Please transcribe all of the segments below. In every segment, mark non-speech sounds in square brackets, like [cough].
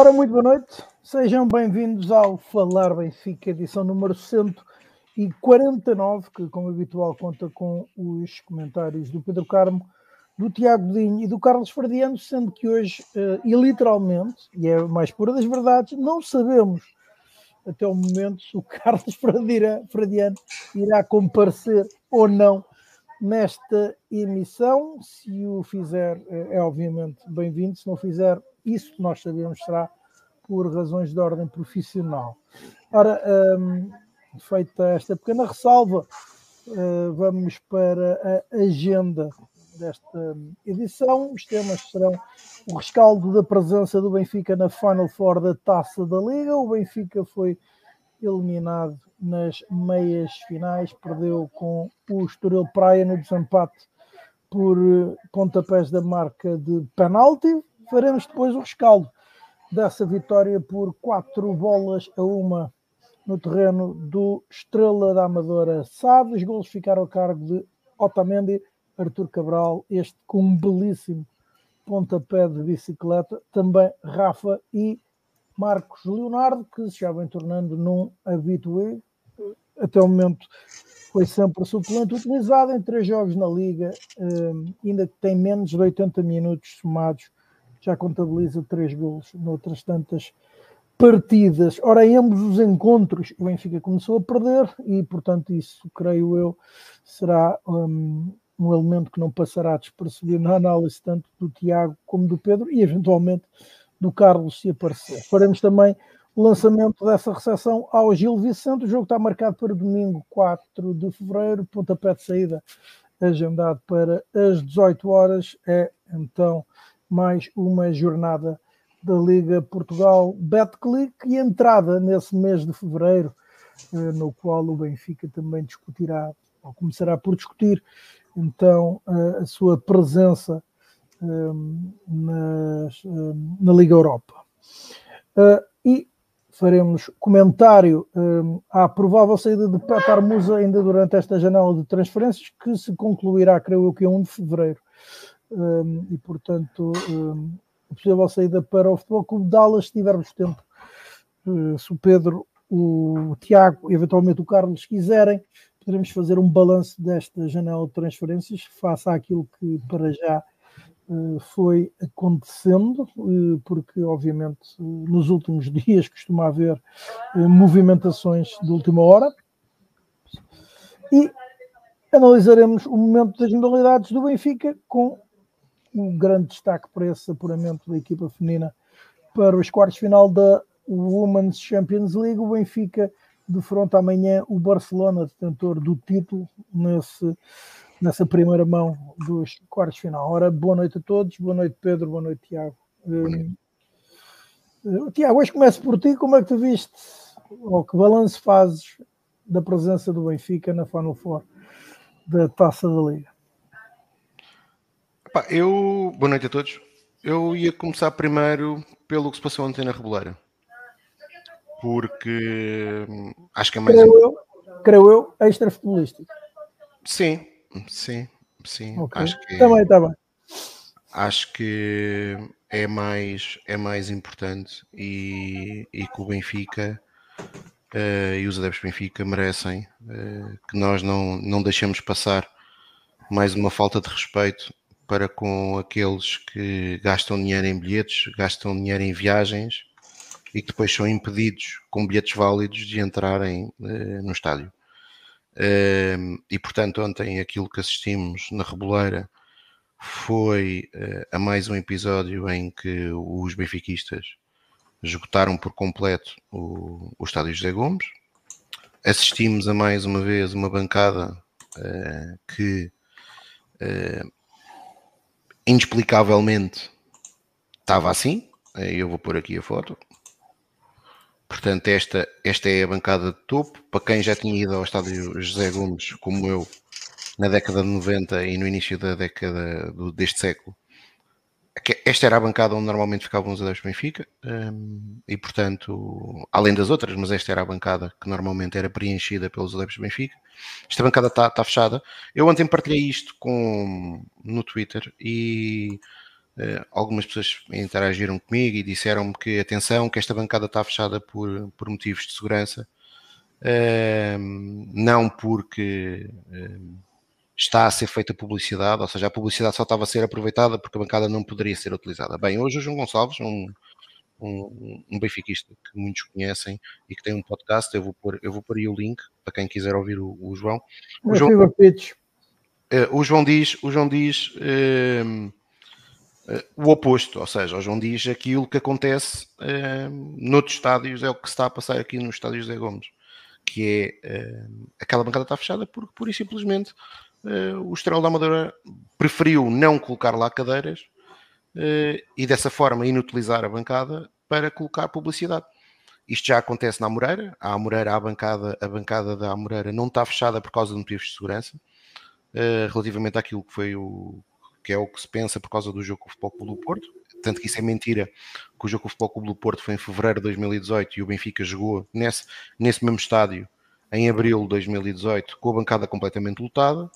Ora, muito boa noite, sejam bem-vindos ao Falar Benfica, edição número 149, que, como habitual, conta com os comentários do Pedro Carmo, do Tiago Godinho e do Carlos Fradiano, sendo que hoje, uh, e literalmente, e é mais pura das verdades, não sabemos até o momento se o [laughs] Carlos Fradiano irá comparecer ou não nesta emissão. Se o fizer, é, é obviamente bem-vindo. Se não fizer, isso nós sabemos será por razões de ordem profissional. Ora, um, feita esta pequena ressalva, uh, vamos para a agenda desta edição. Os temas serão o rescaldo da presença do Benfica na Final Four da Taça da Liga. O Benfica foi eliminado nas meias finais, perdeu com o Estoril Praia no desempate por eh, pontapés da marca de penalti. Faremos depois o rescaldo dessa vitória por quatro bolas a uma no terreno do Estrela da Amadora Sade. Os gols ficaram a cargo de Otamendi, Artur Cabral, este com um belíssimo pontapé de bicicleta, também Rafa e Marcos Leonardo, que se já vem tornando num habitué. Até o momento foi sempre suplente utilizado em três jogos na Liga, eh, ainda que tem menos de 80 minutos somados, já contabiliza três gols noutras tantas partidas. Ora, em ambos os encontros, o Benfica começou a perder e, portanto, isso, creio eu, será um, um elemento que não passará despercebido na análise tanto do Tiago como do Pedro e, eventualmente, do Carlos, se aparecer. Faremos também o lançamento dessa recepção ao Gil Vicente. O jogo está marcado para domingo 4 de fevereiro, pontapé de saída agendado para as 18 horas. É então mais uma jornada da Liga Portugal Betclic e entrada nesse mês de fevereiro, eh, no qual o Benfica também discutirá, ou começará por discutir, então a sua presença eh, na Liga Europa. Eh, e faremos comentário à provável saída de Petar Musa ainda durante esta janela de transferências, que se concluirá, creio eu, que é 1 de fevereiro. e, portanto, a possível saída para o Futebol Clube Dallas, se tivermos tempo. Uh, se o Pedro, o Tiago e eventualmente o Carlos quiserem, poderemos fazer um balanço desta janela de transferências face àquilo que para já foi acontecendo, uh, porque obviamente nos últimos [laughs] dias costuma haver movimentações de última hora. E analisaremos o momento das modalidades do Benfica com um grande destaque para esse apuramento da equipa feminina para os quartos final da Women's Champions League. O Benfica defronta amanhã o Barcelona, detentor do título, nesse, nessa primeira mão dos quartos final. Ora, boa noite a todos, boa noite Pedro, boa noite Tiago. Uh, Tiago, hoje começo por ti, como é que tu viste, ou que balanço fazes da presença do Benfica na Final Four da Taça da Liga? Pá, eu. Boa noite a todos. Eu ia começar primeiro pelo que se passou ontem na Reboleira. Porque hum, acho que é mais. Creio eu, creio eu extra futebolístico. Sim, sim, sim. Okay. Acho que. Também, está bem. Acho que é mais, é mais importante e, e que o Benfica uh, e os adeptos Benfica merecem uh, que nós não, não deixemos passar mais uma falta de respeito para com aqueles que gastam dinheiro em bilhetes, gastam dinheiro em viagens e que depois são impedidos com bilhetes válidos de entrarem uh, no estádio. Uh, e portanto, ontem aquilo que assistimos na Reboleira foi uh, a mais um episódio em que os benfiquistas esgotaram por completo o, o estádio José Gomes. Assistimos a mais uma vez uma bancada eh, que inexplicavelmente estava assim. Eu vou pôr aqui a foto. Portanto, esta, esta é a bancada de topo. Para quem já tinha ido ao estádio José Gomes, como eu, na década de 90 e no início da década do, deste século, esta era a bancada onde normalmente ficavam os adeptos Benfica. Um, e, portanto, além das outras, mas esta era a bancada que normalmente era preenchida pelos adeptos Benfica. Esta bancada está tá fechada. Eu ontem partilhei isto com, no Twitter e algumas pessoas interagiram comigo e disseram-me que, atenção, que esta bancada está fechada por, por motivos de segurança, uh, não porque uh, está a ser feita publicidade, ou seja, a publicidade só estava a ser aproveitada porque a bancada não poderia ser utilizada. Bem, hoje o João Gonçalves, um, um, um benfiquista que muitos conhecem e que tem um podcast, eu vou pôr, eu vou pôr aí o link para quem quiser ouvir o, o João. O João, uh, o João diz, o João diz uh, o oposto, ou seja, o João diz aquilo que acontece uh, noutros estádios, é o que se está a passar aqui no estádio José Gomes, que é aquela bancada está fechada porque pura e simplesmente o Estrela da Amadora preferiu não colocar lá cadeiras e dessa forma inutilizar a bancada para colocar publicidade. Isto já acontece na Amoreira. A Amoreira, a bancada, a bancada da Amoreira não está fechada por causa de motivos de segurança, relativamente àquilo que foi o que é o que se pensa por causa do jogo com o Futebol Clube do Porto. Tanto que isso é mentira, que o jogo com o Futebol Clube do Porto foi em fevereiro de 2018 e o Benfica jogou nesse, nesse mesmo estádio em abril de 2018 com a bancada completamente lotada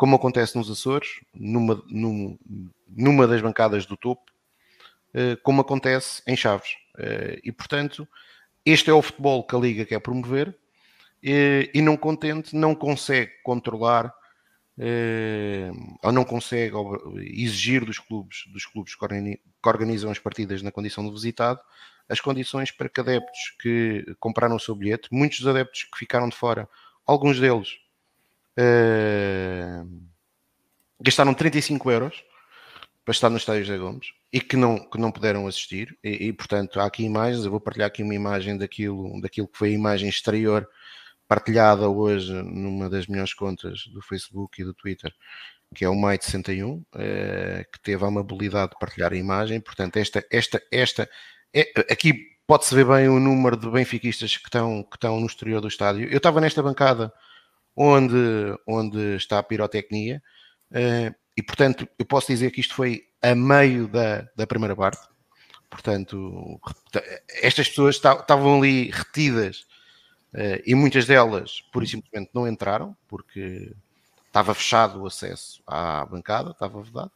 como acontece nos Açores, numa, numa, numa das bancadas do topo, eh, como acontece em Chaves. Eh, e, portanto, este é o futebol que a Liga quer promover eh, e, não contente, não consegue controlar ou não consegue exigir dos clubes, dos clubes que organizam as partidas na condição de visitado, as condições para que adeptos que compraram o seu bilhete, muitos adeptos que ficaram de fora, alguns deles Uh, gastaram 35 euros para estar no estádio José Gomes e que não, que não puderam assistir. E, e, portanto, há aqui imagens. Eu vou partilhar aqui uma imagem daquilo, daquilo que foi a imagem exterior partilhada hoje numa das melhores contas do Facebook e do Twitter, que é o Mai 61, uh, que teve a amabilidade de partilhar a imagem. Portanto, esta, esta, esta, é, aqui pode-se ver bem o número de benfiquistas que estão, que estão no exterior do estádio. Eu estava nesta bancada onde, onde está a pirotecnia, uh, e portanto eu posso dizer que isto foi a meio da, da primeira parte. Portanto, estas pessoas estavam ali retidas uh, e muitas delas, por simplesmente, não entraram porque estava fechado o acesso à bancada, estava vedado.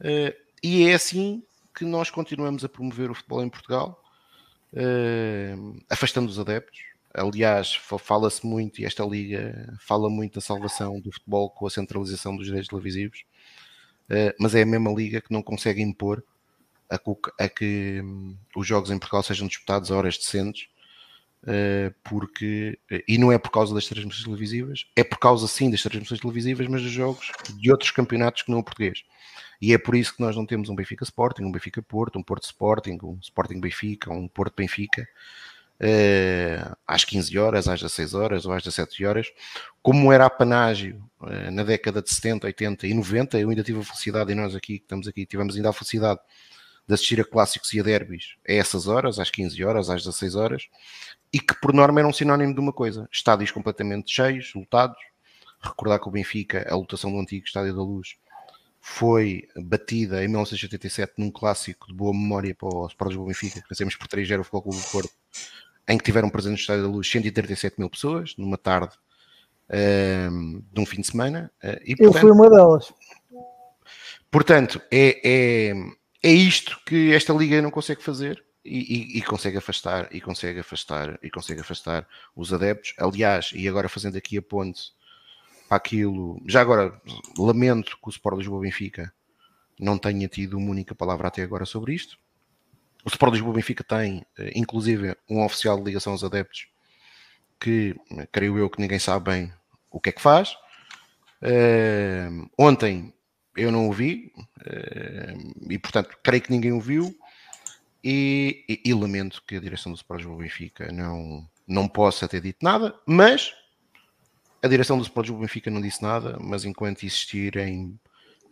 Uh, e é assim que nós continuamos a promover o futebol em Portugal, afastando os adeptos, Aliás, fala-se muito, e esta liga fala muito da salvação do futebol com a centralização dos direitos televisivos, uh, mas é a mesma liga que não consegue impor a, a que um, os jogos em Portugal sejam disputados a horas decentes, uh, porque, e não é por causa das transmissões televisivas, é por causa sim das transmissões televisivas, mas dos jogos de outros campeonatos que não o português. E é por isso que nós não temos um Benfica Sporting, um Benfica Porto, um Porto Sporting, um Sporting Benfica, um Porto Benfica, uh, às 15 horas, às 16 horas ou às 17 horas, como era apanágio uh, na década de 70, 80 e 90, eu ainda tive a felicidade, e nós aqui que estamos aqui, tivemos ainda a felicidade de assistir a clássicos e a derbys a essas horas, às 15 horas, às 16 horas, e que por norma era um sinónimo de uma coisa: estádios completamente cheios, lotados. Recordar que o Benfica, a lotação do antigo Estádio da Luz, foi batida em 1987 num clássico de boa memória para os Sporting do Benfica, que vencemos por 3-0 o Futebol Clube do Porto, em que tiveram presente no Estádio da Luz 137 mil pessoas, numa tarde um, de um fim de semana. Uh, e, portanto, Eu fui uma delas. Portanto, é, é, é isto que esta liga não consegue fazer e, e, e, consegue afastar, e consegue afastar, e consegue afastar os adeptos. Aliás, e agora fazendo aqui a ponte para aquilo, já agora lamento que o Sport Lisboa Benfica não tenha tido uma única palavra até agora sobre isto. O Sport Lisboa Benfica tem, eh, inclusive, um oficial de ligação aos adeptos que, creio eu, que ninguém sabe bem o que é que faz. Uh, ontem eu não o vi uh, e, portanto, creio que ninguém o viu. E, e, e, lamento que a direção do Sport Lisboa Benfica não, não possa ter dito nada, mas a direção do Sport Lisboa Benfica não disse nada, mas enquanto existirem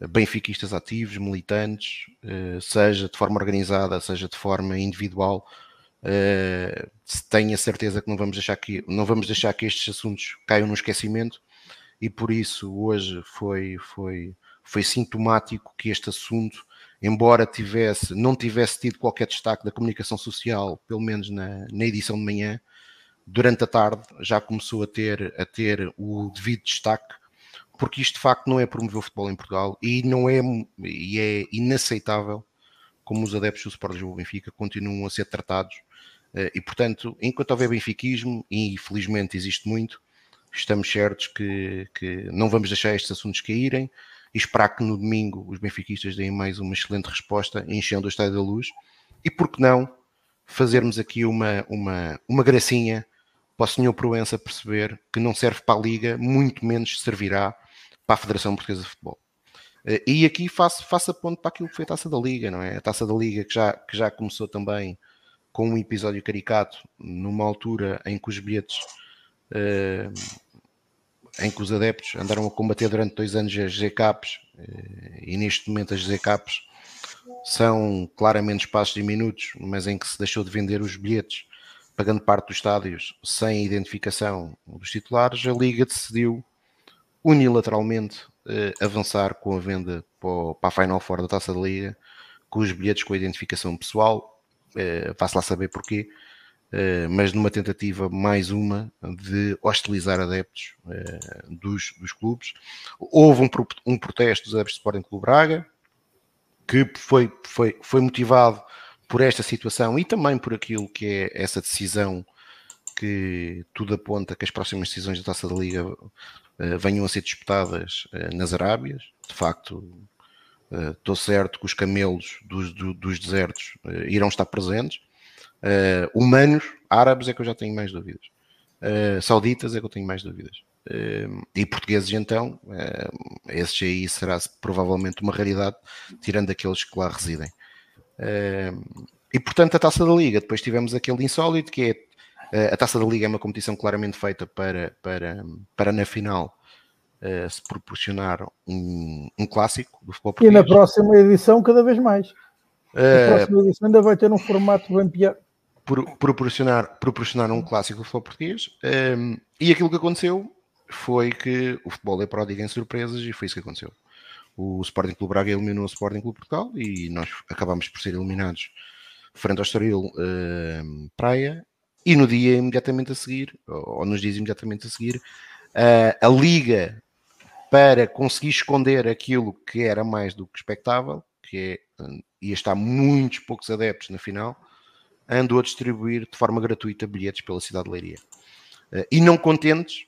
benfiquistas ativos, militantes, eh, seja de forma organizada, seja de forma individual, eh, tenha certeza que não vamos deixar que não vamos deixar que estes assuntos caiam no esquecimento e por isso hoje foi foi foi sintomático que este assunto embora tivesse não tivesse tido qualquer destaque da comunicação social pelo menos na, na edição de manhã durante a tarde já começou a ter a ter o devido destaque porque isto de facto não é promover o futebol em Portugal e não é, e é inaceitável como os adeptos do Sport Lisboa Benfica continuam a ser tratados eh, e portanto, enquanto houver benfiquismo, e infelizmente existe muito, estamos certos que, que não vamos deixar estes assuntos caírem e esperar que no domingo os benfiquistas deem mais uma excelente resposta, enchendo o Estádio da Luz e, por que não, fazermos aqui uma, uma, uma gracinha para o senhor Proença perceber que não serve para a Liga, muito menos servirá para a Federação Portuguesa de Futebol. Eh, e aqui faço, faço a ponto para aquilo que foi a Taça da Liga, não é? A Taça da Liga que já, que já começou também com um episódio caricato, numa altura em que os bilhetes, uh, em que os adeptos andaram a combater durante dois anos as GCAPs, uh, e neste momento as GCAPs são claramente espaços diminutos, mas em que se deixou de vender os bilhetes, pagando parte dos estádios sem identificação dos titulares, a Liga decidiu unilateralmente uh, avançar com a venda para, a Final Four da Taça da Liga, com os bilhetes com a identificação pessoal, uh, faço lá saber porquê, mas numa tentativa mais uma de hostilizar adeptos uh, dos, dos clubes. Houve um, um protesto dos adeptos do Sporting Clube Braga, que foi, foi, foi motivado por esta situação e também por aquilo que é essa decisão que tudo aponta que as próximas decisões da Taça da Liga uh, venham a ser disputadas uh, nas Arábias. De facto, estou uh, certo que os camelos dos, do, dos desertos irão estar presentes. Humanos, árabes é que eu já tenho mais dúvidas. sauditas é que eu tenho mais dúvidas. e portugueses, então, esse aí será provavelmente uma raridade, tirando aqueles que lá residem. e portanto, a taça da Liga, depois tivemos aquele insólito que é a Taça da Liga é uma competição claramente feita para, para, para na final uh, se proporcionar um, um, clássico do futebol português. E na próxima edição, cada vez mais. Uh, a próxima edição ainda vai ter um formato bem pior. Por, proporcionar, proporcionar um clássico do futebol português. Um, e aquilo que aconteceu foi que o futebol é pródigo em surpresas e foi isso que aconteceu. O Sporting Clube Braga eliminou o Sporting Clube Portugal e nós acabámos por ser eliminados frente ao Estoril uh, Praia e no dia imediatamente a seguir, ou nos dias imediatamente a seguir, a Liga, para conseguir esconder aquilo que era mais do que expectável, que é, ia estar muitos poucos adeptos na final, andou a distribuir de forma gratuita bilhetes pela cidade de Leiria. E não contentes,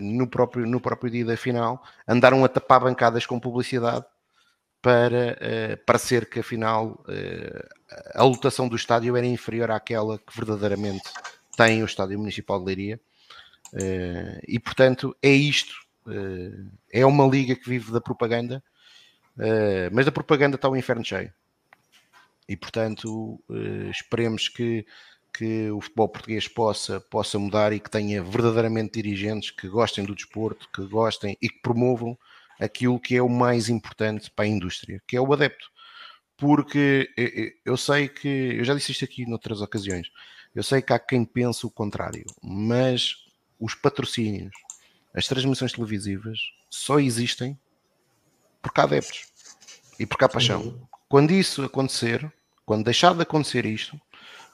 no próprio, no próprio dia da final, andaram a tapar bancadas com publicidade para parecer que afinal a lotação do estádio era inferior àquela que verdadeiramente tem o Estádio Municipal de Leiria. E portanto é isto. É uma liga que vive da propaganda, mas da propaganda está o inferno cheio. E portanto esperemos que, que o futebol português possa, possa mudar e que tenha verdadeiramente dirigentes que gostem do desporto, que gostem e que promovam aquilo que é o mais importante para a indústria, que é o adepto porque eu sei que, eu já disse isto aqui noutras ocasiões, eu sei que há quem pense o contrário, mas os patrocínios, as transmissões televisivas só existem porque há adeptos e porque há paixão. Quando isso acontecer, quando deixar de acontecer isto,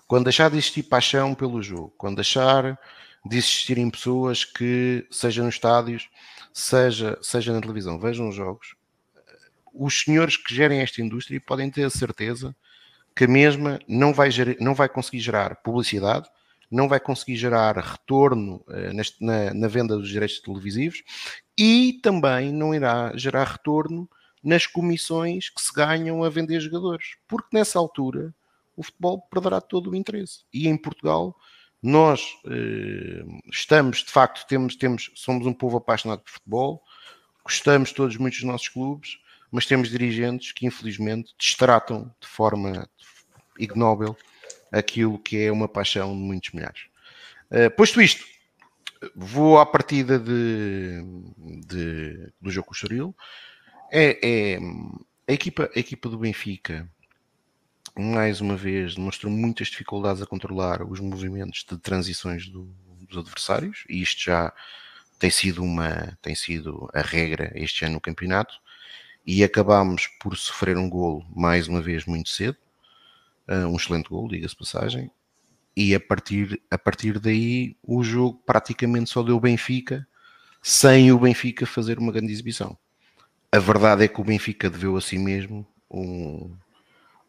quando deixar de existir paixão pelo jogo, quando deixar de existirem pessoas que, seja nos estádios, seja, seja na televisão, vejam os jogos, os senhores que gerem esta indústria podem ter a certeza que a mesma não vai, gerar, não vai conseguir gerar publicidade, não vai conseguir gerar retorno uh, neste, na, na, venda dos direitos televisivos e também não irá gerar retorno nas comissões que se ganham a vender jogadores, porque nessa altura o futebol perderá todo o interesse. E em Portugal nós uh, estamos, de facto, temos, temos, somos um povo apaixonado por futebol, gostamos todos muito dos nossos clubes, mas temos dirigentes que infelizmente destratam de forma ignóbil aquilo que é uma paixão de muitos milhares. Uh, posto isto, vou à partida de, de do jogo com o Estoril. É, é, a, equipa, a equipa do Benfica, mais uma vez, demonstrou muitas dificuldades a controlar os movimentos de transições do, dos adversários, e isto já tem sido, uma, tem sido a regra este ano no campeonato e acabámos por sofrer um golo mais uma vez muito cedo, uh, um excelente golo, diga-se passagem, e a partir, a partir daí o jogo praticamente só deu Benfica, sem o Benfica fazer uma grande exibição. A verdade é que o Benfica deveu a si mesmo um,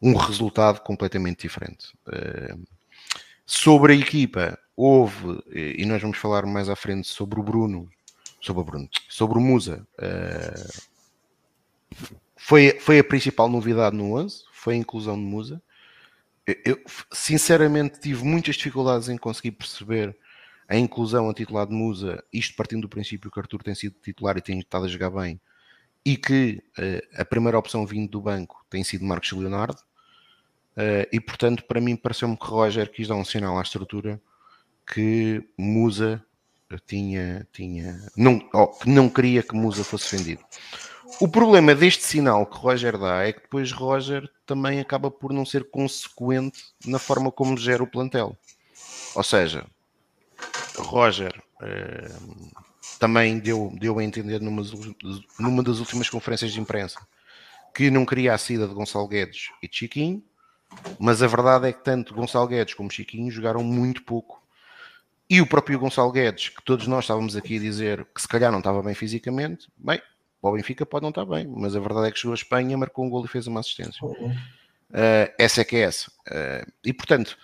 um resultado completamente diferente. Uh, sobre a equipa, houve, e nós vamos falar mais à frente sobre o Bruno, sobre o Bruno, sobre o Musa. Uh, foi, foi a principal novidade no 11, foi a inclusão de Musa. Eu, sinceramente tive muitas dificuldades em conseguir perceber a inclusão a titular de Musa, isto partindo do princípio que Arthur tem sido titular e tem estado a jogar bem, e que uh, a primeira opção vindo do banco tem sido Marcos Leonardo, uh, e portanto para mim pareceu-me que Roger quis dar um sinal à estrutura que Musa tinha, tinha não, oh, que não queria que Musa fosse vendido. O problema deste sinal que Roger dá é que depois Roger também acaba por não ser consequente na forma como gera o plantel. Ou seja, Roger eh, também deu, deu a entender numa, numa das últimas conferências de imprensa que não queria a saída de Gonçalo Guedes e de Chiquinho, mas a verdade é que tanto Gonçalo Guedes como Chiquinho jogaram muito pouco. E o próprio Gonçalo Guedes, que todos nós estávamos aqui a dizer que se calhar não estava bem fisicamente, bem, o Benfica pode não estar bem, mas a verdade é que chegou a Espanha, marcou um gol e fez uma assistência. Uhum. Uh, essa é que é essa. Uh, e portanto,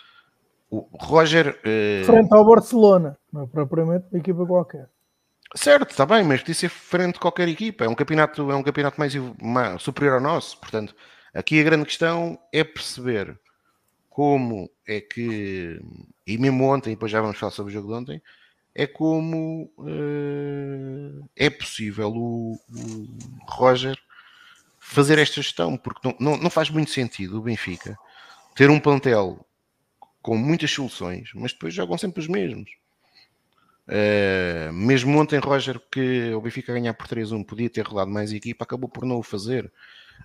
o Roger. Uh... Frente ao Barcelona, não é propriamente uma equipa qualquer. Certo, está bem, mas podia ser frente a qualquer equipa. É um campeonato, é um campeonato mais, mais superior ao nosso. Portanto, aqui a grande questão é perceber como é que, e mesmo ontem, depois já vamos falar sobre o jogo de ontem, é como uh, é possível o, o, Roger fazer esta gestão, porque não, não, não, faz muito sentido o Benfica ter um plantel com muitas soluções, mas depois jogam sempre os mesmos. Uh, mesmo ontem, Roger, que o Benfica ganhar por 3-1 podia ter rolado mais equipa, acabou por não o fazer.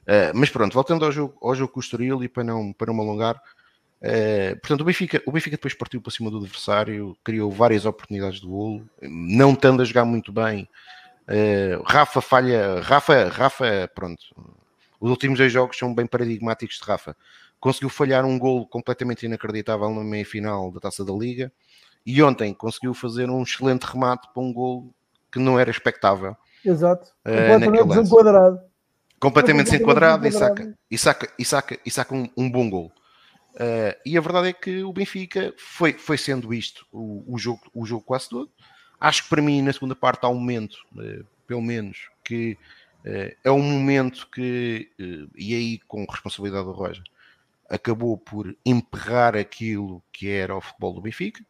Uh, mas pronto, voltando ao jogo, ao jogo com o Estoril e para não, para não me alongar, uh, portanto, o Benfica, o Benfica depois partiu para cima do adversário, criou várias oportunidades de golo, não estando a jogar muito bem. Rafa falha, Rafa, Rafa, pronto, os últimos dois jogos são bem paradigmáticos de Rafa conseguiu falhar um golo completamente inacreditável na meia-final da Taça da Liga e ontem conseguiu fazer um excelente remate para um golo que não era expectável. Exato, eh, completamente desenquadrado. Completamente desenquadrado e saca, e saca, e saca, e saca um, um bom golo. Uh, e a verdade é que o Benfica foi, foi sendo isto o, o, jogo, o jogo quase todo. Acho que para mim, na segunda parte, há um momento, uh, pelo menos, que uh, é um momento que, e aí com responsabilidade do Roger, acabou por emperrar aquilo que era o futebol do Benfica,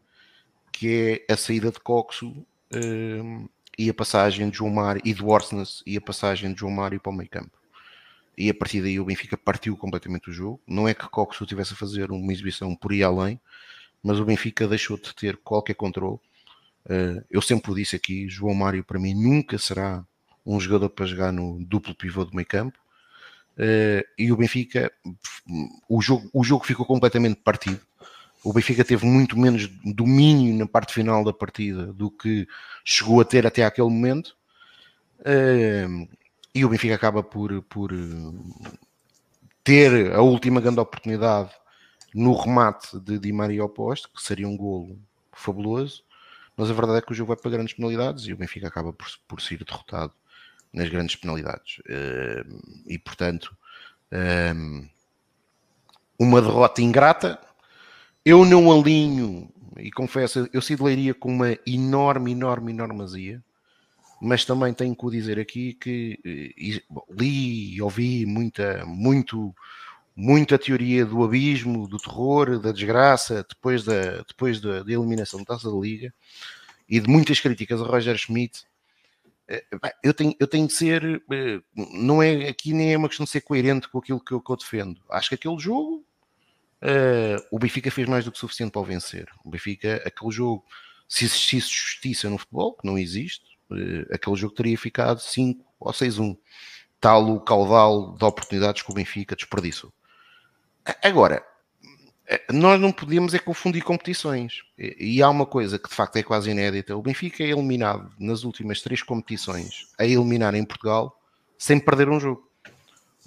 que é a saída de Coxo um, e a passagem de João Mário e de Orsnes e a passagem de João Mário para o meio campo. E a partir daí o Benfica partiu completamente o jogo. Não é que Coxo tivesse a fazer uma exibição por ir além, mas o Benfica deixou de ter qualquer controle. Uh, eu sempre o disse aqui, João Mário para mim nunca será um jogador para jogar no duplo pivô do meio campo uh, e o Benfica, o jogo, o jogo ficou completamente partido. O Benfica teve muito menos domínio na parte final da partida do que chegou a ter até aquele momento. E o Benfica acaba por, por ter a última grande oportunidade no remate de Di Maria ao poste, que seria um golo fabuloso, mas a verdade é que o jogo vai para grandes penalidades e o Benfica acaba por, por ser derrotado nas grandes penalidades. E, portanto, uma derrota ingrata. Eu não alinho, e confesso, eu saí leiria com uma enorme, enorme, enorme azia, mas também tenho que o dizer aqui que eh, li e ouvi muita, muito, muita teoria do abismo, do terror, da desgraça, depois da, depois da, da eliminação da Taça da Liga, e de muitas críticas a Roger Schmidt, eh, eu tenho, eu tenho de ser, eh, não é aqui nem é uma questão de ser coerente com aquilo que eu, que eu defendo. Acho que aquele jogo uh, o Benfica fez mais do que suficiente para o vencer. O Benfica, aquele jogo, se existisse justiça no futebol, que não existe, uh, aquele jogo teria ficado 5 ou 6-1. Tal o caudal de oportunidades que o Benfica desperdiçou. Agora, é, nós não podíamos é confundir competições. E há uma coisa que de facto é quase inédita. O Benfica é eliminado nas últimas três competições a eliminar em Portugal sem perder um jogo.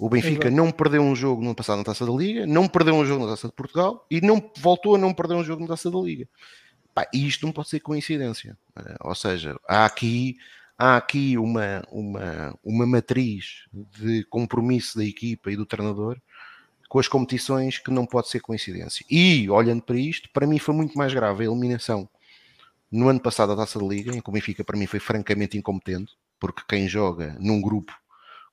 O Benfica Exato. não perdeu um jogo no passado na Taça da Liga, não perdeu um jogo na Taça de Portugal e não voltou a não perder um jogo na Taça da Liga. Pá, e isto não pode ser coincidência. Eh, ou seja, há aqui, há aqui uma, uma, uma matriz de compromisso da equipa e do treinador com as competições que não pode ser coincidência. E, olhando para isto, para mim foi muito mais grave a eliminação no ano passado da Taça da Liga, em que o Benfica para mim foi francamente incompetente, porque quem joga num grupo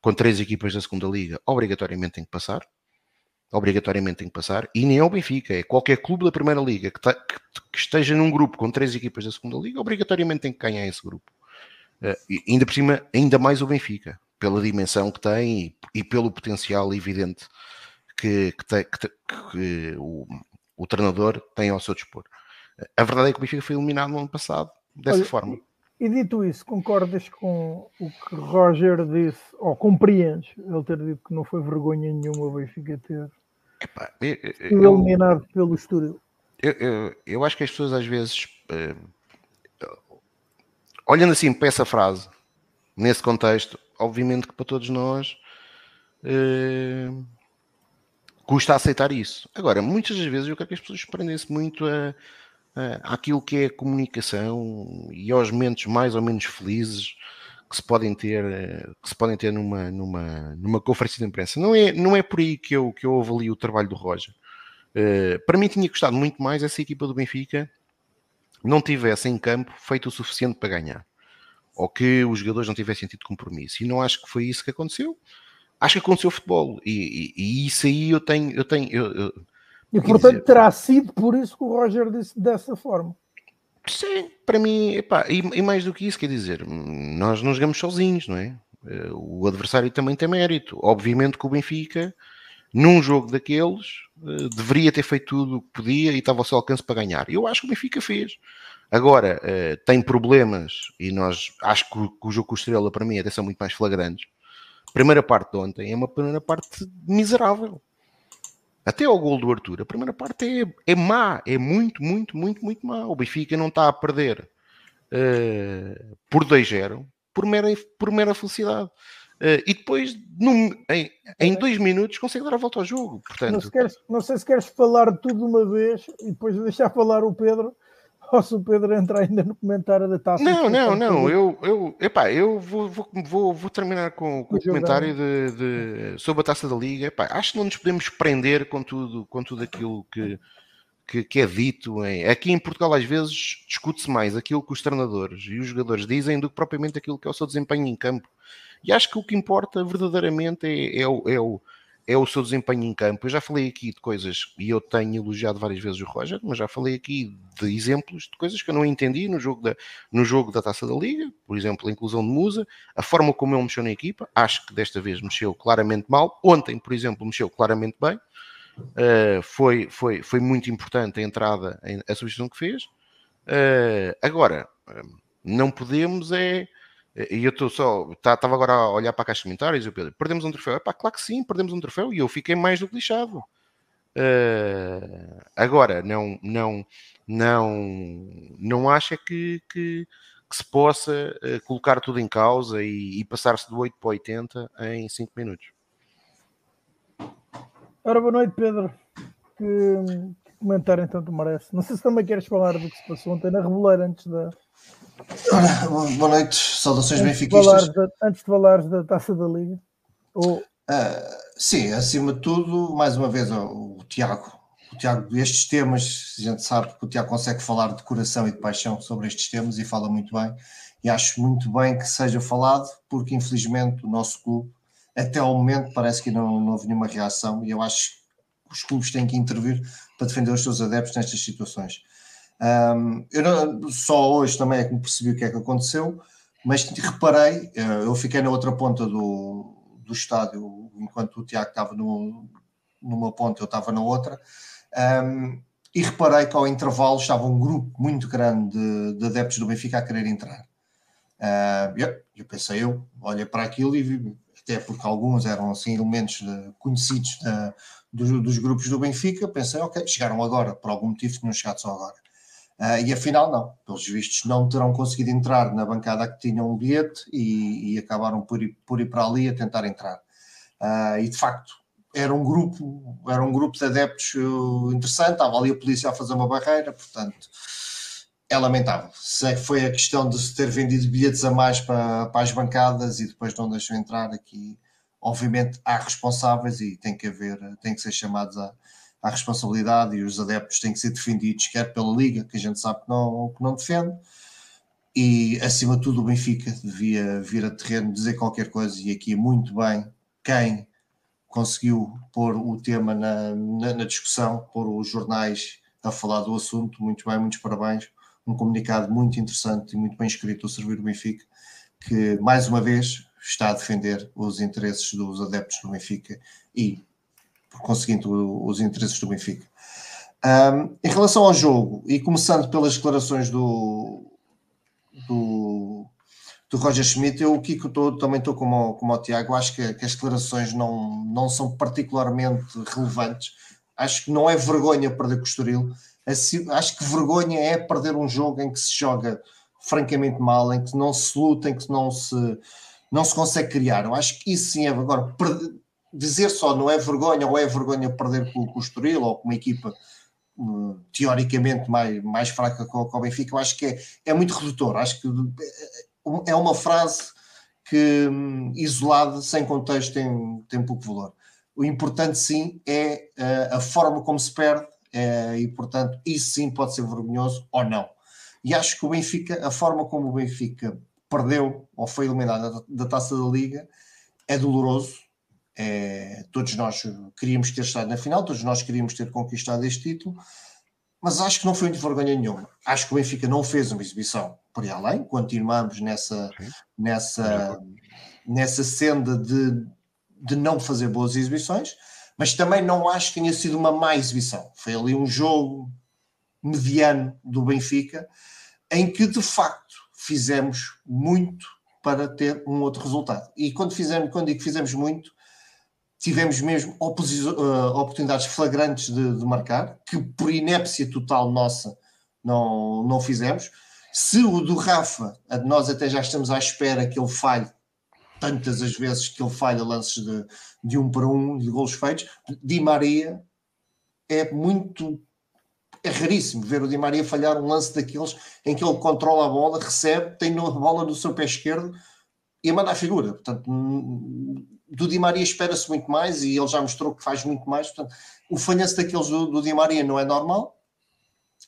com três equipas da segunda Liga obrigatoriamente tem que passar, obrigatoriamente tem que passar, e nem é o Benfica, é qualquer clube da Primeira Liga que, tá, que, que esteja num grupo com três equipas da Segunda Liga, obrigatoriamente tem que ganhar esse grupo. Uh, e ainda por cima, ainda mais o Benfica, pela dimensão que tem e, e pelo potencial evidente que, que, que, que o, o, treinador tem ao seu dispor. A verdade é que o Benfica foi eliminado no ano passado dessa Olha, forma. E dito isso, concordas com o que Roger disse, ou compreendes ele ter dito que não foi vergonha nenhuma o Benfica ter Epá, eu, eu, eliminado pelo Estoril? Eu, eu, eu, acho que as pessoas às vezes, uh, olhando assim para essa frase, nesse contexto, obviamente que para todos nós uh, custa aceitar isso. Agora, muitas das vezes eu quero que as pessoas prendem-se muito a àquilo que é a comunicação e aos momentos mais ou menos felizes que se podem ter, uh, que se podem ter numa, numa, numa conferência de imprensa. Não é, não é por aí que eu, que eu avalio o trabalho do Roger. Uh, para mim tinha gostado muito mais essa equipa do Benfica não tivesse em campo feito o suficiente para ganhar. Ou que os jogadores não tivessem tido compromisso. E não acho que foi isso que aconteceu. Acho que aconteceu futebol. E, e, e isso aí eu tenho, eu tenho, eu, eu, e portanto dizer, terá sido por isso que o Roger disse dessa forma. Sim, para mim, epá, e, e, mais do que isso, quer dizer, nós não jogamos sozinhos, não é? Eh, o adversário também tem mérito. Obviamente que o Benfica, num jogo daqueles, eh, deveria ter feito tudo o que podia e estava ao seu alcance para ganhar. Eu acho que o Benfica fez. Agora, eh, tem problemas, e nós acho que o, que o jogo com o Estrela, para mim, até são muito mais flagrantes. A primeira parte de ontem é uma primeira parte miserável até ao gol do Arthur, a primeira parte é, é má, é muito, muito, muito, muito má. O Benfica não está a perder uh, por 2-0 por mera, por mera felicidade. Uh, e depois, num, em, em, dois minutos, consegue dar a volta ao jogo. Portanto, não, se queres, não sei se queres falar tudo de uma vez e depois deixar falar o Pedro Posso o Pedro entrar ainda no comentário da taça? Não, não, não. Eu, eu, epá, eu vou, vou, vou, vou terminar com, com o comentário de, de, sobre a taça da Liga. Epá, acho que não nos podemos prender com tudo, com tudo aquilo que, que, que é dito. Em... Aqui em Portugal, às vezes, discute-se mais aquilo que os treinadores e os jogadores dizem do que propriamente aquilo que é o seu desempenho em campo. E acho que o que importa verdadeiramente é, é, o, é o é o seu desempenho em campo. Eu já falei aqui de coisas, e eu tenho elogiado várias vezes o Roger, mas já falei aqui de exemplos de coisas que eu não entendi no jogo da, no jogo da Taça da Liga, por exemplo, a inclusão de Musa, a forma como ele mexeu na equipa, acho que desta vez mexeu claramente mal. Ontem, por exemplo, mexeu claramente bem. Uh, foi, foi, foi muito importante a entrada, a substituição que fez. Uh, agora, não podemos é e eu estou só, estava tá, agora a olhar para a caixa de comentários e o Pedro, perdemos um troféu. É pá, claro que sim, perdemos um troféu e eu fiquei mais do que lixado. Uh, agora, não, não, não, não acha que, que, que se possa uh, colocar tudo em causa e, e passar-se do 8 para 80 em 5 minutos. Ora, boa noite, Pedro. Que, que comentário então tu merece? Não sei se também queres falar do que se passou ontem na Reboleira antes da, Ora, boa noite, saudações antes benfiquistas. De da, antes de falares da taça da Liga. Ou... Uh, sim, acima de tudo, mais uma vez, o, o Tiago. O Tiago, estes temas, a gente sabe que o Tiago consegue falar de coração e de paixão sobre estes temas e fala muito bem. E acho muito bem que seja falado, porque infelizmente o nosso clube, até ao momento, parece que não, não houve nenhuma reação. E eu acho que os clubes têm que intervir para defender os seus adeptos nestas situações. Um, eu não, só hoje também é que me percebi o que é que aconteceu, mas reparei, eh, eu fiquei na outra ponta do, do estádio, enquanto o Tiago estava no, numa ponta, eu estava na outra, um, e reparei que ao intervalo estava um grupo muito grande de, de adeptos do Benfica a querer entrar. Uh, eu, eu, pensei, eu olhei para aquilo e vi, até porque alguns eram assim elementos de, conhecidos de, dos, dos, grupos do Benfica, pensei, ok, chegaram agora, por algum motivo tinham chegado só agora. Uh, e afinal, não. Pelos vistos, não terão conseguido entrar na bancada que tinham um bilhete e, e acabaram por ir, por ir para ali a tentar entrar. Uh, e de facto, era um grupo, era um grupo de adeptos uh, interessante. Estava ali a polícia a fazer uma barreira, portanto, é lamentável. Se foi a questão de se ter vendido bilhetes a mais para, para as bancadas e depois não deixou entrar aqui, obviamente há responsáveis e tem que haver, tem que ser chamados à, à responsabilidade e os adeptos têm que ser defendidos, quer pela Liga, que a gente sabe que não, que não defende, e acima de tudo o Benfica devia vir a terreno dizer qualquer coisa, e aqui muito bem quem conseguiu pôr o tema na, na, na discussão, pôr os jornais a falar do assunto, muito bem, muitos parabéns, um comunicado muito interessante e muito bem escrito a servir o Benfica, que mais uma vez está a defender os interesses dos adeptos do Benfica e, por conseguinte, os interesses do Benfica. Um, em relação ao jogo, e começando pelas declarações do, do, do Roger Schmidt, eu, tô, também estou como, como o Tiago, acho que, que, as declarações não, não são particularmente relevantes. Acho que não é vergonha perder com o Estoril, acho que vergonha é perder um jogo em que se joga francamente mal, em que não se luta, em que não se, não se consegue criar. Eu acho que isso sim é. Agora, dizer só não é vergonha ou é vergonha perder com, com o Estoril ou com uma equipa uh, teoricamente mais, mais fraca com, com o Benfica, eu acho que é, é muito redutor. Acho que é uma frase que, um, isolada, sem contexto, tem, tem pouco valor. O importante, sim, é uh, a forma como se perde e, portanto, isso sim pode ser vergonhoso ou não. E acho que o Benfica, a forma como o Benfica perdeu ou foi eliminado da, da taça da Liga é doloroso. É, todos nós queríamos ter estado na final, todos nós queríamos ter conquistado este título, mas acho que não foi de vergonha nenhuma. Acho que o Benfica não fez uma exibição por aí além, continuamos nessa, nessa, nessa senda de, de não fazer boas exibições mas também não acho que tenha sido uma má exibição. Foi ali um jogo mediano do Benfica, em que de facto fizemos muito para ter um outro resultado. E quando, fizemos, quando digo que fizemos muito, tivemos mesmo uh, oportunidades flagrantes de, de, marcar, que por inépcia total nossa não, não fizemos. Se o do Rafa, nós até já estamos à espera que ele falhe tantas as vezes que ele falha lances de, de um para um, de gols feitos. Di Maria é muito. É raríssimo ver o Di Maria falhar um lance daqueles em que ele controla a bola, recebe, tem a bola no seu pé esquerdo e manda a figura. Portanto, do Di Maria espera-se muito mais e ele já mostrou que faz muito mais. Portanto, o falhanço daqueles do, do Di Maria não é normal.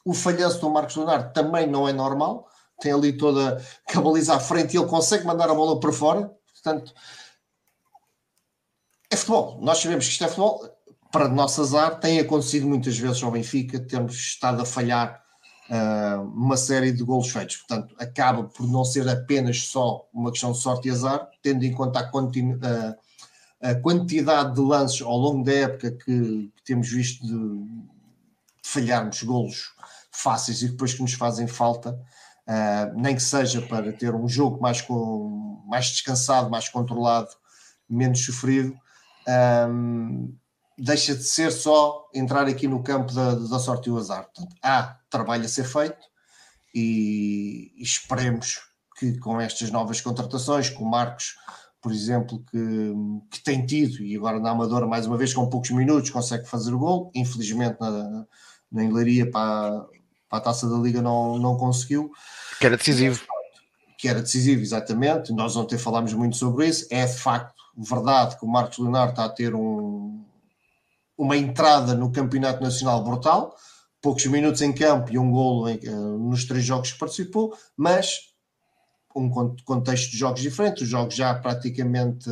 O falhanço do Marcos Leonardo também não é normal. Tem ali toda a baliza à frente e ele consegue mandar a bola para fora. Portanto, é futebol. Nós sabemos que isto é futebol. Para nosso azar, tem acontecido muitas vezes ao Benfica, temos estado a falhar uh, uma série de golos feitos. Portanto, acaba por não ser apenas só uma questão de sorte e azar, tendo em conta a, continu, uh, a quantidade de lances ao longo da época que, que temos visto de, de falharmos golos fáceis e depois que nos fazem falta. Uh, nem que seja para ter um jogo mais, com, mais descansado, mais controlado, menos sofrido, um, deixa de ser só entrar aqui no campo da, da sorte e o azar. Portanto, há trabalho a ser feito e, e esperemos que com estas novas contratações, com o Marcos, por exemplo, que, que tem tido, e agora na Amadora, mais uma vez, com poucos minutos, consegue fazer o gol. Infelizmente, na, na Enlaria, para, para a taça da Liga não, não conseguiu. Que era decisivo. Que era decisivo, exatamente. Nós ontem falámos muito sobre isso. É de facto verdade que o Marcos Leonardo está a ter um, uma entrada no Campeonato Nacional brutal, poucos minutos em campo e um golo em, uh, nos três jogos que participou, mas um contexto de jogos diferente, os jogos já praticamente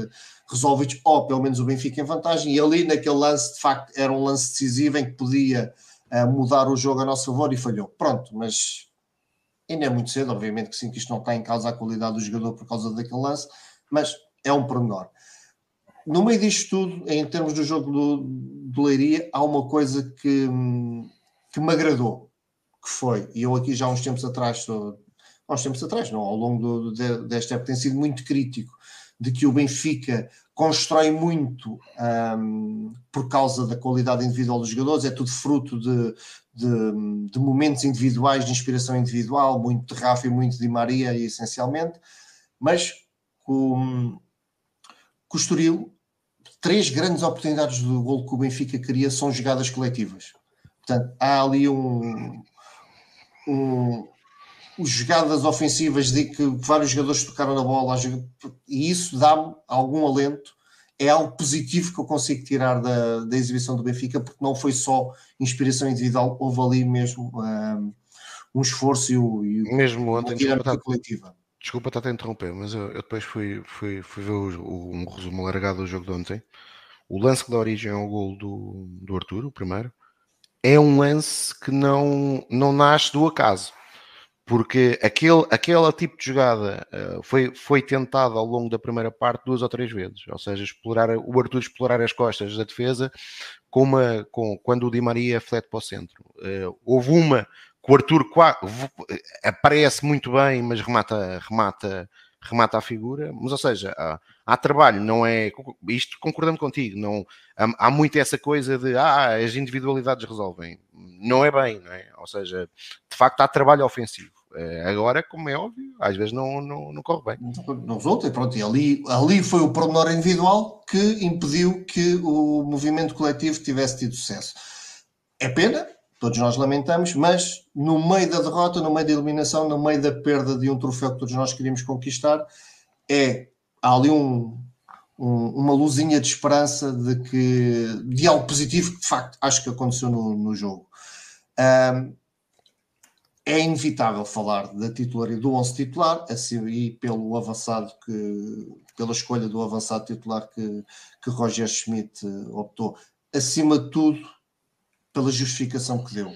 resolvidos, ou pelo menos o Benfica em vantagem, e ali naquele lance, de facto, era um lance decisivo em que podia a mudar o jogo a nosso favor e falhou. Pronto, mas ainda é muito cedo, obviamente que sim, que isto não está em causa a qualidade do jogador por causa daquele lance, mas é um pormenor. No meio disto tudo, em termos do jogo do, do Leiria, há uma coisa que, que me agradou, que foi, e eu aqui já há uns tempos atrás, há uns tempos atrás, não, ao longo do, de, desta época, tem sido muito crítico de que o Benfica constrói muito um, por causa da qualidade individual dos jogadores, é tudo fruto de, de, de, momentos individuais, de inspiração individual, muito de Rafa e muito de Maria, essencialmente, mas com, com o Estoril, três grandes oportunidades do gol que o Benfica queria são jogadas coletivas. Portanto, há ali um, um jogadas ofensivas de que vários jogadores tocaram na bola e isso dá-me algum alento. É algo positivo que eu consigo tirar da, da exibição do Benfica, porque não foi só inspiração individual, houve ali mesmo um, um esforço e, o, e mesmo ontem, desculpa, coletiva. Desculpa estar a interromper, mas eu, eu, depois fui, fui, fui ver o, o, um resumo largado do jogo de ontem. O lance que dá origem ao gol do, do Arthur, o primeiro, é um lance que não, não nasce do acaso porque aquele, aquele tipo de jogada uh, foi, foi tentado ao longo da primeira parte duas ou três vezes, ou seja, explorar, o Arthur explorar as costas da defesa com uma, com, quando o Di Maria flete para o centro. Uh, houve uma que o Arthur aparece muito bem, mas remata, remata, remata a figura, mas ou seja, há, há trabalho, não é, isto concordando contigo, não, há, há muito essa coisa de, ah, as individualidades resolvem, não é bem, não é? ou seja, de facto há trabalho ofensivo eh, agora, como é óbvio, às vezes não, não, não corre bem. Não resulta, e pronto, e ali, ali foi o pormenor individual que impediu que o movimento coletivo tivesse tido sucesso. É pena, todos nós lamentamos, mas no meio da derrota, no meio da eliminação, no meio da perda de um troféu que todos nós queríamos conquistar, é, há ali um, um, uma luzinha de esperança de que de algo positivo que de facto acho que aconteceu no, no jogo. Um, é inevitável falar da titularidade do 11 titular assim, e pelo avançado que pela escolha do avançado titular que, que Roger Schmidt eh, optou, acima de tudo pela justificação que deu.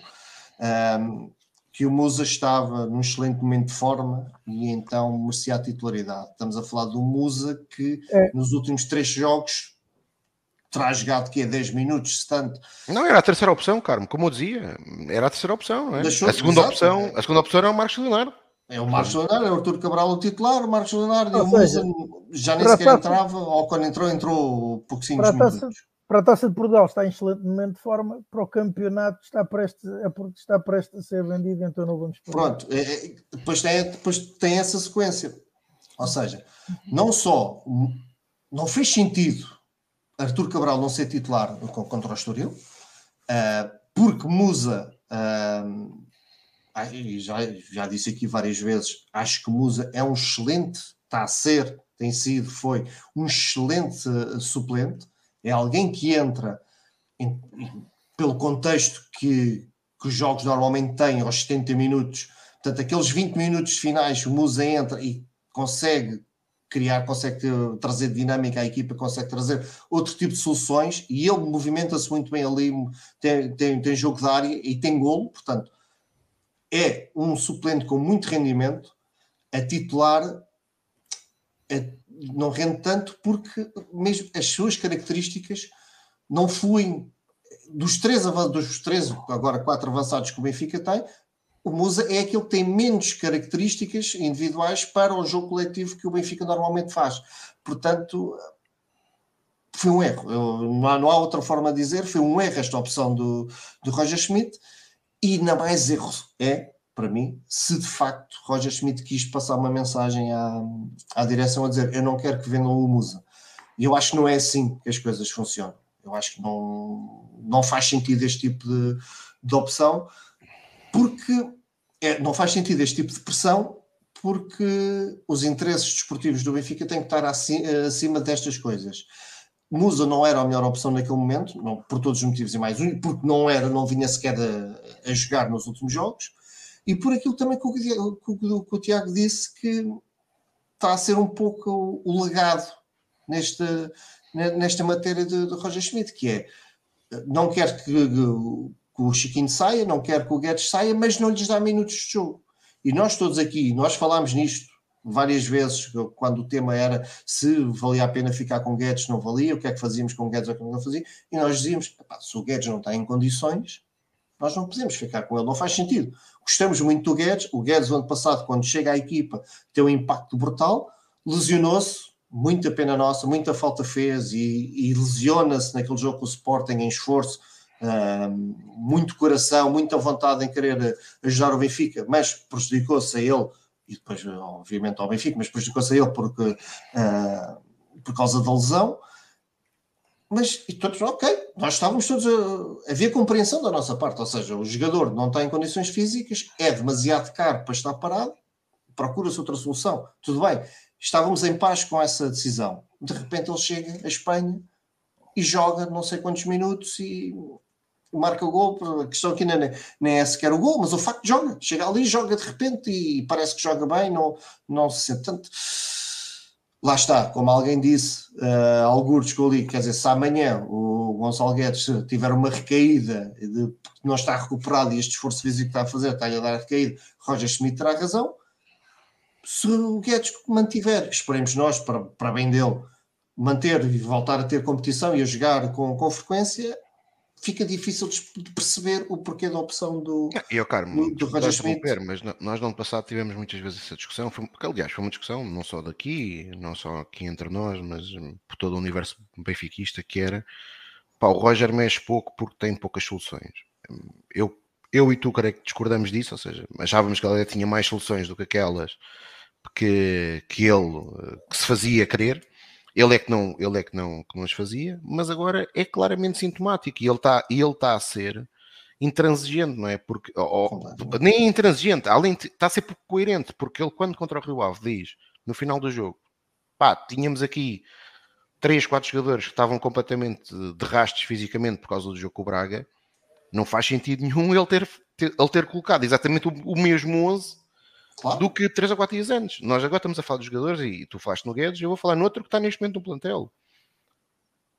Um, que o Musa estava num excelente momento de forma e então merecia a titularidade. Estamos a falar do Musa que é. nos últimos três jogos terá jogado que é 10 minutos, se tanto. Não, era a terceira opção, Carmo, como eu dizia, era a terceira opção, não é? Deixou, a, segunda exato, opção, é. a segunda opção era o Marcos Leonardo. É o Marcos Leonardo, é o Arthur Cabral o titular, o Marcos Leonardo e o Musa já nem sequer entrava, ou quando entrou, entrou pouquinhos minutos. Para a Taça de Portugal está em excelente momento de forma, para o campeonato está prestes, é porque está prestes a ser vendido, então não vamos Pronto, é, é, depois, tem, depois tem essa sequência. Ou seja, não só não fez sentido Artur Cabral não ser titular contra o Estoril, uh, porque Musa, uh, já, já disse aqui várias vezes, acho que Musa é um excelente, está a ser, tem sido, foi um excelente uh, suplente, é alguém que entra em, pelo contexto que, que os jogos normalmente têm aos 70 minutos, portanto, aqueles 20 minutos finais, Musa entra e consegue criar, consegue trazer dinâmica à equipa, consegue trazer outro tipo de soluções e ele movimenta-se muito bem ali, tem, tem, tem jogo de área e tem golo, portanto, é um suplente com muito rendimento, a titular é, não rende tanto porque mesmo as suas características não fluem. Dos três, dos três agora quatro avançados que o Benfica tem, o Musa é aquele que tem menos características individuais para o jogo coletivo que o Benfica normalmente faz. Portanto, foi um erro. Eu, não, há, não, há, outra forma de dizer, foi um erro esta opção do, do Roger Schmidt. E ainda mais erro é, para mim, se de facto Roger Schmidt quis passar uma mensagem à, à direção a dizer eu não quero que vendam o Musa. E eu acho que não é assim que as coisas funcionam. Eu acho que não, não faz sentido este tipo de, de opção porque é, não faz sentido este tipo de pressão, porque os interesses desportivos do Benfica têm que estar acima, destas coisas. Musa não era a melhor opção naquele momento, não, por todos os motivos e mais um, porque não era, não vinha sequer a, a jogar nos últimos jogos, e por aquilo também que o, que, que o, Tiago disse que está a ser um pouco o legado nesta, nesta matéria de, de Roger Schmidt, que é não quer que, que o Chiquinho saia, não quer que o Guedes saia, mas não lhes dá minutos de jogo. E nós todos aqui, nós falámos nisto várias vezes, quando o tema era se valia a pena ficar com Guedes, não valia, o que é que fazíamos com Guedes ou o que não fazia, e nós dizíamos, se o Guedes não está em condições, nós não podemos ficar com ele, não faz sentido. Gostamos muito do Guedes, o Guedes, o ano passado, quando chega à equipa, tem um impacto brutal, lesionou-se, muita pena nossa, muita falta fez e, e lesiona-se naquele jogo com o Sporting em esforço, muito coração, muita vontade em querer ajudar o Benfica, mas prejudicou-se a ele, e depois, obviamente, ao Benfica, mas prejudicou-se a ele porque, uh, por causa da lesão. mas e todos, ok, nós estávamos todos a. Havia compreensão da nossa parte, ou seja, o jogador não está em condições físicas, é demasiado caro para estar parado, procura-se outra solução. Tudo bem, estávamos em paz com essa decisão. De repente ele chega à Espanha e joga não sei quantos minutos e marca o gol. A questão aqui nem, nem é sequer o gol, mas o facto de joga. Chega ali, joga de repente e parece que joga bem, não, não se sente tanto lá está, como alguém disse, uh, algures que quer dizer, se amanhã o Gonçalo Guedes tiver uma recaída de não está recuperado e este esforço físico que está a fazer está-lhe a dar a recaída, Roger Schmidt terá razão. Se o Guedes mantiver, esperemos nós, para, para bem dele, manter e voltar a ter competição e a jogar com, com frequência, fica difícil de perceber o porquê da opção do, e eu, Carmo, do, do Roger Schmidt. Mas nós no ano passado tivemos muitas vezes essa discussão, foi, porque aliás foi uma discussão não só daqui, não só aqui entre nós, mas por todo o universo benfiquista, que era pá, o Roger mexe pouco porque tem poucas soluções. Eu, eu e tu creio que discordamos disso, ou seja, achávamos que ele tinha mais soluções do que aquelas que, que ele que se fazia querer ele é que não, ele é que não, que não as fazia, mas agora é claramente sintomático e ele está, ele está a ser intransigente, não é? Porque, ou, nem intransigente, além de, está a ser pouco coerente, porque ele quando contra o Rio Ave diz, no final do jogo, pá, tínhamos aqui três, quatro jogadores que estavam completamente de rastos fisicamente por causa do jogo com o Braga, não faz sentido nenhum ele ter, ter ele ter colocado exatamente o, o mesmo 11 claro. do que 3 ou 4 dias antes. Nós agora estamos a falar dos jogadores e tu falaste no Guedes, eu vou falar no outro que está neste momento no plantel.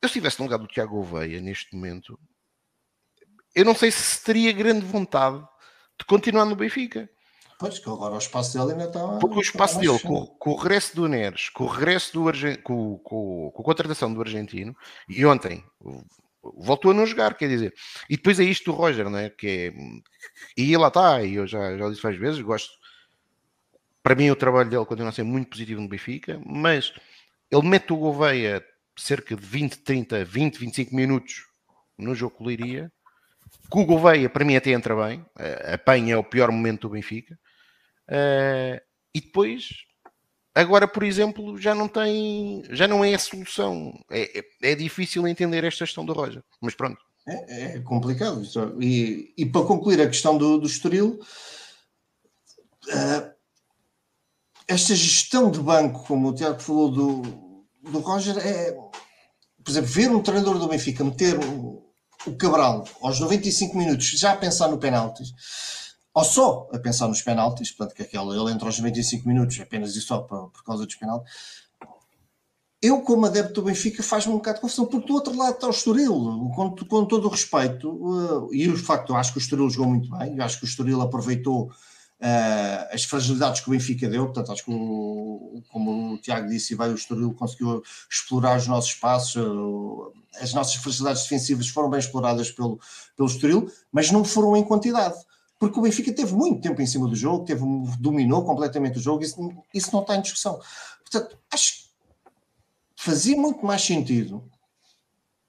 Eu se estivesse no lugar do Tiago Oveia neste momento, eu não sei se teria grande vontade de continuar no Benfica. Pois que agora o espaço dele ainda está. Porque o espaço dele, com, com, o regresso do Neres, com o regresso do Argentino, com, com, com, a contratação do argentino, e ontem voltou a não jogar, quer dizer. E depois é isto do Roger, não é? Que é, e lá está, e eu já, já disse várias vezes, gosto para mim, o trabalho dele continua a ser muito positivo no Benfica, mas ele mete o Gouveia cerca de 20, 30, 20, 25 minutos no jogo com o Leiria. Com o Gouveia, para mim, até entra bem. Apanha é o pior momento do Benfica. Uh, e depois, agora, por exemplo, já não tem, já não é a solução. É, é, é difícil entender esta gestão do Roger. Mas pronto. É, é complicado. E, e, para concluir a questão do, do Estoril, uh, esta gestão de banco, como o Tiago falou do, do Roger, é, por exemplo, ver um treinador do Benfica meter o, o Cabral aos 95 minutos já a pensar no penaltis, ou só a pensar nos penaltis, portanto, que aquela, ele entra aos 95 minutos apenas e só por, por causa dos penaltis. Eu, como adepto do Benfica, faz-me um bocado de confusão, porque do outro lado está o Estoril, com, com todo o respeito, uh, e o facto, eu acho que o Estoril jogou muito bem, eu acho que o Estoril aproveitou Uh, as fragilidades que o Benfica deu, portanto, acho que, o, como o Tiago disse, vai o Estoril conseguiu explorar os nossos espaços, uh, as nossas fragilidades defensivas foram bem exploradas pelo, pelo Estoril, mas não foram em quantidade, porque o Benfica teve muito tempo em cima do jogo, teve, dominou completamente o jogo, isso, isso não está em discussão. Portanto, acho que fazia muito mais sentido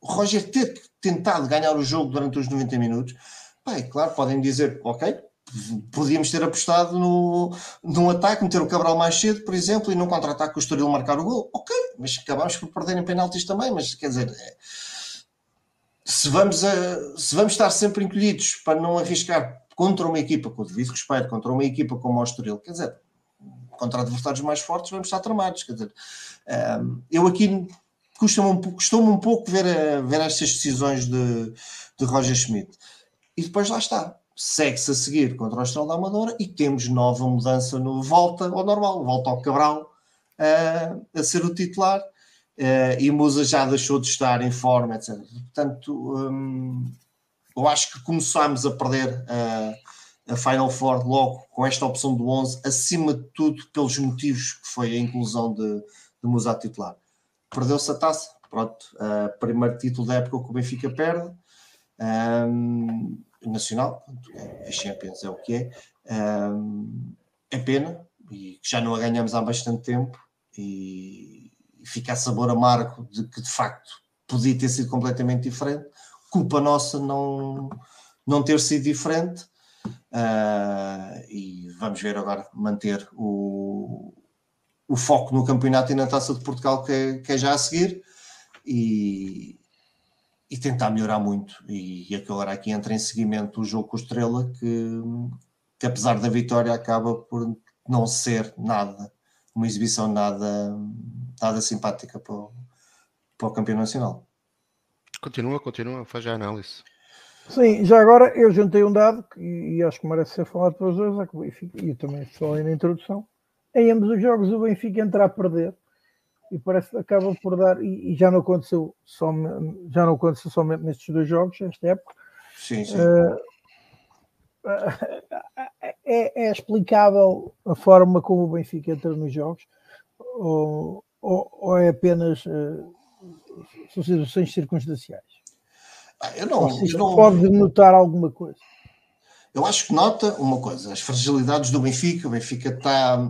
o Roger ter tentado ganhar o jogo durante os 90 minutos. Bem, claro, podem dizer, ok, podíamos ter apostado no, num ataque, meter o Cabral mais cedo, por exemplo, e num contra-ataque o Estoril marcar o gol. Ok, mas acabámos por perder em penaltis também, mas quer dizer, é, se vamos, a, se vamos estar sempre encolhidos para não arriscar contra uma equipa, com o devido respeito, contra uma equipa como o Estoril, quer dizer, contra adversários mais fortes, vamos estar tramados, quer dizer, um, eu aqui custa-me um, custou-me um pouco ver, ver estas decisões de, de Roger Schmidt. E depois lá está segue-se a seguir contra o Estrela da Amadora e temos nova mudança no volta ao normal, volta ao Cabral uh, a ser o titular uh, e Musa já deixou de estar em forma, etc. Portanto, um, eu acho que começámos a perder uh, a Final Four logo com esta opção do 11, acima de tudo pelos motivos que foi a inclusão de, de Musa a titular. Perdeu-se a taça, pronto, primeiro título da época que o Benfica perde. Um, nacional, a Champions é o que é. É pena, e já não a ganhamos há bastante tempo, e, fica a sabor amargo de que de facto podia ter sido completamente diferente. Culpa nossa não, não ter sido diferente. Uh, e vamos ver agora manter o, o foco no campeonato e na taça de Portugal que é, que é já a seguir. E, e tentar melhorar muito. E, e agora aqui entra em seguimento o jogo com o Estrela, que, que apesar da vitória acaba por não ser nada, uma exibição nada, nada simpática para o, para o campeão nacional. Continua, continua, faz a análise. Sim, já agora eu juntei um dado que, e acho que merece ser falado pelos dois, é que o Benfica, e eu também falei na introdução, em ambos os jogos o Benfica entra a perder e parece que acaba por dar, e, e, já não aconteceu só, já não aconteceu somente nestes dois jogos, nesta época. Sim, sim. Uh, é, é, explicável a forma como o Benfica entra nos jogos ou, ou, ou é apenas uh, são situações circunstanciais? Ah, eu não, eu não, pode notar alguma coisa. Eu acho que nota uma coisa, as fragilidades do Benfica, o Benfica está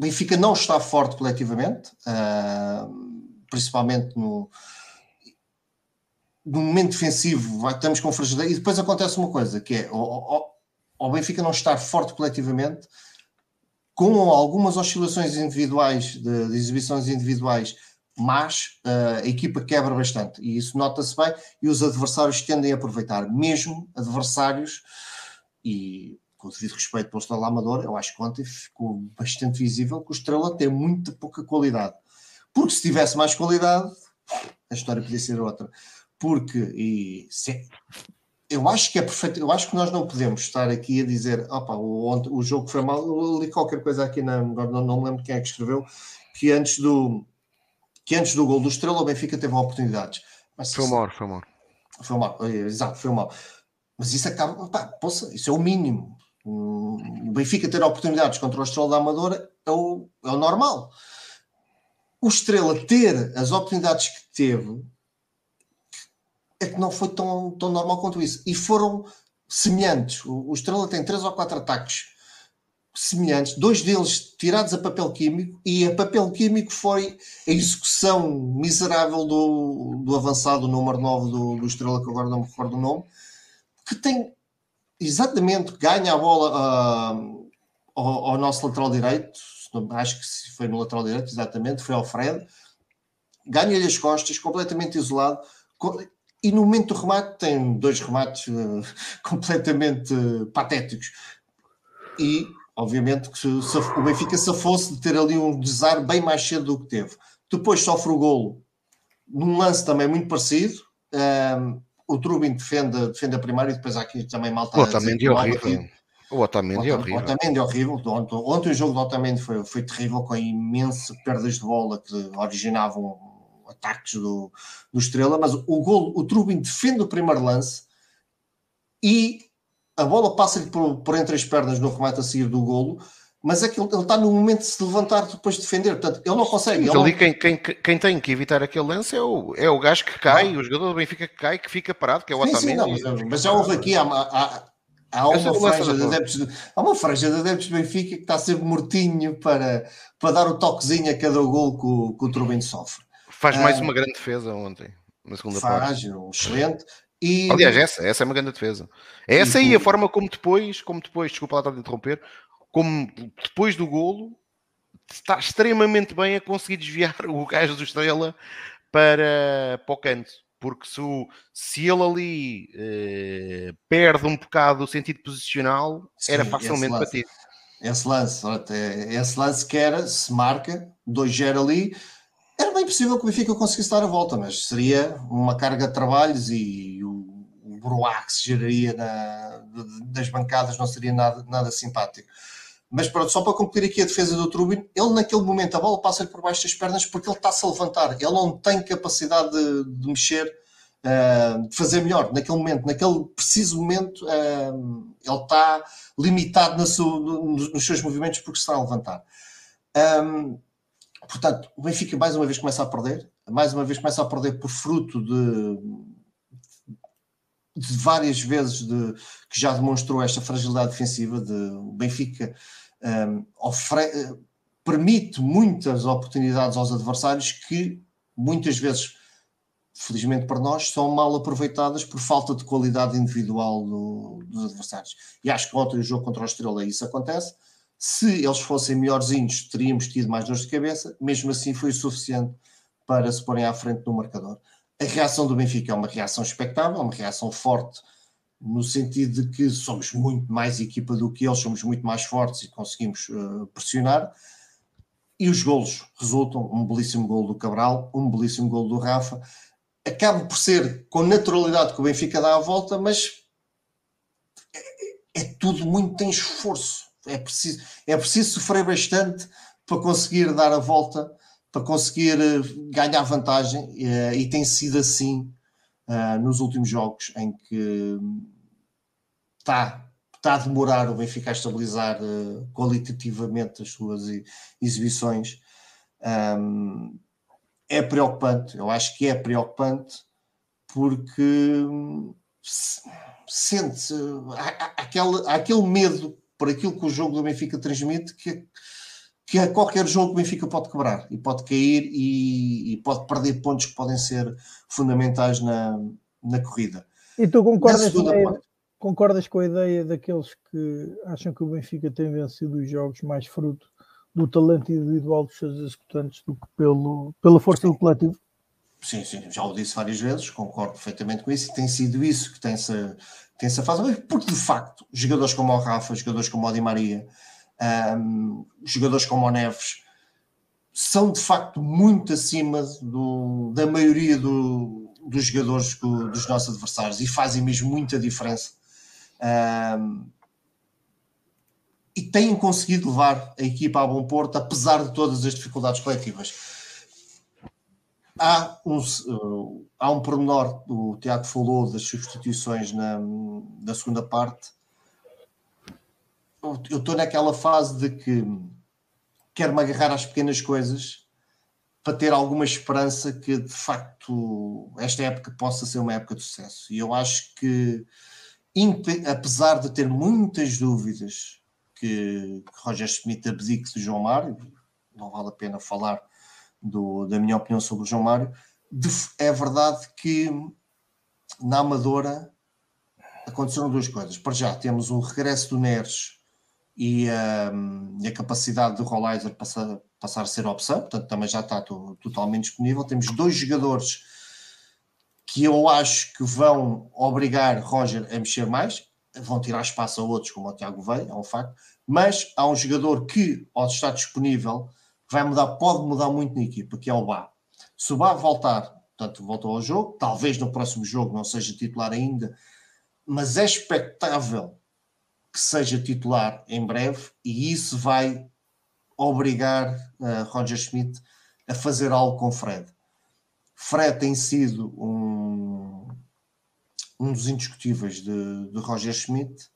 Benfica não está forte coletivamente, uh, principalmente no, no momento defensivo, estamos com fragilidade. E depois acontece uma coisa, que é o, o Benfica não estar forte coletivamente, com algumas oscilações individuais, de, de exibições individuais, mas uh, a equipa quebra bastante. E isso nota-se bem, e os adversários tendem a aproveitar, mesmo adversários, e com o devido respeito pelo Estrela Amador, eu acho que ontem ficou bastante visível que o Estrela tem muita pouca qualidade. Porque se tivesse mais qualidade, a história podia ser outra. Porque, e se, eu acho que é perfeito, eu acho que nós não podemos estar aqui a dizer, opa, o, o jogo foi mal, eu li qualquer coisa aqui, na, não, não me lembro quem é que escreveu, que antes do que antes do gol do Estrela o Benfica teve oportunidades. Mas, foi mal, foi mal. Foi mal, exato, foi mal. Mas isso acaba, pá, poça, isso é o mínimo. O Benfica ter oportunidades contra o Estrela da Amadora é o, é o normal. O Estrela ter as oportunidades que teve é que não foi tão, tão normal quanto isso. E foram semelhantes. O, o Estrela tem três ou quatro ataques semelhantes, dois deles tirados a papel químico, e a papel químico foi a execução miserável do, do avançado número 9 do, do Estrela, que agora não me recordo o nome, que tem exatamente, ganha a bola uh, ao, ao, nosso lateral direito, acho que foi no lateral direito, exatamente, foi ao Fred, ganha-lhe as costas, completamente isolado, e no momento do remate tem dois remates uh, [laughs] completamente uh, patéticos. E, obviamente, que se, se, o Benfica se fosse de ter ali um desar bem mais cedo do que teve. Depois sofre o golo num lance também muito parecido. O Trubin defende, defende a primeira e depois há aqui também malta. O Otamendi é horrível. O Otamendi é horrível. O Otamendi é horrível. Ontem, ontem o jogo do Otamendi foi, foi terrível, com imensas perdas de bola que originavam ataques do, do Estrela, mas o gol, o Trubin defende o primeiro lance e a bola passa-lhe por, por, entre as pernas no remate a seguir do golo mas é que ele, ele, está no momento de se levantar depois de defender, portanto, ele não consegue. Mas ali não... quem, quem, quem tem que evitar aquele lance é o, é o gajo que cai, o jogador do Benfica que cai, que fica parado, que é o sim, Otamendi. Sim, não, mas, mas, já houve aqui, há, há, há uma, franja de adeptos, há uma franja de adeptos do Benfica que está sempre mortinho para, para dar o toquezinho a cada gol que o, que o sofre. Faz mais ah, uma grande defesa ontem, na segunda faz, parte. Faz, excelente. E... Aliás, essa, essa é uma grande defesa. É essa e, aí a forma como depois, como depois, desculpa lá estar a interromper, como depois do golo está extremamente bem a conseguir desviar [laughs] o gajo do Estrela para, para o canto. Porque se, o, se ele ali eh, perde um bocado o sentido posicional, Sim, era facilmente esse batido. Esse lance, esse lance que era, se marca, 2-0 ali, era bem possível que o Benfica conseguisse dar a volta, mas seria uma carga de trabalhos e o, o que se geraria na, das bancadas não seria nada, nada simpático. Mas pronto, só para concluir aqui a defesa do Trubin, ele naquele momento a bola passa-lhe por baixo das pernas porque ele está-se a levantar, ele não tem capacidade de, de mexer, uh, de fazer melhor. Naquele momento, naquele preciso momento, uh, ele está limitado nos, nos, seus movimentos porque se está a levantar. Um, portanto, o Benfica mais uma vez começa a perder, mais uma vez começa a perder por fruto de, de várias vezes de, que já demonstrou esta fragilidade defensiva de o Benfica um, permite muitas oportunidades aos adversários que muitas vezes, felizmente para nós, são mal aproveitadas por falta de qualidade individual do, dos adversários. E acho que ontem o jogo contra o Estrela isso acontece. Se eles fossem melhorzinhos, teríamos tido mais dores de cabeça. Mesmo assim, foi o suficiente para se porem à frente do marcador. A reação do Benfica é uma reação expectável, uma reação forte, no sentido de que somos muito mais equipa do que eles, somos muito mais fortes e conseguimos uh, pressionar. E os golos resultam: um belíssimo gol do Cabral, um belíssimo gol do Rafa. Acaba por ser com naturalidade que o Benfica dá a volta, mas é, é tudo muito em esforço. É preciso, é preciso sofrer bastante para conseguir dar a volta para conseguir eh, ganhar vantagem eh, e tem sido assim eh, nos últimos jogos em que está, está a demorar o Benfica a estabilizar qualitativamente as suas exibições. É preocupante, eu acho que é preocupante porque sente há, aquele, há aquele medo por aquilo que o jogo do Benfica transmite que que a qualquer jogo o Benfica pode quebrar e pode cair e, e, pode perder pontos que podem ser fundamentais na, na corrida. E tu concordas, ideia, concordas com a ideia daqueles que acham que o Benfica tem vencido os jogos mais fruto do talento individual dos seus executantes do que pelo, pela força do coletivo? Sim, sim, já o disse várias vezes, concordo perfeitamente com isso, e tem sido isso que tem-se tem -se fase, porque de facto, jogadores como o Rafa, jogadores como o Di Maria, um, jogadores como o Neves são de facto muito acima do, da maioria do, dos jogadores do, dos nossos adversários e fazem mesmo muita diferença. Um, e têm conseguido levar a equipa a bom porto, apesar de todas as dificuldades coletivas. Há um, uh, há um pormenor, o Tiago falou das substituições na, na segunda parte, eu estou naquela fase de que quero-me agarrar às pequenas coisas para ter alguma esperança que de facto esta época possa ser uma época de sucesso. E eu acho que, apesar de ter muitas dúvidas que, que Roger Schmidt abdique de João Mário, não vale a pena falar do, da minha opinião sobre o João Mário, é verdade que na Amadora aconteceram duas coisas. Para já temos o regresso do Neres e, um, e a capacidade do Rollizer passar, passar a ser opção, portanto também já está totalmente disponível. Temos dois jogadores que eu acho que vão obrigar Roger a mexer mais, vão tirar espaço a outros, como o Tiago veio, é um facto, mas há um jogador que, ao estar disponível, vai mudar, pode mudar muito na equipa, que é o Bá. Se o Bá voltar, portanto, voltou ao jogo, talvez no próximo jogo não seja titular ainda, mas é expectável que seja titular em breve e isso vai obrigar uh, Roger Schmidt a fazer algo com Fred. Fred tem sido um, um dos indiscutíveis de, de Roger Schmidt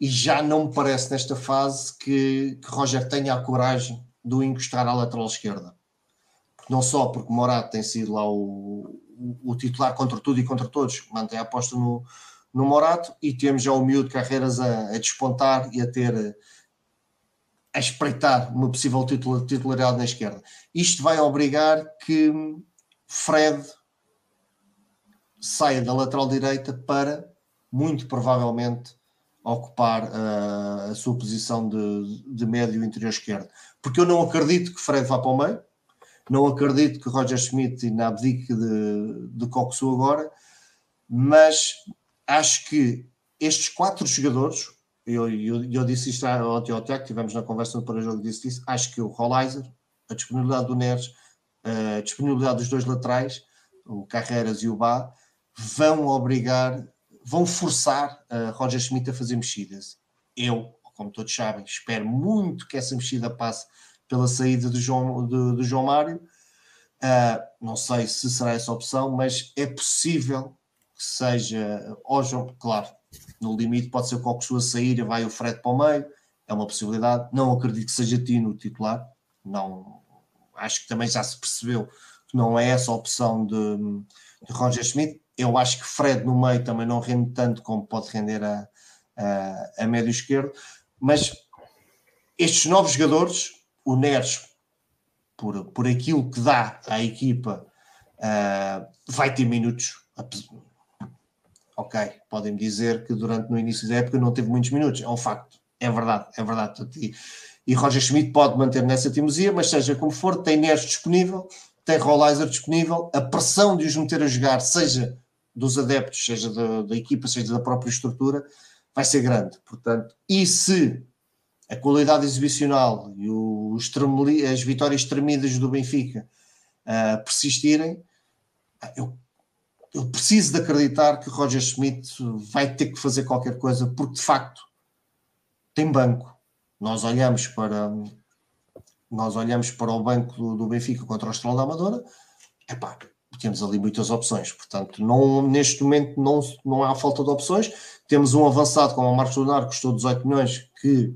e já não me parece nesta fase que, que Roger tenha a coragem de o encostar à lateral esquerda. Não só porque Morato tem sido lá o, o, o titular contra tudo e contra todos, mantém a aposta no, no Morato e temos já o miúdo Carreiras a, a despontar e a ter a espreitar uma possível titularidade na esquerda. Isto vai obrigar que Fred saia da lateral direita para, muito provavelmente, ocupar uh, a sua posição de, de médio interior esquerdo. Porque eu não acredito que Fred vá para o meio, não acredito que Roger Schmidt abdique de, de Coxu agora, mas acho que estes quatro jogadores, eu, eu, eu disse isto ontem ao Tiago, tivemos na conversa no para-jogo, disse isso, acho que o Rollizer, a disponibilidade do Neres, a disponibilidade dos dois laterais, o Carreras e o Bá, vão obrigar, vão forçar a Roger Schmidt a fazer mexidas. Eu, como todos sabem, espero muito que essa mexida passe pela saída do João, do, do João Mário. Uh, não sei se será essa opção, mas é possível que seja, João, claro, no limite pode ser o Coxu sair e vai o Fred para o meio, é uma possibilidade. Não acredito que seja Tino o titular, não, acho que também já se percebeu que não é essa a opção de, de Roger Schmidt. Eu acho que Fred no meio também não rende tanto como pode render a, a, a médio esquerdo, mas estes novos jogadores, o Neres, por, por aquilo que dá à equipa, uh, vai ter minutos ok, podem-me dizer que durante no início da época não teve muitos minutos, é um facto, é verdade, é verdade. E, e Roger Schmidt pode manter nessa timosia, mas seja como for, tem Neres disponível, tem Rollizer disponível, a pressão de os meter a jogar, seja dos adeptos, seja da, da equipa, seja da própria estrutura, vai ser grande. Portanto, e se a qualidade exibicional e os as vitórias tremidas do Benfica uh, persistirem, eu, eu preciso de acreditar que Roger Schmidt vai ter que fazer qualquer coisa, porque de facto tem banco. Nós olhamos para nós olhamos para o banco do, do Benfica contra o Estrela da Amadora, epá, temos ali muitas opções, portanto, não, neste momento não, não há falta de opções. Temos um avançado como o Marcos Leonardo, que custou 18 milhões, que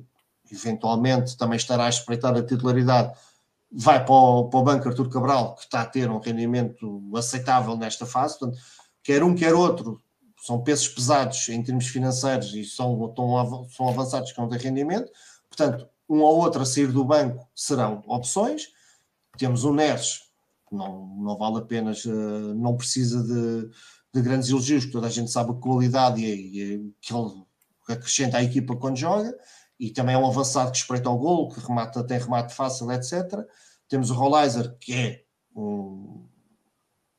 eventualmente também estará a espreitar a titularidade, vai para o, para o banco Artur Cabral, que está a ter um rendimento aceitável nesta fase. Portanto, quer um, quer outro, são pesos pesados em termos financeiros e são, tão, são avançados que não têm rendimento. Portanto, um ou outro a sair do banco serão opções. Temos o Neres, não, não vale a pena, eh, não precisa de, de grandes elogios, toda a gente sabe a qualidade e, e que ele acrescenta à equipa quando joga, e também é um avançado que espreita o gol, que remata, tem remate fácil, etc. Temos o Rollizer, que é um,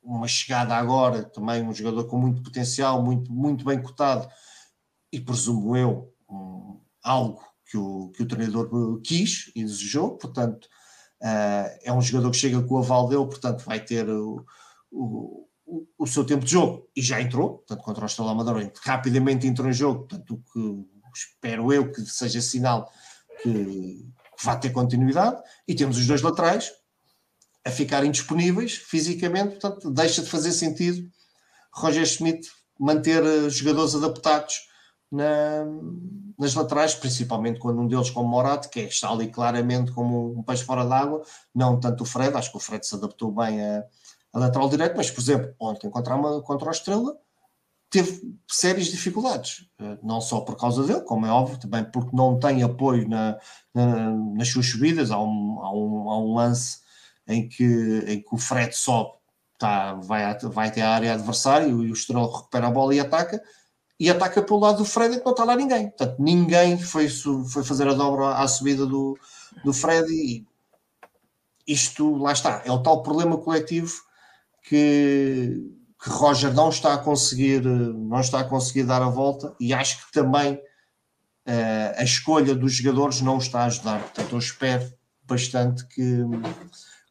uma chegada agora, também um jogador com muito potencial, muito, muito bem cotado, e presumo eu, um, algo que o, que o treinador quis e desejou, portanto, uh, é um jogador que chega com o aval dele, portanto, vai ter o, o, o, seu tempo de jogo e já entrou, portanto, contra o Estrela Amador, rapidamente entrou em jogo, portanto, o que espero eu que seja sinal que, vá ter continuidade, e temos os dois laterais a ficarem disponíveis fisicamente, portanto, deixa de fazer sentido Roger Schmidt manter eh, jogadores adaptados na, nas laterais, principalmente quando um deles, como Morato, que está ali claramente como um peixe fora d'água, não tanto o Fred, acho que o Fred se adaptou bem a, a lateral direito, mas, por exemplo, ontem contra, uma, contra a Estrela, teve sérias dificuldades, eh, não só por causa dele, como é óbvio, também porque não tem apoio na, na, nas suas subidas, há um, há um, há um lance em que, em que o Fred sobe, tá, vai, vai até a área adversária e o Estrela recupera a bola e ataca, e ataca pelo lado do Fred e não está lá ninguém. Portanto, ninguém foi, foi fazer a dobra à subida do, do Fred e isto, lá está, é o tal problema coletivo que, que Roger não está a conseguir não está a conseguir dar a volta e acho que também uh, a escolha dos jogadores não está a ajudar. Portanto, eu espero bastante que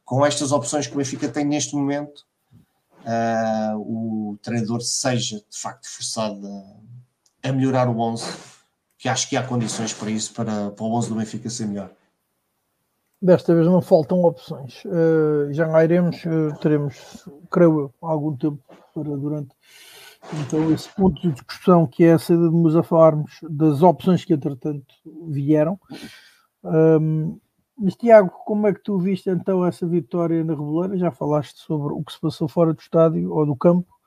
com estas opções que o Benfica tem neste momento uh, o treinador seja de facto forçado a, a, melhorar o 11, que acho que há condições para isso, para, para o 11 do Benfica ser melhor. Desta vez não faltam opções. Uh, já lá iremos, uh, teremos, creio eu, algum tempo para durante então esse ponto de discussão que é a saída de nos a falarmos das opções que entretanto vieram. Um, mas Tiago, como é que tu viste então essa vitória na Reboleira? Já falaste sobre o que se passou fora do estádio ou do campo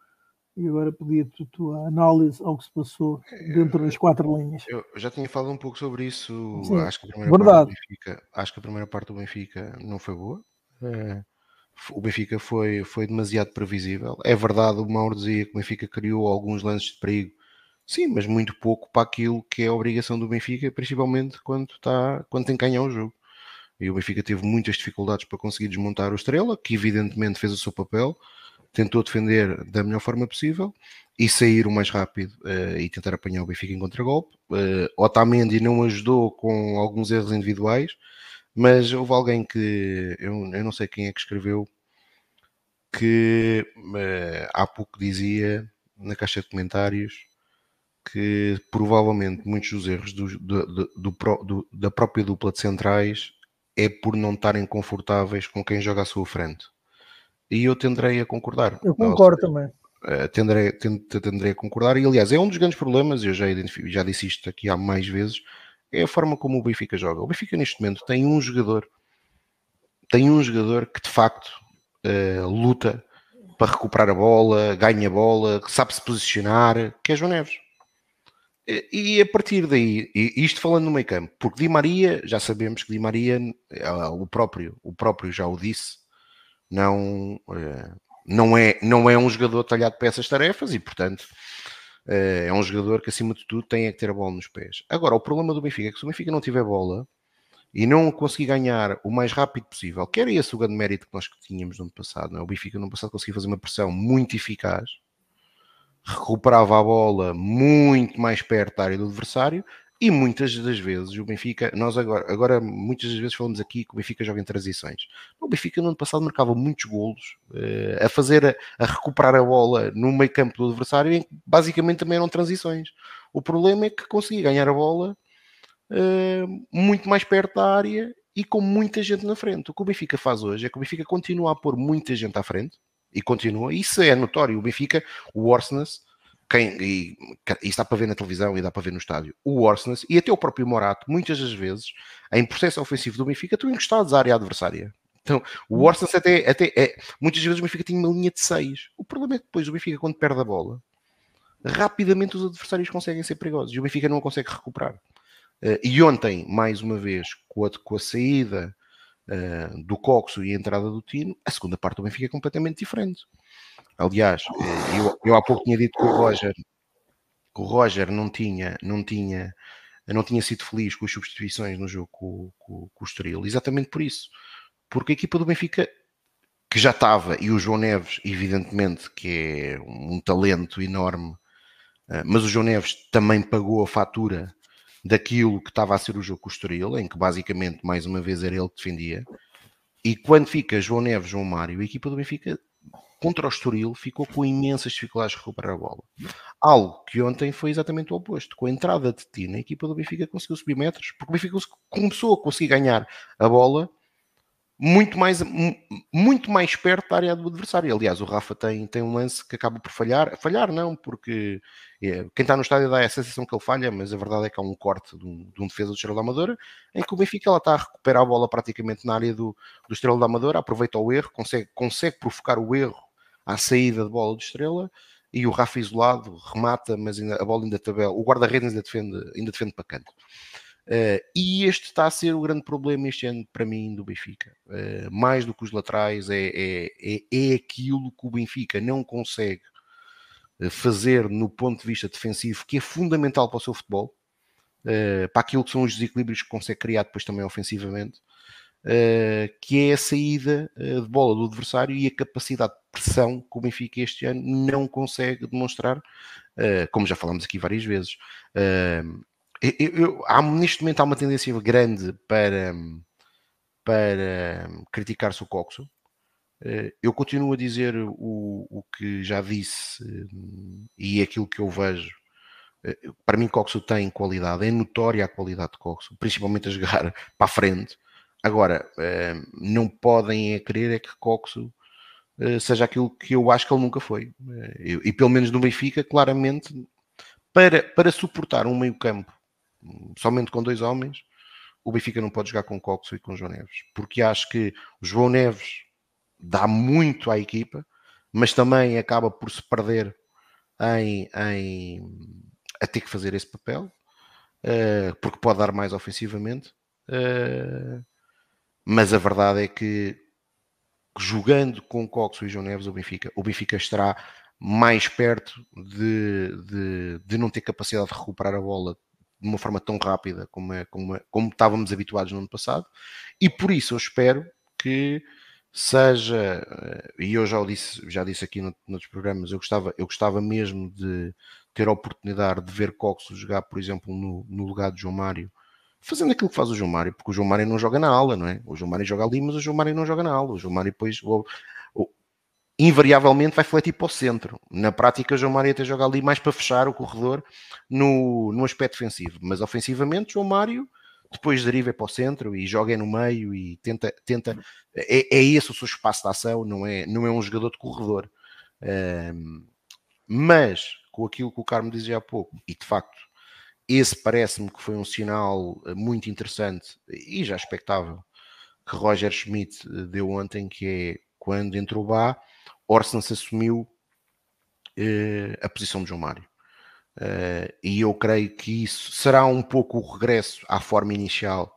e agora pedia-te a tua análise ao que se passou dentro das quatro linhas. Eu já tinha falado um pouco sobre isso. Sim, acho, que a primeira verdade. Parte do Benfica, acho que a primeira parte do Benfica não foi boa. É, o Benfica foi, foi demasiado previsível. É verdade, o Mauro dizia que o Benfica criou alguns lances de perigo. Sim, mas muito pouco para aquilo que é a obrigação do Benfica, principalmente quando, está, quando tem que ganhar o jogo. E o Benfica teve muitas dificuldades para conseguir desmontar o Estrela, que evidentemente fez o seu papel, tentou defender da melhor forma possível e sair o mais rápido uh, e tentar apanhar o Benfica em contragolpe. Uh, Otamendi não ajudou com alguns erros individuais, mas houve alguém que eu, eu não sei quem é que escreveu que uh, há pouco dizia na caixa de comentários que provavelmente muitos dos erros do, do, do, da própria dupla de centrais é por não estarem confortáveis com quem joga à sua frente. E eu tenderei a concordar. Eu concordo também. Uh, tenderei, tenderei a concordar. E aliás, é um dos grandes problemas, eu já, já disse isto aqui há mais vezes, é a forma como o Benfica joga. O Benfica neste momento tem um jogador, tem um jogador que de facto uh, luta para recuperar a bola, ganha a bola, sabe se posicionar, que é João Neves. E a partir daí, isto falando no meio campo, porque Di Maria, já sabemos que Di Maria, eh, o próprio, o próprio já o disse, não, eh, não, é, não é um jogador talhado para essas tarefas e, portanto, eh, é um jogador que, acima de tudo, tem é que ter a bola nos pés. Agora, o problema do Benfica é que se o Benfica não tiver bola, e não conseguir ganhar o mais rápido possível, que era esse o grande mérito que nós tínhamos no ano passado, é? o Benfica no ano passado conseguia fazer uma pressão muito eficaz, recuperava a bola muito mais perto da área do adversário e muitas das vezes o Benfica, nós agora, agora muitas das vezes falamos aqui que o Benfica joga em transições. O Benfica no ano passado marcava muitos golos uh, a fazer, a, a, recuperar a bola no meio campo do adversário, basicamente também eram transições. O problema é que conseguia ganhar a bola uh, muito mais perto da área e com muita gente na frente. O que o Benfica faz hoje é que o Benfica continua a pôr muita gente à frente e continua, isso é notório. O Benfica, o Orsnes, quem, e, e está para ver na televisão e dá para ver no estádio, o Orsnes e até o próprio Morato, muitas das vezes, em processo ofensivo do Benfica, estão encostados à área adversária. Então, o hum. Orsnes até, até é, muitas vezes o Benfica tinha uma linha de 6. O problema é que depois o Benfica, quando perde a bola, rapidamente os adversários conseguem ser perigosos e o Benfica não a consegue recuperar. Uh, e ontem, mais uma vez, com a, com a saída uh, do Coxo e a entrada do Tino, a segunda parte do Benfica é completamente diferente. Aliás, eh, eu, eu há pouco tinha dito que o Roger, que o Roger não tinha, não tinha, não tinha sido feliz com as substituições no jogo com, com, com o Estoril, exatamente por isso. Porque a equipa do Benfica que já estava, e o João Neves, evidentemente, que é um talento enorme, eh, mas o João Neves também pagou a fatura daquilo que estava a ser o jogo com o Estoril, em que basicamente, mais uma vez, era ele que defendia. E quando fica João Neves, João Mário, a equipa do Benfica contra o Estoril ficou com imensas dificuldades de recuperar a bola. Algo que ontem foi exatamente o oposto. Com a entrada de Tina, a equipa do Benfica conseguiu subir metros, porque o Benfica começou a conseguir ganhar a bola muito mais, muito mais perto da área do adversário. Aliás, o Rafa tem, tem um lance que acaba por falhar. Falhar não, porque é, quem está no estádio dá a sensação que ele falha, mas a verdade é que há um corte de um, de um defesa do Estrela da Amadora, em que o Benfica ela está a recuperar a bola praticamente na área do, do Estrela da Amadora, aproveita o erro, consegue, consegue provocar o erro à saída de bola do Estrela, e o Rafa isolado remata, mas ainda, a bola ainda tabela, o guarda-redes ainda defende, ainda defende para canto. Uh, e este está a ser o grande problema este ano para mim do Benfica. Uh, mais do que os laterais, é, é, é, é, aquilo que o Benfica não consegue eh, fazer no ponto de vista defensivo, que é fundamental para o seu futebol, uh, para aquilo que são os desequilíbrios que consegue criar depois também ofensivamente, que é a saída de bola do adversário e a capacidade de pressão que o Benfica este ano não consegue demonstrar, como já falámos aqui várias vezes. Eu, eu, há, neste momento há uma tendência grande para, para criticar-se o Coxo. Eh, eu continuo a dizer o, o que já disse eh, e é aquilo que eu vejo. Eh, para mim, Coxo tem qualidade, é notória a qualidade de Coxo, principalmente a jogar [laughs] para a frente. Agora, não podem é querer é que Coxo seja aquilo que eu acho que ele nunca foi. E pelo menos no Benfica, claramente, para, para suportar um meio-campo somente com dois homens, o Benfica não pode jogar com Coxo e com João Neves, porque acho que o João Neves dá muito à equipa, mas também acaba por se perder em, em a ter que fazer esse papel, porque pode dar mais ofensivamente. Uh, mas a verdade é que jogando com Coxo e João Neves, o Benfica, o Benfica estará mais perto de, de, de não ter capacidade de recuperar a bola de uma forma tão rápida como, é, como, é, como estávamos habituados no ano passado, e por isso eu espero que seja, eh, e eu já disse, já disse aqui no, noutros programas, eu gostava, eu gostava mesmo de ter a oportunidade de ver Coxo jogar, por exemplo, no, no lugar de João Mário, fazendo aquilo que faz o João Mário, porque o João Mário não joga na aula, não é? O João Mário joga ali, mas o João Mário não joga na aula. O João Mário depois invariavelmente vai fletir para o centro. Na prática, o João Mário até joga ali mais para fechar o corredor no, no aspecto defensivo, mas ofensivamente, João Mário depois deriva para o centro e joga no meio e tenta, tenta é, é esse o seu espaço de ação, não é, não é um jogador de corredor. Um, mas, com aquilo que o Carmo dizia há pouco, e de facto, esse parece-me que foi um sinal eh, muito interessante e já expectável que Roger Schmidt eh, deu ontem, que é quando entrou Bá, Orsens assumiu uh, a posição de João Mário. Uh, e eu creio que isso será um pouco o regresso à forma inicial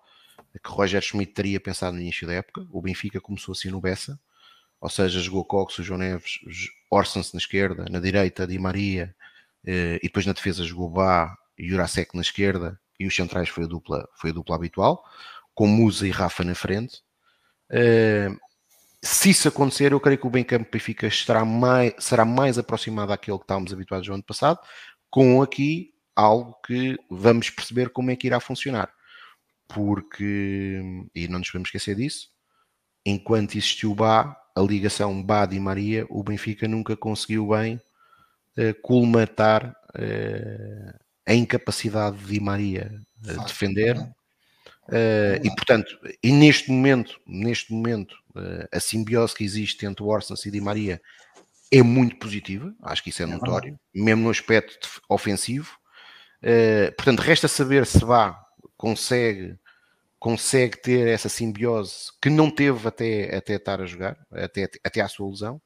que Roger Schmidt teria pensado no início da época. O Benfica começou assim no Bessa, ou seja, jogou Cox, o João Neves, Orsens na esquerda, na direita, Di Maria, e depois na defesa jogou Bá Jurasek na esquerda, e os centrais foi a dupla, foi a dupla habitual. com Musa e Rafa na frente. Uh, se isso acontecer, eu creio que o Benfica estará mais, será mais aproximado àquele que estávamos habituados no ano passado, com aqui algo que vamos perceber como é que irá funcionar. Porque, e não nos podemos esquecer disso, enquanto existiu o Bá, a ligação Bá e Maria, o Benfica nunca conseguiu bem uh, colmatar uh, a incapacidade de Maria uh, defender. Uh, e portanto, e neste momento, neste momento, uh, a simbiose que existe entre o Orsens e Di Maria é muito positiva, acho que isso é, é notório, mesmo no aspecto ofensivo. Uh, portanto, resta saber se vá consegue consegue ter essa simbiose que não teve até, até estar a jogar, até, até à sua lesão,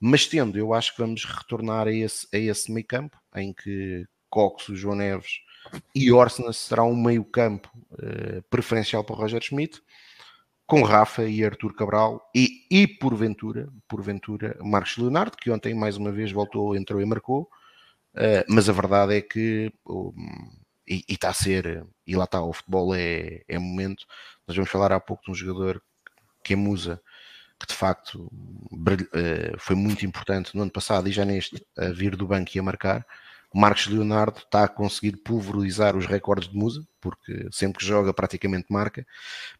mas tendo, eu acho que vamos retornar a esse, a esse meio campo em que Cox, o João Neves e Orsnes será um meio campo uh, preferencial para Roger Schmidt, com Rafa e Artur Cabral e, e porventura, porventura Marcos Leonardo, que ontem mais uma vez voltou, entrou e marcou, uh, mas a verdade é que um, e, está a ser, e lá está, o futebol é, é momento. Nós vamos falar há pouco de um jogador que é Musa, que de facto uh, foi muito importante no ano passado e já neste a vir do banco e a marcar. Marcos Leonardo está a conseguir pulverizar os recordes de Musa, porque sempre que joga praticamente marca,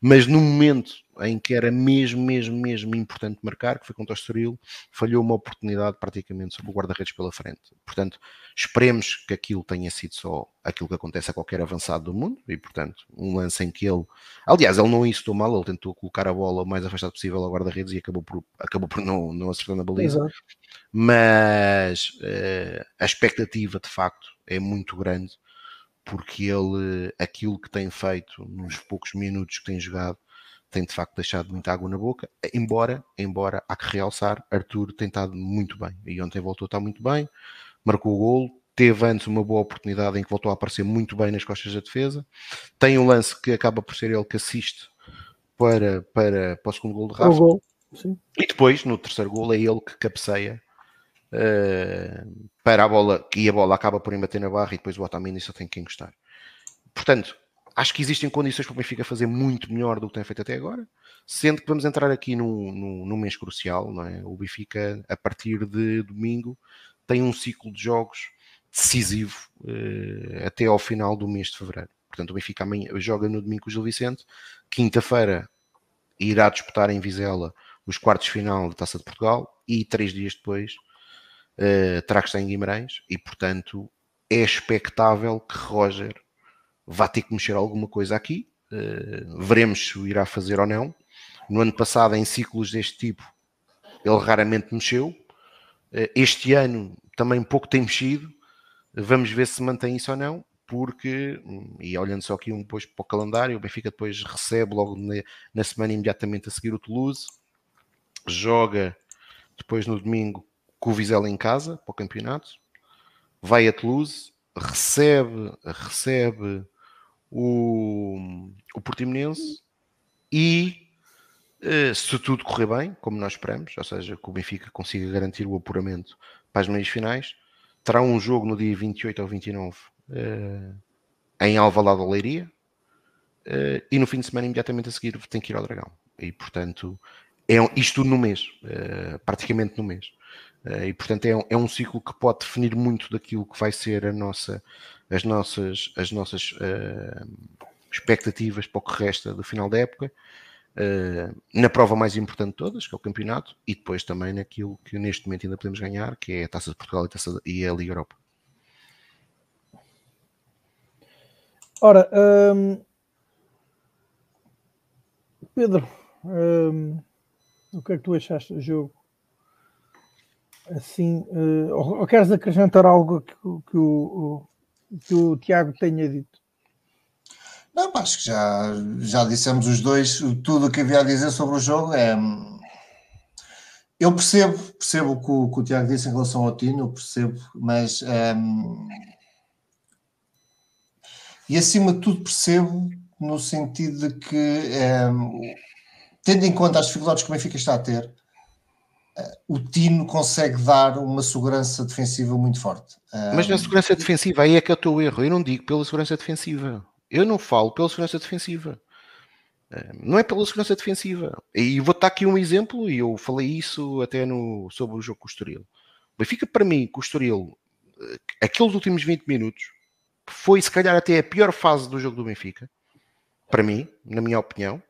mas no momento em que era mesmo, mesmo, mesmo importante marcar, que foi contra o Estoril, falhou uma oportunidade praticamente sobre o guarda-redes pela frente. Portanto, esperemos que aquilo tenha sido só aquilo que acontece a qualquer avançado do mundo, e portanto, um lance em que ele, aliás, ele não instou mal, ele tentou colocar a bola o mais afastado possível ao guarda-redes e acabou por, acabou por não, não acertar na baliza. Exato. Mas uh, a expectativa de facto é muito grande porque ele, aquilo que tem feito nos poucos minutos que tem jogado, tem de facto deixado muita água na boca, embora, embora há que realçar, Arthur tem estado muito bem, e ontem voltou a estar muito bem, marcou o golo, teve antes uma boa oportunidade em que voltou a aparecer muito bem nas costas da defesa, tem um lance que acaba por ser ele que assiste para, para, para o segundo gol de Rafa, e depois, no terceiro gol, é ele que cabeceia uh, para a bola, e a bola acaba por embater na barra e depois o Otamendi só tem que encostar. Portanto, acho que existem condições para o Benfica fazer muito melhor do que tem feito até agora, sendo que vamos entrar aqui num, mês crucial, não é? O Benfica, a partir de domingo, tem um ciclo de jogos decisivo uh, até ao final do mês de fevereiro. Portanto, o Benfica amanhã joga no domingo com o Gil Vicente, quinta-feira irá disputar em Vizela os quartos final da Taça de Portugal e três dias depois uh, terá que estar em Guimarães e, portanto, é expectável que Roger vá ter que mexer alguma coisa aqui. Uh, veremos se o irá fazer ou não. No ano passado, em ciclos deste tipo, ele raramente mexeu. Uh, este ano também pouco tem mexido. Vamos ver se mantém isso ou não, porque, e olhando só aqui um depois para o calendário, o Benfica depois recebe logo na, na semana imediatamente a seguir o Toulouse, joga depois no domingo com o Vizela em casa para o campeonato, vai a Toulouse, recebe, recebe o, o Portimonense e eh, se tudo correr bem, como nós esperamos, ou seja, que o Benfica consiga garantir o apuramento para as meias finais, terá um jogo no dia 28 ou 29 uh, em Alvalade Leiria uh, e no fim de semana imediatamente a seguir tem que ir ao Dragão. E portanto, é isto no mês, praticamente no mês. Uh, e portanto é um, é um, ciclo que pode definir muito daquilo que vai ser a nossa, as nossas, as nossas uh, expectativas para o que resta do final da época, uh, na prova mais importante de todas, que é o campeonato, e depois também naquilo que neste momento ainda podemos ganhar, que é a Taça de Portugal e a, Taça, e a Liga Europa. Ora, hum, Pedro, hum, o que é que tu achaste do jogo? Assim, uh, ou, ou, queres acrescentar algo que, que, o, que o Tiago tenha dito? Não, acho que já, já dissemos os dois tudo o que havia a dizer sobre o jogo. É, eu percebo, percebo o que o, que o Tiago disse em relação ao Tino, percebo, mas um, e acima de tudo percebo no sentido de que um, tendo em conta as dificuldades que o Benfica está a ter, o Tino consegue dar uma segurança defensiva muito forte. Mas na segurança defensiva, aí é que é o teu erro. Eu não digo pela segurança defensiva. Eu não falo pela segurança defensiva. Não é pela segurança defensiva. E vou dar aqui um exemplo, e eu falei isso até no, sobre o jogo com o Estoril. Benfica, para mim, com o Estoril, eh, aqueles últimos 20 minutos, foi se calhar até a pior fase do jogo do Benfica. Para mim, na minha opinião.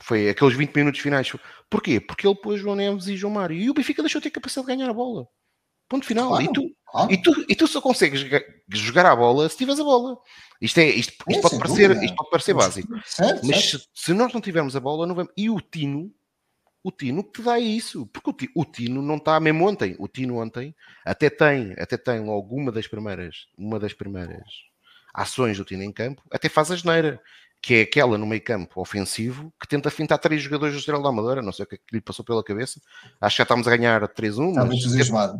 Foi aqueles 20 minutos finais. Porquê? Porque ele pôs João Neves e João Mário. E o Benfica deixou de ter capacidade de ganhar a bola. Ponto final. Claro, e, tu, claro. e, tu, e tu só consegues jogar a bola se tiveres a bola. Isto, é, isto, isto é, pode, parecer, isto pode parecer básico. Certo, mas certo. Se, se, nós não tivermos a bola, não vamos. E o Tino, o Tino que te dá isso. Porque o Tino, o Tino não está mesmo ontem. O Tino ontem até tem, até tem logo uma das primeiras, uma das primeiras ações do Tino em campo, até faz a geneira que é aquela no meio campo ofensivo que tenta fintar três jogadores do Estrela da Amadora, não sei o que, é que lhe passou pela cabeça, acho que já estamos a ganhar 3-1. Está muito entusiasmado.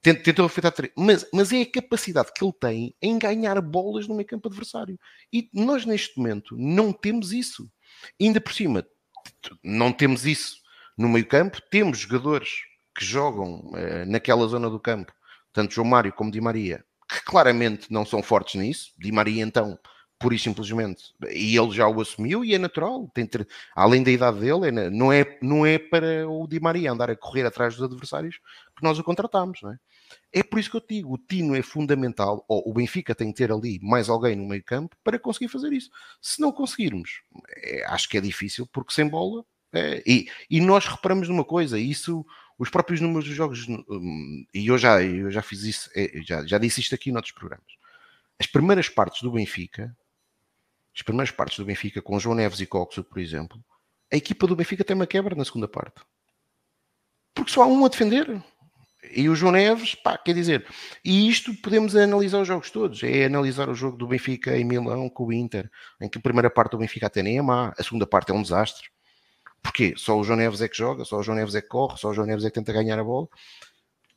Tentou afetar três, mas, mas é a capacidade que ele tem em ganhar bolas no meio campo adversário. E nós neste momento não temos isso. E ainda por cima, não temos isso no meio campo, temos jogadores que jogam eh, naquela zona do campo, tanto João Mário como Di Maria, que claramente não são fortes nisso. Di Maria então pura e simplesmente. E ele já o assumiu e é natural. Tem ter, além da idade dele, é, não, é, não é para o Di Maria andar a correr atrás dos adversários que nós o contratamos. Não é? é por isso que eu te digo: o Tino é fundamental, ou o Benfica tem que ter ali mais alguém no meio campo para conseguir fazer isso. Se não conseguirmos, é, acho que é difícil, porque sem bola. É, e, e nós reparamos numa coisa, isso os próprios números dos jogos, hum, e eu já, eu já fiz isso, é, já, já disse isto aqui noutros programas. As primeiras partes do Benfica as primeiras partes do Benfica, com João Neves e Coxo, por exemplo, a equipa do Benfica tem uma quebra na segunda parte. Porque só há um a defender. E o João Neves, pá, quer dizer, e isto podemos analisar os jogos todos. É analisar o jogo do Benfica em Milão com o Inter, em que a primeira parte do Benfica até nem é má, a segunda parte é um desastre. Porquê? Só o João Neves é que joga, só o João Neves é que corre, só o João Neves é que tenta ganhar a bola.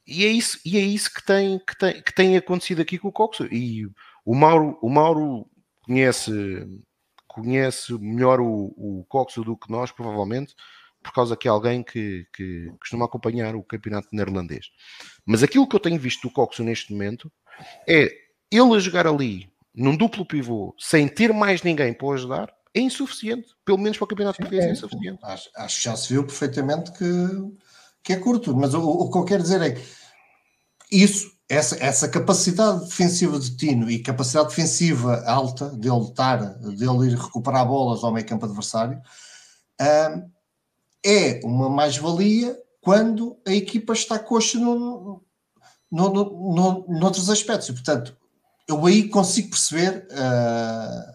E é isso, e é isso que, tem, que, tem, que tem acontecido aqui com o Coxo. E o Mauro, o Mauro conhece, conhece melhor o, o Coxo do que nós, provavelmente, por causa que é alguém que, que costuma acompanhar o campeonato neerlandês. Mas aquilo que eu tenho visto do Coxo neste momento é ele a jogar ali num duplo pivô sem ter mais ninguém para o ajudar é insuficiente. Pelo menos para o campeonato português é, é insuficiente. Acho, acho, que já se viu perfeitamente que, que é curto. Mas o, o que eu quero dizer é isso essa, essa capacidade defensiva de Tino e capacidade defensiva alta dele estar, dele ir recuperar bolas ao meio campo adversário, é uma mais-valia quando a equipa está coxa no, no, no, no, noutros aspectos. E, portanto, eu aí consigo perceber uh,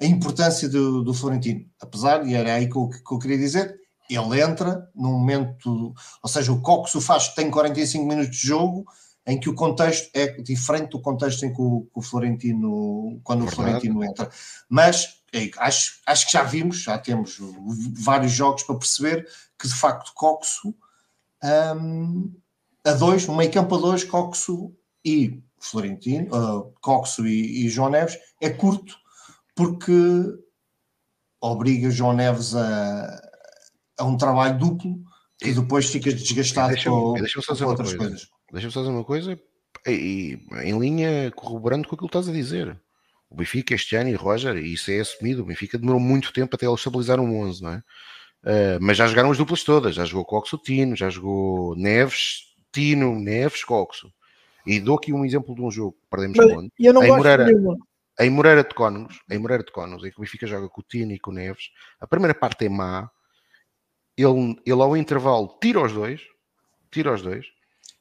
a importância do, do, Florentino. Apesar, e era aí que eu, que eu queria dizer, ele entra num momento, ou seja, o Cox o faz, tem 45 minutos de jogo, em que o contexto é diferente do contexto em que o, que o Florentino, quando Verdade. o Florentino entra. Mas é, acho, acho que já vimos, já temos vários jogos para perceber que de facto Coxo um, a dois, no meio campo a dois, Coxo e Florentino, uh, Coxo e, e, João Neves, é curto porque obriga João Neves a, a um trabalho duplo e depois fica desgastado com, deixa com outras coisa. coisas deixa-me só dizer uma coisa, e, em linha corroborando com aquilo que estás a dizer. O Benfica este ano e Roger, e isso é assumido, o Benfica demorou muito tempo até ele estabilizar um 11, não é? Uh, mas já jogaram as duplas todas, já jogou Coxo Tino, já jogou Neves, Tino, Neves, Coxo. E dou aqui um exemplo de um jogo que perdemos ponto. em Moreira, em Moreira de Cónegos, em Moreira de Cónegos, em que o Benfica joga com o Tino e com o Neves, a primeira parte é má, ele, ele ao intervalo tira os dois, tira os dois,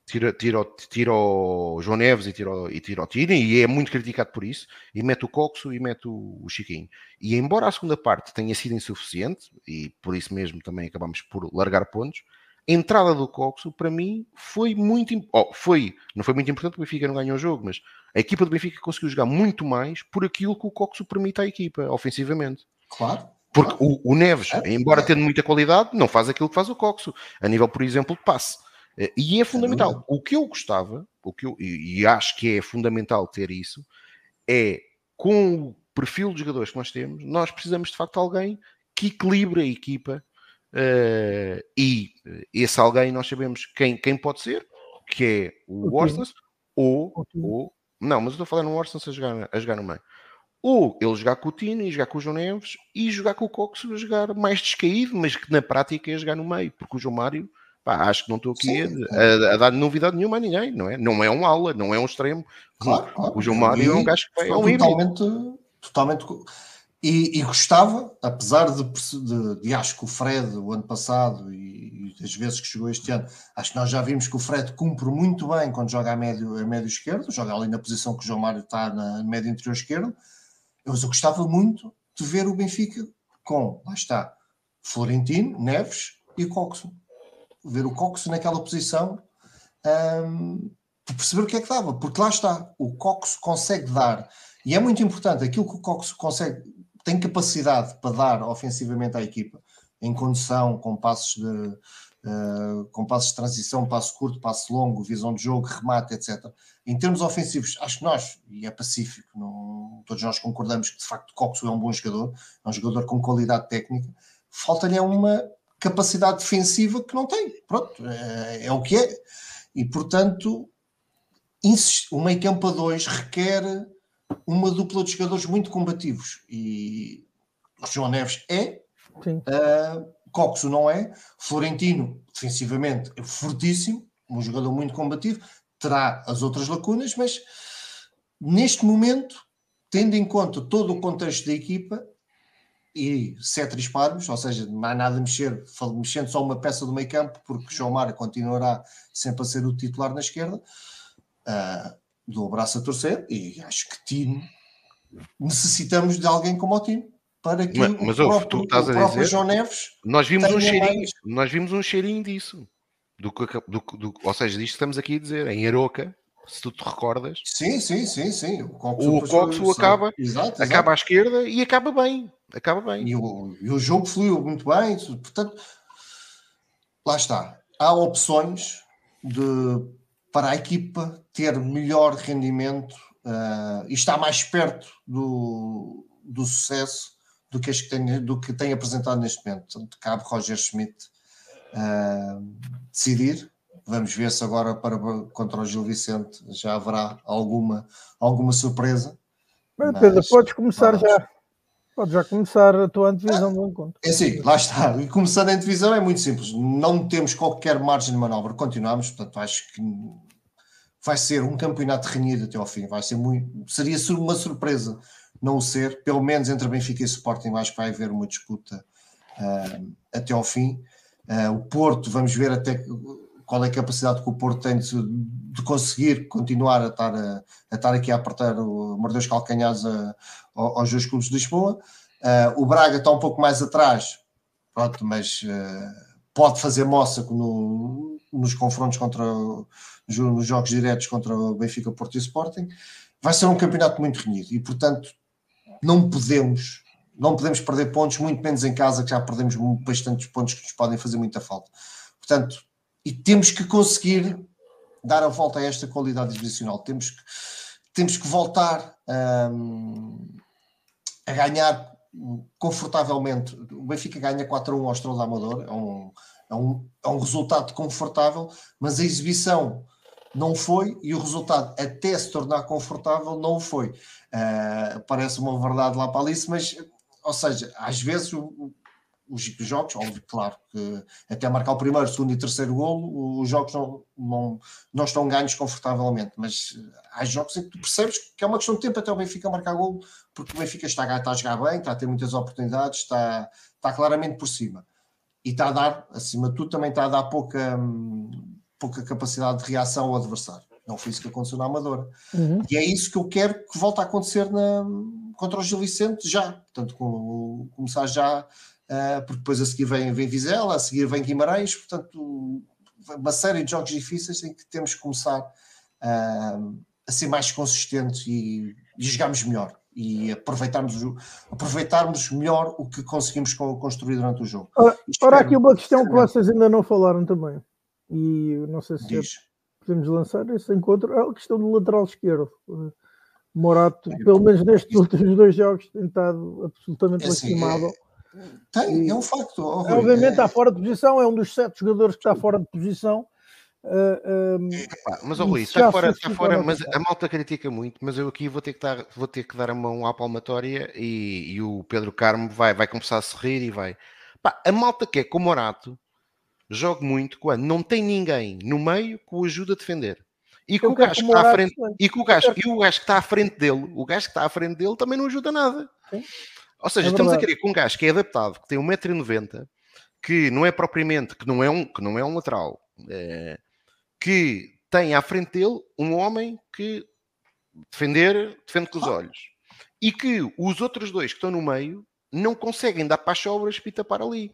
tira, tira, tira o João Neves e tira, e tira o Tino, e é muito criticado por isso, e mete o Coxo e mete o, o Chiquinho. E embora a segunda parte tenha sido insuficiente, e por isso mesmo também acabamos por largar pontos, a entrada do Coxo, para mim, foi muito. Oh, foi, não foi muito importante o Benfica não ganhou o jogo, mas a equipa do Benfica conseguiu jogar muito mais por aquilo que o Coxo permite à equipa, ofensivamente. Claro. Porque claro. O, o, Neves, é, embora tendo muita qualidade, não faz aquilo que faz o Coxo, a nível, por exemplo, de passe. Eh, e é fundamental. O que eu gostava, o que eu, e acho que é fundamental ter isso, é com o perfil de jogadores que nós temos, nós precisamos de facto de alguém que equilibre a equipa uh, e esse alguém nós sabemos quem, quem pode ser, que é o Orsens ou, ou, não, mas eu estou a falar no Orsens a jogar, a jogar no meio. ou ele jogar com o Tino e jogar com o João Neves e jogar com o Cox a jogar mais descaído, mas que na prática é jogar no meio, porque o João Mário, pá, acho que não estou aqui a, a, a, dar novidade nenhuma a ninguém, não é? Não é um aula, não é um extremo. Claro, claro. O João Mário é um gajo que é um totalmente, totalmente e, e, gostava, apesar de, de, de, acho que o Fred, o ano passado, e, e, as vezes que chegou este ano, acho que nós já vimos que o Fred cumpre muito bem quando joga a médio, a médio esquerdo, joga ali na posição que o João Mário está na médio interior esquerdo, mas eu gostava muito de ver o Benfica com, lá está, Florentino, Neves e Coxo. Ver o Coxo naquela posição um, perceber o que é que dava, porque lá está, o Coxo consegue dar, e é muito importante, aquilo que o Coxo consegue tem capacidade para dar ofensivamente à equipa, em condução, com passos de, uh, com passos de transição, passo curto, passo longo, visão de jogo, remate, etc. Em termos ofensivos, acho que nós, e é pacífico, não, todos nós concordamos que de facto Coxo é um bom jogador, é um jogador com qualidade técnica, falta-lhe uma capacidade defensiva que não tem. Pronto, é, é o que é. E portanto, o meio campo a dois requer uma dupla de jogadores muito combativos e João Neves é, uh, Coxo não é, Florentino defensivamente é fortíssimo, um jogador muito combativo, terá as outras lacunas, mas neste momento, tendo em conta todo o contexto da equipa e sete disparos, ou seja, não há nada a mexer, mexendo só uma peça do meio campo, porque João Mário continuará sempre a ser o titular na esquerda. Uh, dou o braço a torcer e acho que Tino necessitamos de alguém como o Tino para que mas, mas o, próprio, tu estás a dizer, João Neves nós vimos um cheirinho mais... nós vimos um cheirinho disso do, do, do, ou seja, disto que estamos aqui a dizer em Aroca se tu te recordas sim, sim, sim, sim. o Coxo, acaba exato, exato. acaba à esquerda e acaba bem acaba bem e o, e o jogo fluiu muito bem portanto lá está há opções de para a equipa ter melhor rendimento uh, e estar mais perto do, do sucesso do que, que tem, do que tem apresentado neste momento. Portanto, cabe Roger Schmidt uh, decidir. Vamos ver se agora para, contra o Gil Vicente já haverá alguma, alguma surpresa. Mas, Pedro, mas, podes começar já. Pode já começar a tua antevisão do encontro. É sim, lá está. E começando a antevisão é muito simples. Não temos qualquer margem de manobra. Continuamos, portanto, acho que vai ser um campeonato renhido até ao fim. Vai ser muito. Seria uma surpresa não o ser. Pelo menos entre Benfica e Sporting, acho que vai haver uma disputa uh, até ao fim. Uh, o Porto, vamos ver até qual é a capacidade que o Porto tem de, de conseguir continuar a estar, a, a, estar aqui a apertar o morder os calcanhares a, aos dois clubes de Lisboa. Uh, o Braga está um pouco mais atrás, pronto, mas uh, pode fazer moça no, nos confrontos contra nos jogos diretos contra o Benfica, Porto e Sporting. Vai ser um campeonato muito renhido e, portanto, não podemos não podemos perder pontos, muito menos em casa, que já perdemos bastantes pontos que nos podem fazer muita falta. Portanto, e temos que conseguir dar a volta a esta qualidade divisional. Temos que, temos que voltar um, a ganhar confortavelmente. O Benfica ganha 4 a 1 ao Estrela Amador, é um, é, um, é um resultado confortável, mas a exibição não foi e o resultado até se tornar confortável não foi. Uh, parece uma verdade lá para Alice, mas, ou seja, às vezes o, os jogos, óbvio, claro, que até marcar o primeiro, segundo e terceiro golo, os jogos não, não, não estão ganhos confortavelmente, mas há jogos em que tu percebes que é uma questão de tempo até o Benfica marcar golo, porque o Benfica está, está a jogar bem, está a ter muitas oportunidades, está, está claramente por cima. E está a dar, acima de tudo, também está a dar pouca, pouca capacidade de reação ao adversário. Não foi isso que aconteceu na Amadora. Uhum. E é isso que eu quero que volte a acontecer na, contra o Gil Vicente já. Portanto, com, começar já porque depois a seguir vem, vem Vizela, a seguir vem Guimarães, portanto, uma série de jogos difíceis em que temos que começar uh, a ser mais consistentes e, e jogarmos melhor e aproveitarmos, aproveitarmos melhor o que conseguimos construir durante o jogo. Ora, ora aqui uma questão que vocês ainda não falaram também, e não sei se podemos lançar esse encontro, é a questão do lateral esquerdo. Morato, pelo menos nestes últimos dois jogos, tem estado absolutamente é assim, lastimado. É tem, é um facto. obviamente está fora de posição, é um dos sete jogadores que está fora de posição. Uh, um, mas, oh, Luís, está fora, está fora mas a malta critica muito, mas eu aqui vou ter que dar, vou ter que dar a mão à palmatória e, e o Pedro Carmo vai, vai começar a se rir e vai. Pá, a malta que é como Morato joga muito quando não tem ninguém no meio que o ajuda a defender. E que o gajo que está à frente, e que o gajo, e o gajo que está à frente dele, o gajo que está à frente dele também não ajuda nada. Sim. Ou seja, é estamos a querer com um gajo que é adaptado, que tem 1,90m, que não é propriamente, que não é um, que não é um lateral, é, que tem à frente dele um homem que defender, defende com os olhos. E que os outros dois que estão no meio não conseguem dar para as sobras tapar ali.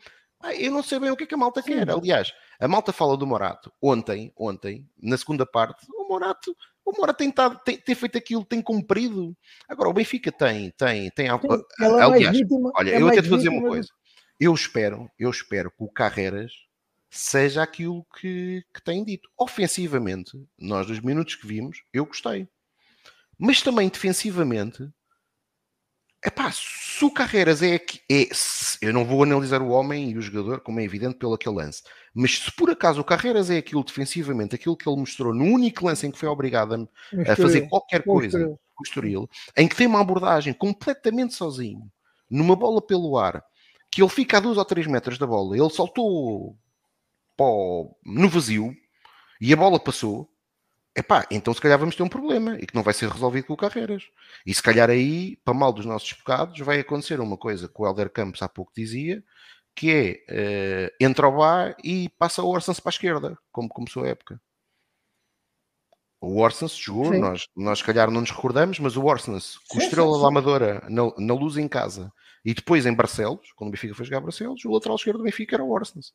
Eu não sei bem o que é que a malta Sim. quer. Aliás, a malta fala do Morato. Ontem, ontem, na segunda parte, o Morato, o Morato tem, tado, tem, tem feito aquilo, tem cumprido. Agora, o Benfica tem, tem, tem. Sim, é aliás, vítima, olha, é eu até te vou dizer uma coisa. Eu espero, eu espero que o Carreras seja aquilo que, que tem dito. Ofensivamente, nós dos minutos que vimos, eu gostei. Mas também defensivamente, epá, se o Carreiras é, é eu não vou analisar o homem e o jogador, como é evidente pelo aquele lance, mas se por acaso o Carreiras é aquilo defensivamente, aquilo que ele mostrou no único lance em que foi obrigado a, a fazer qualquer coisa com o Estoril, em que tem uma abordagem completamente sozinho, numa bola pelo ar, que ele fica a 2 ou 3 metros da bola, ele saltou o, no vazio e a bola passou, epá, então se calhar vamos ter um problema e que não vai ser resolvido com o Carreiras. E se calhar aí, para mal dos nossos pecados, vai acontecer uma coisa que o Helder Campos há pouco dizia, que é uh, entra ao bar e passa o Orsens para a esquerda, como começou a época. O Orsens jogou, nós, nós se calhar não nos recordamos, mas o Orsens, com Estrela da Amadora na, na luz em casa e depois em Barcelos, quando o Benfica foi jogar Barcelos, o lateral esquerdo do Benfica era o Orsens.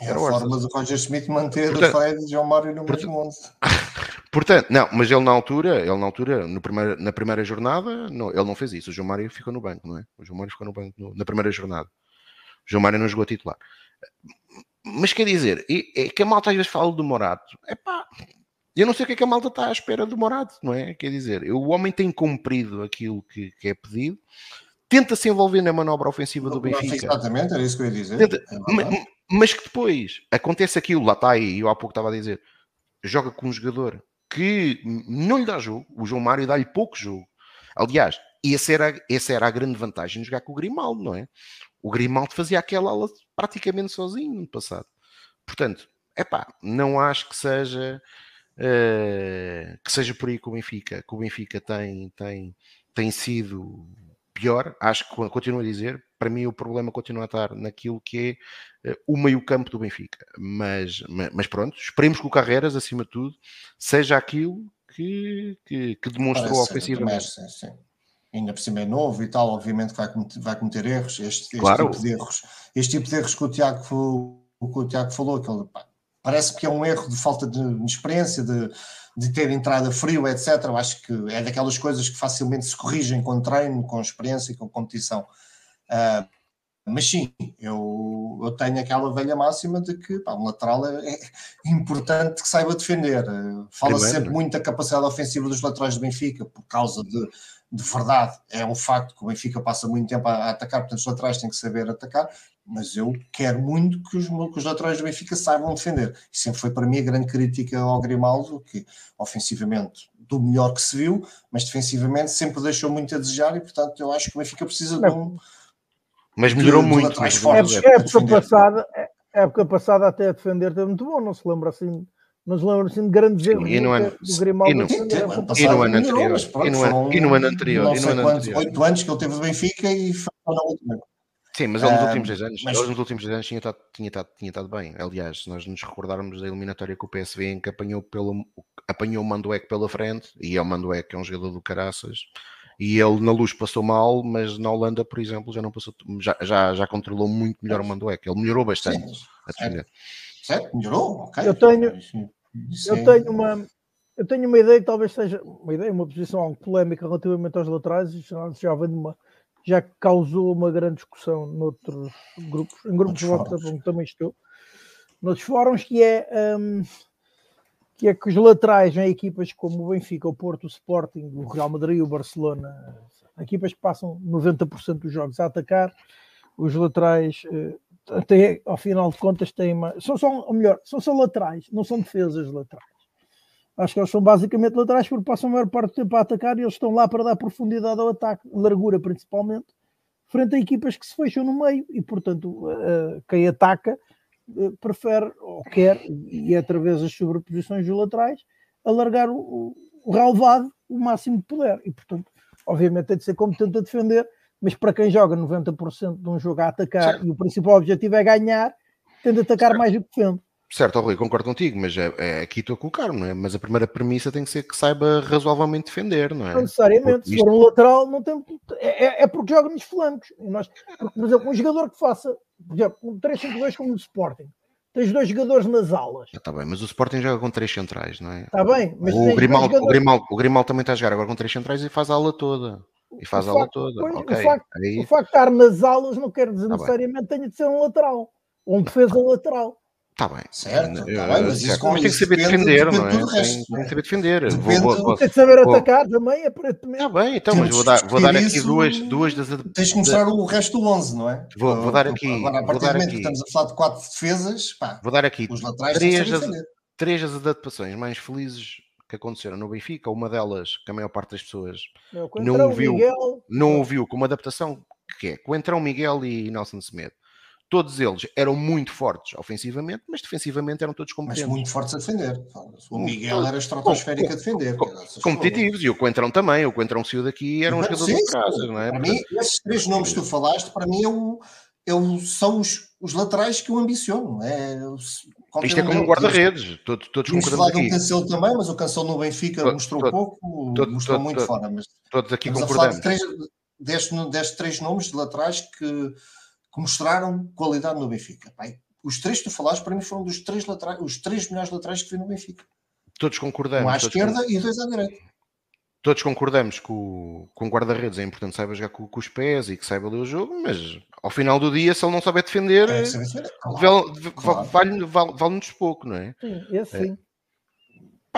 É a forma do Roger Smith manter portanto, o Fred e João Mário no portanto, mesmo [laughs] 11. Portanto, não, mas ele na altura, ele na altura, no primeiro, na primeira jornada, não, ele não fez isso. O João Mário ficou no banco, não é? O João Mário ficou no banco no, na primeira jornada. O João Mário não jogou a titular. Mas quer dizer, é, é que a malta às vezes fala do Morato. É pá, eu não sei o que é que a malta está à espera do Morato, não é? Quer dizer, o homem tem cumprido aquilo que, que é pedido, tenta se envolver na manobra ofensiva do Benfica. Exatamente, era isso que eu ia dizer. Tenta, é mas que depois acontece aquilo, lá está, e eu há pouco estava a dizer, joga com um jogador que não lhe dá jogo, o João Mário dá-lhe pouco jogo. Aliás, essa era, essa era a grande vantagem de jogar com o Grimaldo, não é? O Grimaldo fazia aquela aula praticamente sozinho no passado. Portanto, é pá, não acho que seja uh, que seja por aí que o Benfica, que o Benfica tem, tem, tem sido pior, acho que continuo a dizer, para mim o problema continua a estar naquilo que é uh, o meio-campo do Benfica. Mas, mas, pronto, esperemos que o Carreiras, acima de tudo, seja aquilo que, que, que demonstrou Parece, ofensivamente. Sim, sim. Ainda por cima é novo e tal, obviamente vai cometer, vai cometer erros, este, este claro. tipo de erros, este tipo de erros que o Tiago, que o Tiago falou, que ele, pá, parece que é um erro de falta de experiência, de, de ter entrada frio, etc. Eu acho que é daquelas coisas que facilmente se corrigem com treino, com experiência e com competição. Uh, mas sim, eu, eu tenho aquela velha máxima de que pá, um lateral é, é, importante que saiba defender. Fala-se sempre muito da capacidade ofensiva dos laterais do Benfica, por causa de, de verdade, é um facto que o Benfica passa muito tempo a, a atacar, portanto os laterais têm que saber atacar, mas eu quero muito que os, que os laterais do Benfica saibam defender. E sempre foi para mim a grande crítica ao Grimaldo, que ofensivamente do melhor que se viu, mas defensivamente sempre deixou muito a desejar e portanto eu acho que o Benfica precisa de um. Mas melhorou de, muito. Mais fortes, é, época, passada, época passada até a defender teve muito bom, não se lembra assim. Não se lembra assim de grandes erros e no ano, do Grimaldo. E no, ano anterior. E no ano anterior. E no ano anterior. Oito anos que ele teve de Benfica e foi na última. Sim, mas ele nos últimos dois anos, mas... nos últimos dois anos tinha estado, tinha, estado, tinha estado bem. Aliás, se nós nos recordarmos da eliminatória com o PSV em que apanhou, pelo, apanhou o Mandueque pela frente, e é o Mandueque é um jogador do caraças, e ele na luz passou mal, mas na Holanda, por exemplo, já não passou, já, já, já controlou muito melhor o Mandueque. Ele melhorou bastante Sim, a defender. Certo, melhorou, ok. Eu tenho, eu é... tenho uma. Eu tenho uma ideia, talvez seja uma ideia, uma posição polémica relativamente aos laterais, já, já vem de uma, já causou uma grande discussão noutros grupos, em grupos de WhatsApp onde também estou, noutros fóruns, que é, um, que é que os laterais em equipas como o Benfica, o Porto, o Sporting, o Real Madrid o Barcelona, equipas que passam 90% dos jogos a atacar, os laterais uh, até ao final de contas têm uma, são só, ou melhor, são só laterais, não são defesas laterais. Acho que eles são basicamente laterais porque passam a maior parte do tempo a atacar e eles estão lá para dar profundidade ao ataque, largura principalmente, frente a equipas que se fecham no meio e, portanto, uh, quem ataca prefere ou quer, e é através das sobreposições dos laterais, alargar o, o relevado o máximo de puder. E, portanto, obviamente tem de ser competente a defender, mas para quem joga 90% de um jogo a atacar certo. e o principal objetivo é ganhar, tende a atacar certo. mais do que defende. Certo, Rui, concordo contigo, mas é, é aqui estou a colocar, não é? Mas a primeira premissa tem que ser que saiba razoavelmente defender, não é? Não necessariamente, se for um lateral, não tem, é, é, é porque joga nos flancos. E nós, porque, por exemplo, um jogador que faça, por exemplo, um 3-5-2 como no Sporting, tens dois jogadores nas alas. Está bem, mas o Sporting joga com três centrais, não é? Está bem, mas o Grimaldo, jogadores... o, Grimaldo, o Grimaldo também está a jogar agora com três centrais e faz a ala toda. E faz o a ala toda. Pois, okay. o, facto, Aí... o, facto, de estar nas alas não quer dizer tá necessariamente que tenha de ser um lateral. Ou um defesa lateral. Está bem. Certo, tá bem, mas, certo. mas tem que saber depende, defender, depende não é? Tem, tem, que saber defender. Depende, vou, vou, tem que saber vou, atacar também, aparentemente. Está bem, então, mas vou dar, vou dar aqui duas, duas das. Tens que mostrar o resto do 11, não é? Vou, vou dar aqui. Agora, a partir do momento que estamos a falar de quatro defesas, pá, vou dar aqui os laterais três, das, três das adaptações mais felizes que aconteceram no Benfica. Uma delas, que a maior parte das pessoas não ouviu, não ouviu como adaptação, que é com Entrão Miguel e Nelson Semedo todos eles eram muito fortes ofensivamente, mas defensivamente eram todos competentes. Mas muito fortes a defender. O Miguel era estratosférico a defender. competitivos, e o Coentrão também. O Coentrão saiu daqui e era um jogador de casa, não é? Para mim, esses três nomes que tu falaste, para mim, é o, é o, são os, os laterais que eu ambiciono. É, Isto é como um guarda-redes, todos, todos concordamos aqui. Cancelo também, mas o Cancelo no Benfica todo, mostrou todo, pouco, todo, mostrou muito fora. Mas todos aqui concordamos. Deste, deste três nomes de laterais que que mostraram qualidade no Benfica. Pai, os três que tu falaste, para mim, foram dos três laterais, os três melhores laterais que vi no Benfica. Todos concordamos. Um à esquerda e dois à direita. Todos concordamos que o, com o guarda-redes é importante saiba jogar com, com, os pés e que saiba ler o jogo, mas ao final do dia, se ele não souber defender, é, defender. Claro, vale-nos vale, vale, pouco, não é? Sim, esse sim. É.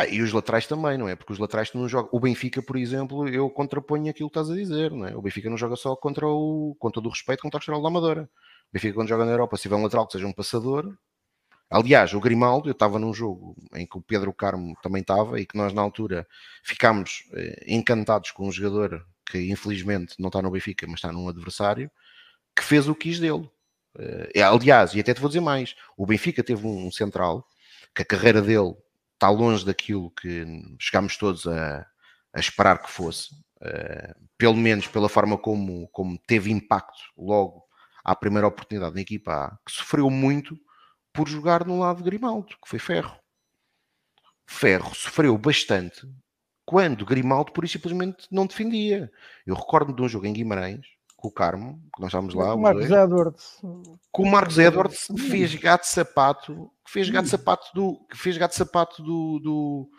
Ah, e os laterais também, não é? Porque os laterais não jogam. O Benfica, por exemplo, eu contraponho aquilo que estás a dizer, não é? O Benfica não joga só contra o. com todo o respeito, contra o Estrela da Amadora. O Benfica, quando joga na Europa, se tiver um lateral que seja um passador. Aliás, o Grimaldo, eu estava num jogo em que o Pedro Carmo também estava e que nós, na altura, ficámos eh, encantados com um jogador que, infelizmente, não está no Benfica, mas está num adversário, que fez o que quis dele. Eh, aliás, e até te vou dizer mais: o Benfica teve um central que a carreira dele está longe daquilo que chegámos todos a, a esperar que fosse, uh, pelo menos pela forma como, como teve impacto logo à primeira oportunidade na equipa A, que sofreu muito por jogar no lado de Grimaldo, que foi Ferro. Ferro sofreu bastante quando Grimaldo, por simplesmente, não defendia. Eu recordo de um jogo em Guimarães, com o Carmo, que nós estávamos lá. Com o Marcos Edwards. Com o Marcos Edwards fez gato sapato, fez gato sapato do, fez gato sapato do, do,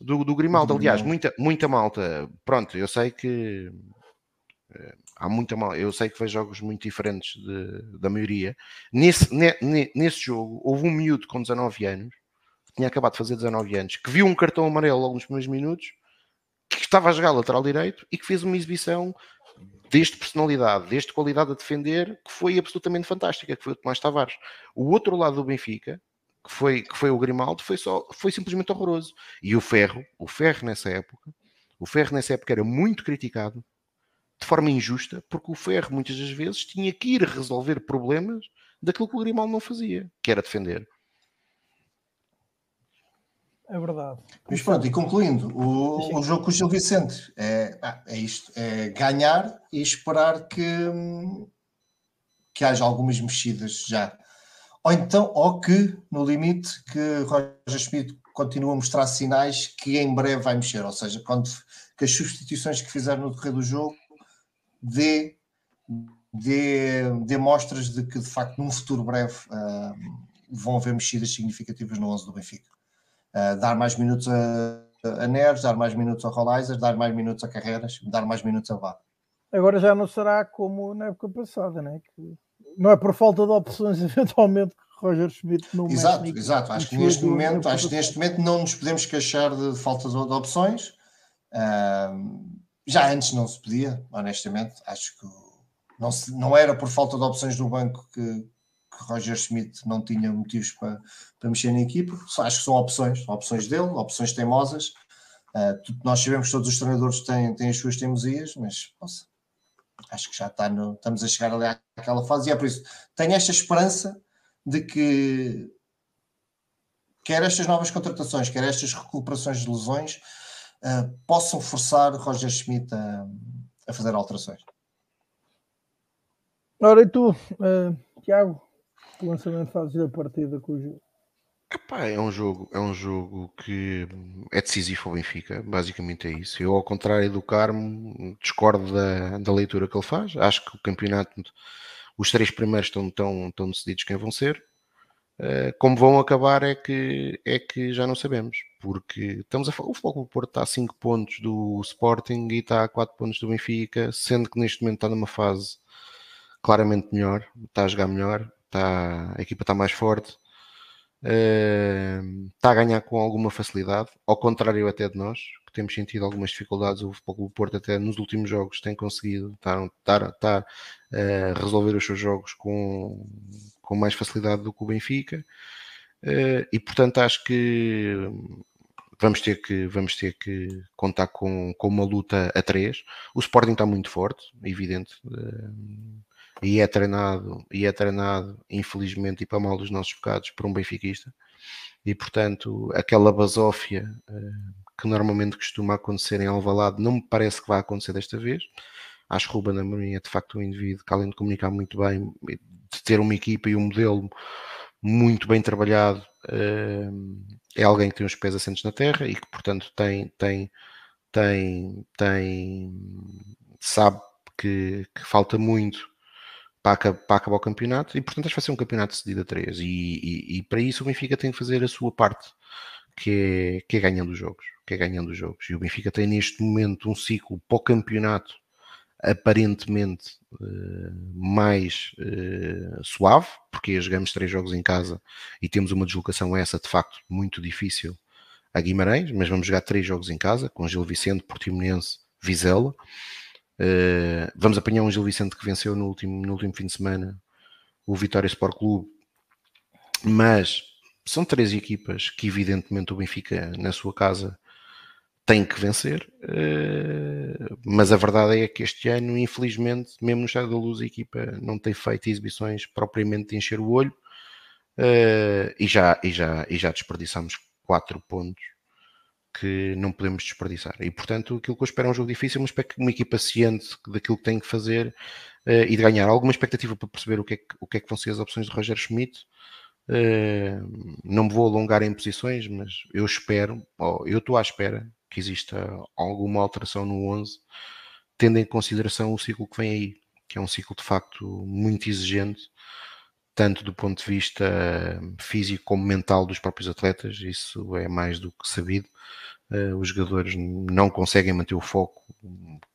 do, do Grimaldo. Aliás, muita, muita malta. Pronto, eu sei que eh, há muita mal. Eu sei que fez jogos muito diferentes de, da maioria. Nesse, ne, nesse jogo, houve um miúdo com 19 anos, que tinha acabado de fazer 19 anos, que viu um cartão amarelo logo nos primeiros minutos, que estava a jogar lateral direito e que fez uma exibição deste personalidade, deste qualidade a defender, que foi absolutamente fantástica, que foi o Tomás Tavares. O outro lado do Benfica, que foi, que foi o Grimaldo, foi, só, foi simplesmente horroroso. E o Ferro, o Ferro nessa época, o Ferro nessa época era muito criticado, de forma injusta, porque o Ferro muitas das vezes tinha que ir resolver problemas daquilo que o Grimaldo não fazia, que era defender. É verdade. Mas pronto, e concluindo, o, o jogo com o Gil Vicente é, ah, é isto: é ganhar e esperar que, que haja algumas mexidas já. Ou então, ou que, no limite, que Roger Schmidt continua a mostrar sinais que em breve vai mexer, ou seja, quando que as substituições que fizeram no decorrer do jogo dê, dê, dê mostras de que de facto num futuro breve uh, vão haver mexidas significativas no 11 do Benfica. Uh, dar mais minutos a, a Neres, dar mais minutos a Rolaiser, dar mais minutos a Carreiras, dar mais minutos a Vá. Agora já não será como na época passada, né? que não é por falta de opções, [laughs] eventualmente, que Roger Schmidt não Exato, exato. Acho que neste momento, acho que neste momento não nos podemos queixar de falta de, de opções. Uh, já antes não se podia, honestamente. Acho que não, se, não era por falta de opções do banco que, que Roger Schmidt não tinha motivos para, para mexer na equipa. Acho que são opções, opções dele, opções teimosas. Uh, nós sabemos que todos os treinadores têm, têm as suas teimosias, mas poxa, acho que já está no, estamos a chegar ali àquela fase e é por isso tenho esta esperança de que quer estas novas contratações, quer estas recuperações de lesões uh, possam forçar Roger Schmidt a, a fazer alterações. Ora, e tu, uh, Tiago, que lançamento fazes da partida o jogo? Epá, é um jogo, é um jogo que é decisivo ao Benfica, basicamente é isso. Eu, ao contrário do Carmo, discordo da, da leitura que ele faz. Acho que o campeonato, os três primeiros estão tão, tão decididos quem vão ser. Uh, como vão acabar é que, é que já não sabemos, porque estamos a falar, o Foco do Porto está a 5 pontos do Sporting e está a 4 pontos do Benfica, sendo que neste momento está numa fase claramente melhor, está a jogar melhor, está, a equipa está mais forte, uh, está a ganhar com alguma facilidade, ao contrário até de nós, que temos sentido algumas dificuldades. O Futebol Porto, até nos últimos jogos, tem conseguido estar, estar uh, resolver os seus jogos com, com mais facilidade do que o Benfica. Uh, e portanto acho que vamos ter que, vamos ter que contar com, com uma luta a três. O Sporting está muito forte, evidente. Uh, e é treinado, e é treinado, infelizmente, e para mal dos nossos pecados, por um benfiquista. E, portanto, aquela basófia uh, que normalmente costuma acontecer em Alvalade não me parece que vai acontecer desta vez. Acho que Ruben Amorim é, de facto, um indivíduo que, além de comunicar muito bem, de ter uma equipa e um modelo muito bem trabalhado, uh, é alguém que tem os pés assentes na terra e que, portanto, tem, tem, tem, tem sabe que, que falta muito para, para, acabar o campeonato e portanto acho que vai ser um campeonato cedido a 3 e, e, e, para isso o Benfica tem que fazer a sua parte que é, que é ganhando os jogos que é ganhando os jogos. E o Benfica tem neste momento um ciclo para o campeonato aparentemente uh, mais uh, suave porque jogamos três jogos em casa e temos uma deslocação essa de facto muito difícil a Guimarães, mas vamos jogar três jogos em casa com Gil Vicente, Portimonense, Vizela Uh, vamos apanhar um Gil Vicente que venceu no último, no último fim de semana o Vitória Sport Clube, mas são três equipas que, evidentemente, o Benfica na sua casa tem que vencer. Uh, mas a verdade é que este ano, infelizmente, mesmo no Estado da Luz, a equipa não tem feito exibições propriamente de encher o olho uh, e, já, e, já, e já desperdiçamos quatro pontos que não podemos desperdiçar. E portanto, aquilo que eu espero é um jogo difícil, uma, uma equipa ciente daquilo que tem que fazer uh, e de ganhar. Alguma expectativa para perceber o que, é que, o que é que vão ser as opções de Roger Schmidt. Uh, não me vou alongar em posições, mas eu espero, eu estou à espera que exista alguma alteração no 11, tendo em consideração o ciclo que vem aí, que é um ciclo de facto muito exigente, tanto do ponto de vista físico como mental dos próprios atletas, isso é mais do que sabido. Uh, os jogadores não conseguem manter o foco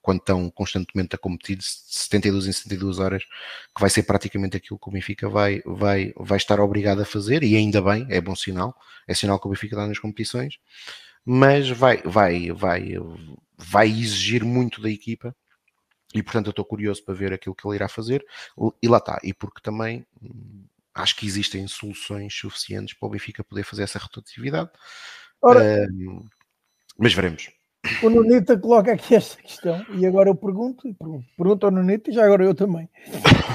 quando estão constantemente a competir de 72 em 72 horas, que vai ser praticamente aquilo que o Benfica vai, vai, vai estar obrigado a fazer, e ainda bem, é bom sinal, é sinal que o Benfica dá nas competições, mas vai, vai, vai, vai exigir muito da equipa e portanto eu estou curioso para ver aquilo que ele irá fazer. E lá está, e porque também hum, acho que existem soluções suficientes para o Benfica poder fazer essa rotatividade. Ora, mas veremos o Nunita coloca aqui esta questão e agora eu pergunto, pergunto, pergunto ao Nunita e já agora eu também.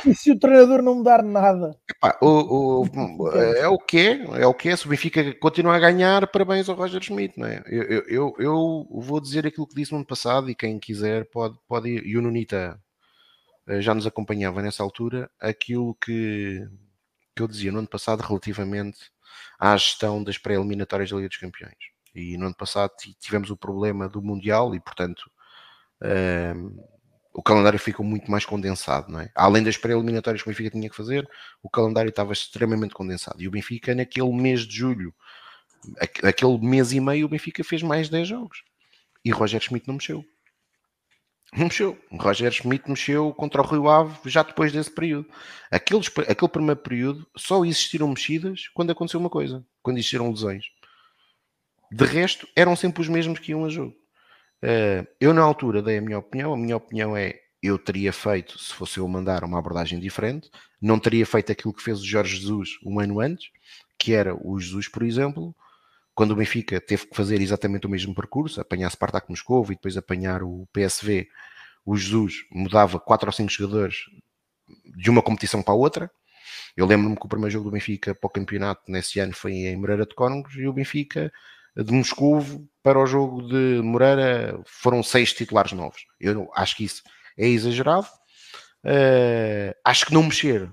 E se o treinador não mudar nada? Epá, o, o, é o que é, é o que é. Se o Benfica continuar a ganhar, parabéns ao Roger Schmidt, não é? Eu, eu, eu, vou dizer aquilo que disse no ano passado e quem quiser pode, pode ir. E o Nunita eh, já nos acompanhava nessa altura. Aquilo que, que eu dizia no ano passado relativamente à gestão das pré-eliminatórias da Liga dos Campeões e no ano passado tivemos o problema do Mundial e, portanto, um, ehm, o calendário ficou muito mais condensado, não é? Além das pré-eliminatórias que o Benfica tinha que fazer, o calendário estava extremamente condensado. E o Benfica, naquele mês de julho, aquele mês e meio, o Benfica fez mais 10 jogos. E Roger Schmidt não mexeu. Não mexeu. Roger Schmidt mexeu contra o Rio Ave já depois desse período. Aquele, aquele primeiro período só existiram mexidas quando aconteceu uma coisa, quando existiram lesões. De resto, eram sempre os mesmos que iam a jogo. Uh, eu, na altura, dei a minha opinião. A minha opinião é: eu teria feito, se fosse eu mandar uma abordagem diferente, não teria feito aquilo que fez o Jorge Jesus um ano antes, que era o Jesus, por exemplo, quando o Benfica teve que fazer exatamente o mesmo percurso, apanhar Spartak Moscou e depois apanhar o PSV, o Jesus mudava quatro ou cinco jogadores de uma competição para a outra. Eu lembro-me que o primeiro jogo do Benfica para o campeonato nesse ano foi em Moreira de Cónegos e o Benfica de Moscou para o jogo de Moreira foram seis titulares novos. Eu acho que isso é exagerado. Uh, acho que não mexer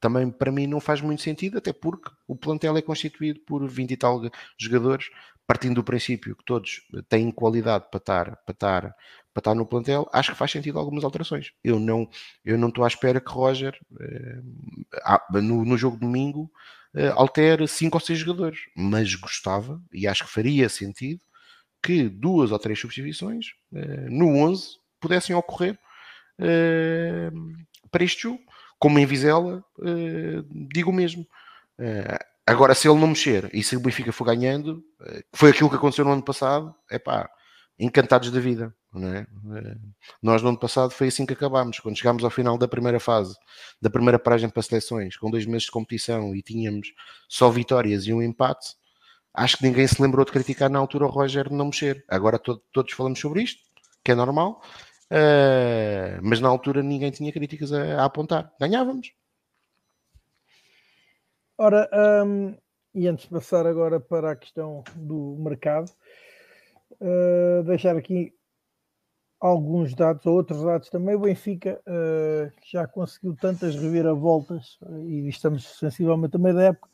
também para mim não faz muito sentido, até porque o plantel é constituído por 20 e tal jogadores, partindo do princípio que todos têm qualidade para estar, para estar, para estar no plantel, acho que faz sentido algumas alterações. Eu não, eu não estou à espera que Roger, eh, no, no jogo de domingo, altere 5 ou 6 jogadores, mas gostava, e acho que faria sentido, que duas ou três substituições eh, no 11 pudessem ocorrer para este jogo como em Vizela, digo o mesmo. Agora, se ele não mexer e se o Benfica for ganhando, foi aquilo que aconteceu no ano passado, é pá, encantados da vida. É? nós no ano passado foi assim que acabámos. Quando chegámos ao final da primeira fase, da primeira paragem para seleções, com dois meses de competição e tínhamos só vitórias e um empate, acho que ninguém se lembrou de criticar na altura o Roger não mexer. Agora todos falamos sobre isto, que é normal. Uh, mas na altura ninguém tinha críticas a, a apontar. Ganhávamos. Ora, um, e antes de passar agora para a questão do mercado, uh, deixar aqui alguns dados, ou outros dados também. O Benfica uh, já conseguiu tantas reviravoltas, e estamos sensivelmente meio da época,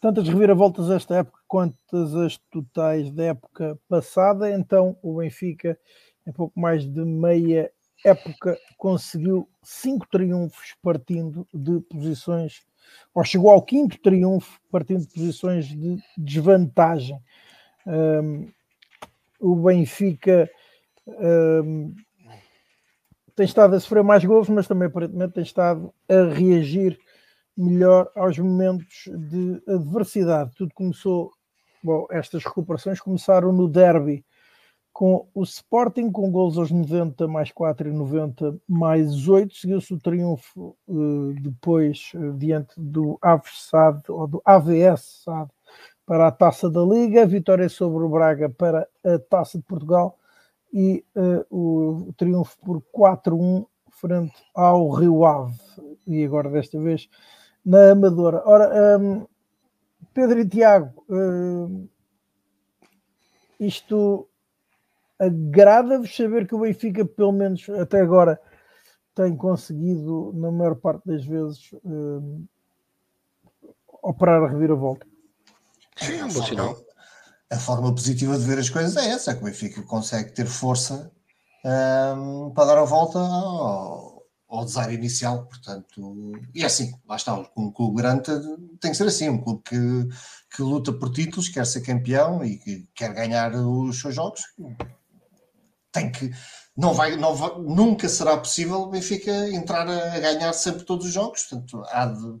tantas reviravoltas esta época quantas as totais da época passada. Então, o Benfica em pouco mais de meia época, conseguiu cinco triunfos partindo de posições, ou chegou ao quinto triunfo partindo de posições de desvantagem. Um, o Benfica um, tem estado a sofrer mais gols, mas também aparentemente tem estado a reagir melhor aos momentos de adversidade. Tudo começou, bom, estas recuperações começaram no derby com o Sporting com gols aos 90 mais 4 e 90 mais 8, seguiu-se o triunfo uh, depois uh, diante do Aves ou do AVS para a Taça da Liga, vitória sobre o Braga para a Taça de Portugal e uh, o, o, triunfo por 4-1 frente ao Rio Ave e agora desta vez na Amadora. Ora, um, Pedro e Tiago, isto agrada-vos saber que o Benfica, pelo menos até agora, tem conseguido, na maior parte das vezes, uh, operar a reviravolta. Sim, é um bom sinal. A forma positiva de ver as coisas é essa, é que o Benfica consegue ter força um, para dar a volta ao, ao design inicial, portanto, e é assim, lá está, um clube grande tem que ser assim, um clube que, que luta por títulos, quer ser campeão e que quer ganhar os seus jogos, tem que não vai, não vai, nunca será possível o Benfica entrar a, ganhar sempre todos os jogos, portanto há de,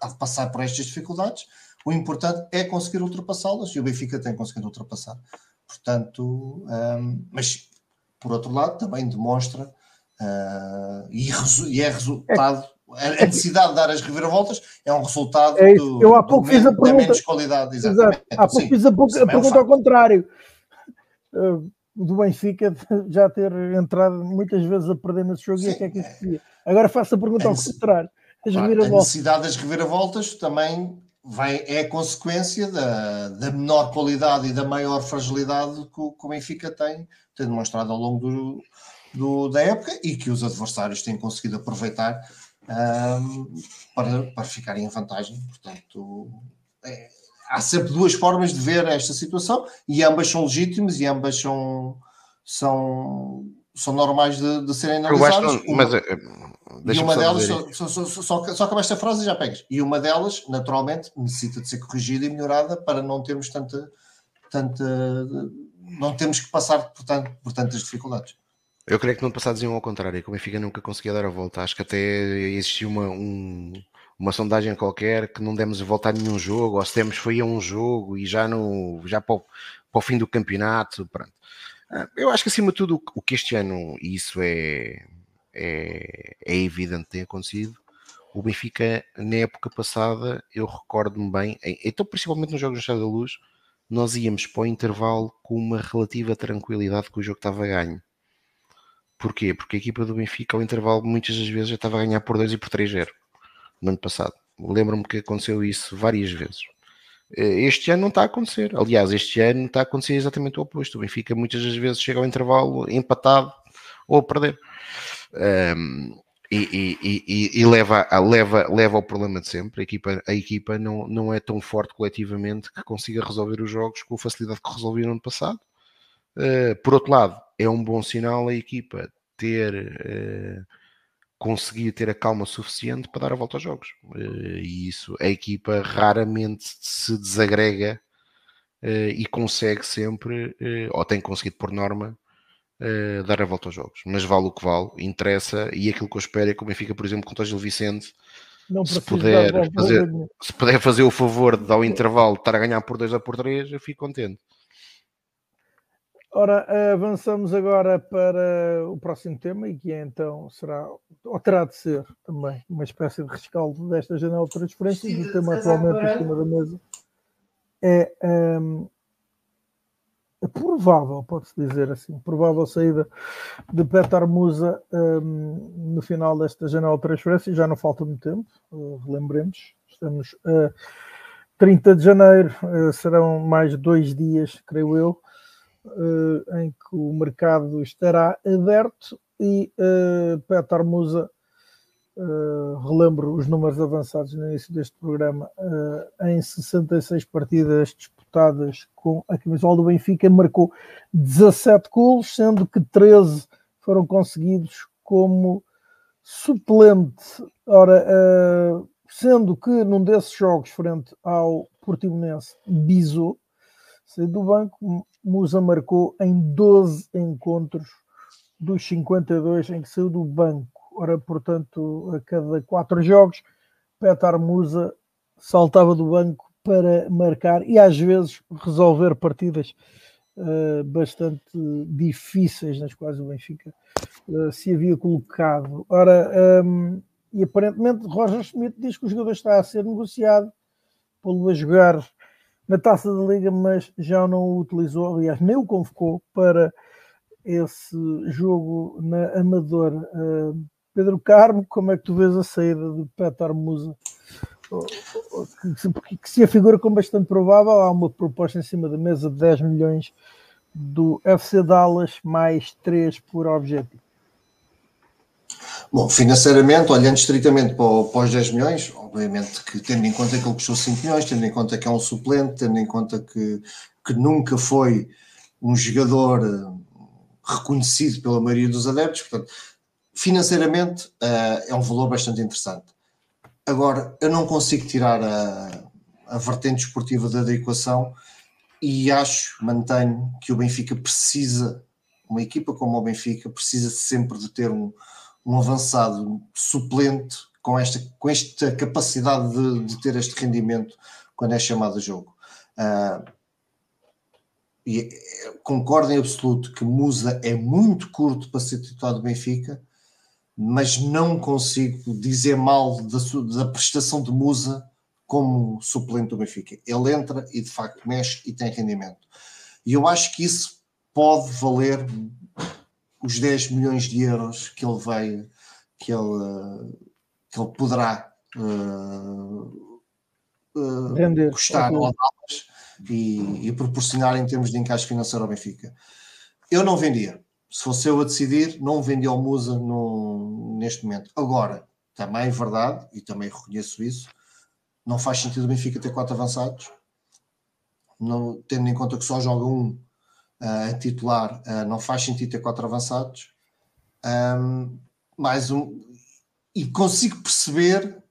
há de passar por estas dificuldades. O importante é conseguir ultrapassá-las e o Benfica tem conseguido ultrapassar. Portanto, um, mas por outro lado também demonstra uh, e, e, é resultado. A necessidade de dar as reviravoltas é um resultado é do, eu há pouco fiz a pergunta, menos qualidade. Exatamente. Exato. Há pouco Sim, fiz a, a pergunta é ao contrário. Uh, do Benfica [laughs] já ter entrado muitas vezes a perder nesse jogo Sim, e a que é que isso seria. Agora faço a pergunta ao contrário. As claro, a necessidade das reviravoltas também vai, é consequência da, da menor qualidade e da maior fragilidade que o, que o Benfica tem, tem demonstrado ao longo do, do, da época e que os adversários têm conseguido aproveitar um, para, para ficarem em vantagem. Portanto, é, há sempre duas formas de ver esta situação e ambas são legítimas e ambas são, são, são normais de, de serem analisadas. Uma, mas, eh, e uma delas, só, só, só, só acaba esta frase e já pegas. E uma delas, naturalmente, necessita de ser corrigida e melhorada para não termos tanta. tanta não temos que passar por, tanto, por tantas dificuldades. Eu creio que no passado diziam ao contrário, que o Benfica nunca conseguia dar a volta. Acho que até existiu uma, um, uma sondagem qualquer que não demos a voltar a nenhum jogo, ou se temos foi a um jogo e já, no, já para, o, para o fim do campeonato. Pronto. Ah, eu acho que acima de tudo o que este ano, e isso é, é, é evidente que tem acontecido. O Benfica, na época passada, eu recordo-me bem, então principalmente nos jogos do Estado da Luz, nós íamos para o intervalo com uma relativa tranquilidade que o jogo estava a ganho. Porquê? Porque a equipa do Benfica ao intervalo muitas das vezes já estava a ganhar por 2 e por 3-0 no ano passado. Lembro-me que aconteceu isso várias vezes. Eh, este ano não está a acontecer. Aliás, este ano está a acontecer exatamente o oposto. O Benfica muitas das vezes chega ao intervalo empatado ou a perder. Um, e, e, e, e, leva, leva, leva ao problema de sempre. A equipa, a equipa não, não é tão forte coletivamente que consiga resolver os jogos com a facilidade que resolveu no ano passado. Uh, por outro lado, é um bom sinal a equipa ter uh, conseguir ter a calma suficiente para dar a volta aos jogos. Uh, e isso, a equipa raramente se desagrega e consegue sempre, ou tem conseguido por norma, dar a volta aos jogos. Mas vale o que vale, interessa, e aquilo que eu espero é que o Benfica, por exemplo, com o Gil Vicente, se puder, fazer, se puder fazer o favor de dar o intervalo, estar a ganhar por 2 ou por 3, eu fico contente. Ora, avançamos agora para o próximo tema e que é, então será, ou terá de ser também, uma espécie de rescaldo desta janela de transferências o tema atualmente em cima da mesa é um, provável, pode-se dizer assim, provável saída de Petar Musa um, no final desta janela de transferências, já não falta muito tempo, uh, relembremos, estamos a 30 de janeiro, uh, serão mais dois dias, creio eu, uh, em que o mercado estará aberto e uh, Petar Musa, uh, relembro os números avançados no início deste programa, uh, em 66 partidas disputadas com a camisola do Benfica, marcou 17 gols, sendo que 13 foram conseguidos como suplente. Ora, sendo que num desses jogos, frente ao Portimonense, Bizou, saiu do banco, Musa marcou em 12 encontros dos 52 em que saiu do banco. Ora, portanto, a cada quatro jogos, Petar Musa saltava do banco para marcar e às vezes resolver partidas uh, bastante difíceis nas quais o Benfica uh, se havia colocado. Ora, um, ehm, e aparentemente Roger Schmidt diz que o jogador está a ser negociado, pô-lo a jogar na taça da Liga, mas já não o utilizou, aliás, nem o convocou para esse jogo na Amadora. Uh, Pedro Carmo, como é que tu vês a saída de Petar Musa? Que, se afigura como bastante provável, há uma proposta em cima da mesa de 10 milhões do FC Dallas, mais 3 por objetivo. Bom, financeiramente, olhando estritamente para, para os 10 milhões, obviamente que tendo em conta que ele custou 5 milhões, tendo em conta que é um suplente, tendo em conta que, que nunca foi um jogador eh, reconhecido pela maioria dos adeptos, portanto, financeiramente uh, é um valor bastante interessante. Agora, eu não consigo tirar a, a vertente esportiva da equação e acho, mantenho, que o Benfica precisa, uma equipa como o Benfica, precisa sempre de ter um, um avançado suplente com esta, com esta capacidade de, de ter este rendimento quando é chamado a jogo. Uh, e eh, concordo em absoluto que Musa é muito curto para ser titular do Benfica, mas não consigo dizer mal da, da prestação de Musa como suplente do Benfica. Ele entra e de facto mexe e tem rendimento. E eu acho que isso pode valer os 10 milhões de euros que ele vai, que ele, que ele poderá uh, uh, custar ao Dallas e, e, proporcionar em termos de encaixe financeiro ao Benfica. Eu não vendia. Se fosse eu a decidir, não vendia ao Musa no, neste momento. Agora, também é verdade, e também reconheço isso, não faz sentido o Benfica ter quatro avançados, tendo em conta que só joga um uh, titular, uh, não faz sentido ter quatro avançados. Um, mais um, e consigo perceber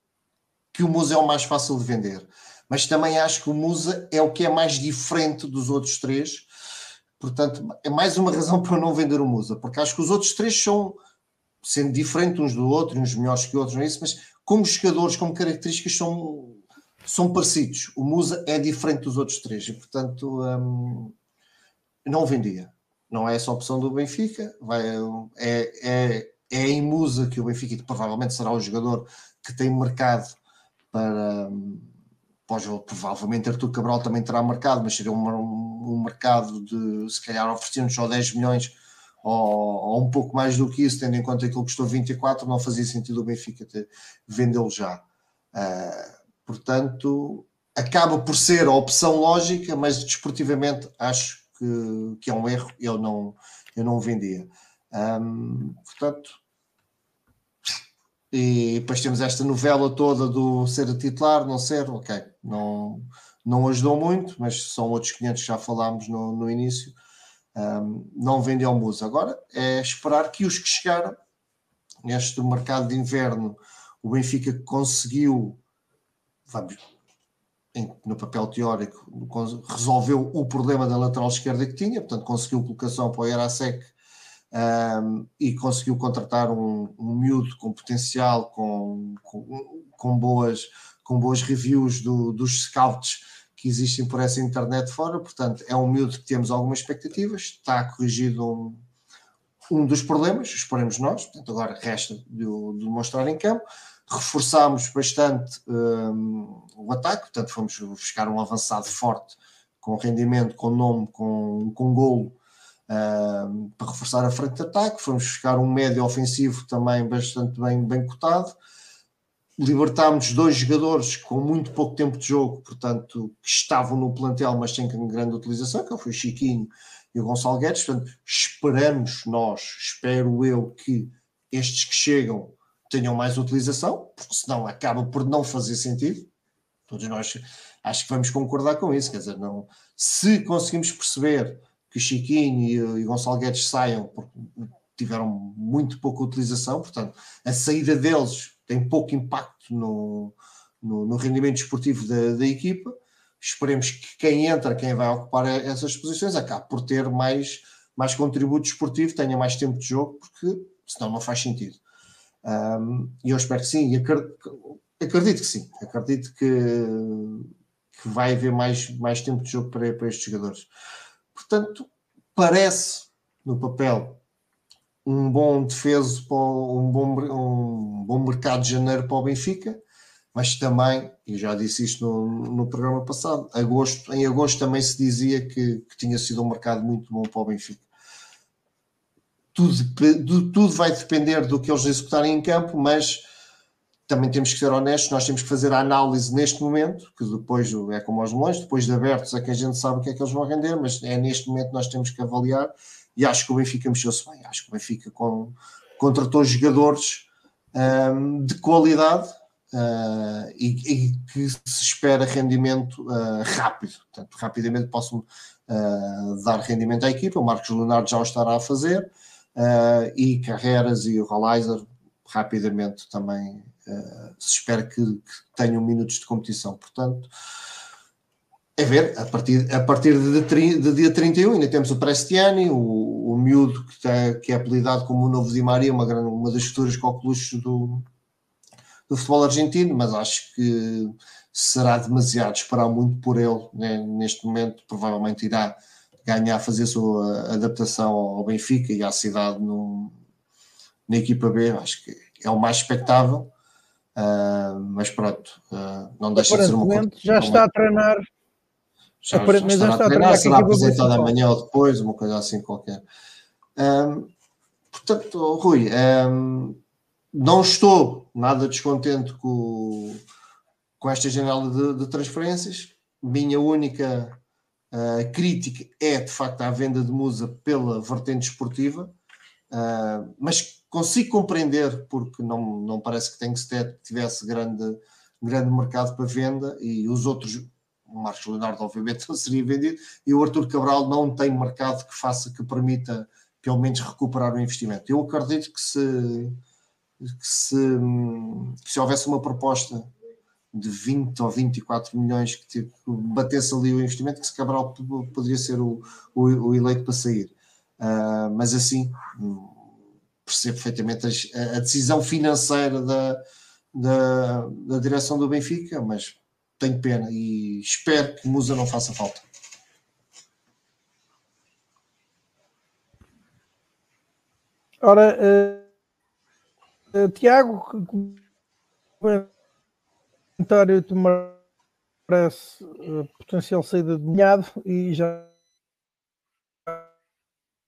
que o Musa é o mais fácil de vender, mas também acho que o Musa é o que é mais diferente dos outros três. Portanto, é mais uma razão para eu não vender o Musa, porque acho que os outros três são, sendo diferentes uns do outro, uns melhores que outros, não é isso? Mas como jogadores, como características, são, são parecidos. O Musa é diferente dos outros três e, portanto, hum, não vendia. Não é essa a opção do Benfica. Vai, é, é, é em Musa que o Benfica provavelmente será o jogador que tem mercado para, pode, provavelmente Artur Cabral também terá mercado, mas seria um, um mercado de se calhar oferecendo só 10 milhões ou, ou, um pouco mais do que isso, tendo em conta que ele custou 24, não fazia sentido o Benfica vendê-lo já. Uh, portanto, acaba por ser a opção lógica, mas desportivamente acho que, que é um erro, eu não, eu não vendia. Um, portanto, e depois temos esta novela toda do ser titular, não ser, ok, não, não ajudou muito, mas são outros 500 que já falámos no, no início. Um, não vendeu Musa. Agora é esperar que os que chegaram, neste mercado de inverno, o Benfica conseguiu, vamos, no papel teórico, resolveu o problema da lateral esquerda que tinha, portanto, conseguiu colocação para o Erasec um, e conseguiu contratar um, um miúdo com potencial, com, com, com, boas, com boas reviews do, dos scouts que existem por essa internet fora. Portanto, é um miúdo que temos algumas expectativas, está corrigido um, um dos problemas, esperemos nós. Portanto, agora resta de, de mostrar em campo. Reforçámos bastante um, o ataque, portanto, fomos buscar um avançado forte, com rendimento, com nome, com, com golo para reforçar a frente de ataque. Fomos buscar um médio ofensivo também bastante bem, bem cotado. Libertámos dois jogadores com muito pouco tempo de jogo, portanto, que estavam no plantel, mas sem grande utilização, que foi o Chiquinho e o Gonçalo Guedes. Portanto, esperamos nós, espero eu, que estes que chegam tenham mais utilização, porque senão acaba por não fazer sentido. Todos nós acho que vamos concordar com isso. Quer dizer, não, se conseguimos perceber que Chiquinho e, e Gonçalo Guedes saiam porque tiveram muito pouca utilização, portanto, a saída deles tem pouco impacto no, no, no rendimento esportivo da, da, equipa. Esperemos que quem entra, quem vai ocupar essas posições, acabe por ter mais, mais contributo esportivo, tenha mais tempo de jogo, porque senão não faz sentido. Um, e eu espero que sim, e acredito, acredito que sim, acredito que, que vai haver mais, mais tempo de jogo para, para estes jogadores. Portanto, parece no papel um bom defeso, um bom, um bom mercado de janeiro para o Benfica, mas também, e já disse isto no, no programa passado, agosto, em agosto também se dizia que, que tinha sido um mercado muito bom para o Benfica. Tudo, tudo vai depender do que eles executarem em campo, mas também temos que ser honestos, nós temos que fazer a análise neste momento, que depois é como aos melões, depois de abertos é que a gente sabe o que é que eles vão render, mas é neste momento nós temos que avaliar e acho que o Benfica mexeu-se bem, acho que o Benfica com, contratou jogadores um, de qualidade uh, e, e, que se espera rendimento uh, rápido, portanto rapidamente possam uh, dar rendimento à equipa, o Marcos Leonardo já o estará a fazer e Carreras e o Rollizer rapidamente também se espera que, que, tenham minutos de competição. Portanto, é ver, a partir, a partir de, de dia 31 ainda temos o Prestiani, o, o miúdo que, está, que é apelidado como o novo Di Maria, uma, grande, uma das futuras coqueluches do, do futebol argentino, mas acho que será demasiado esperar muito por ele né? neste momento, provavelmente irá ganhar, fazer a sua adaptação ao Benfica e à cidade no, na equipa B, acho que é o mais expectável. Uh, mas pronto, uh, não deixa de ser uma Já está a treinar. Já, já, já está a treinar, será apresentado amanhã ou depois, uma coisa assim qualquer. Um, portanto, Rui, um, não estou nada descontente com, com esta janela de, de transferências. Minha única uh, crítica é de facto a venda de Musa pela vertente esportiva, mas consigo compreender, porque não, não parece que Tengsted tivesse grande, grande mercado para venda e os outros, o Marcos Leonardo, obviamente, [laughs] não seria vendido, e o Arthur Cabral não tem mercado que faça, que permita pelo menos recuperar o investimento. Eu acredito que se, que se, que se houvesse uma proposta de 20 ou 24 milhões que tipo, batesse ali o investimento, que se Cabral poderia ser o, o, o eleito para sair. Uh, mas assim, percebo perfeitamente a, a decisão financeira da, da, da, direção do Benfica, mas tenho pena e espero que Musa não faça falta. Ora, uh, Uh, Tiago, comentário te parece uh, potencial saída de molhado e já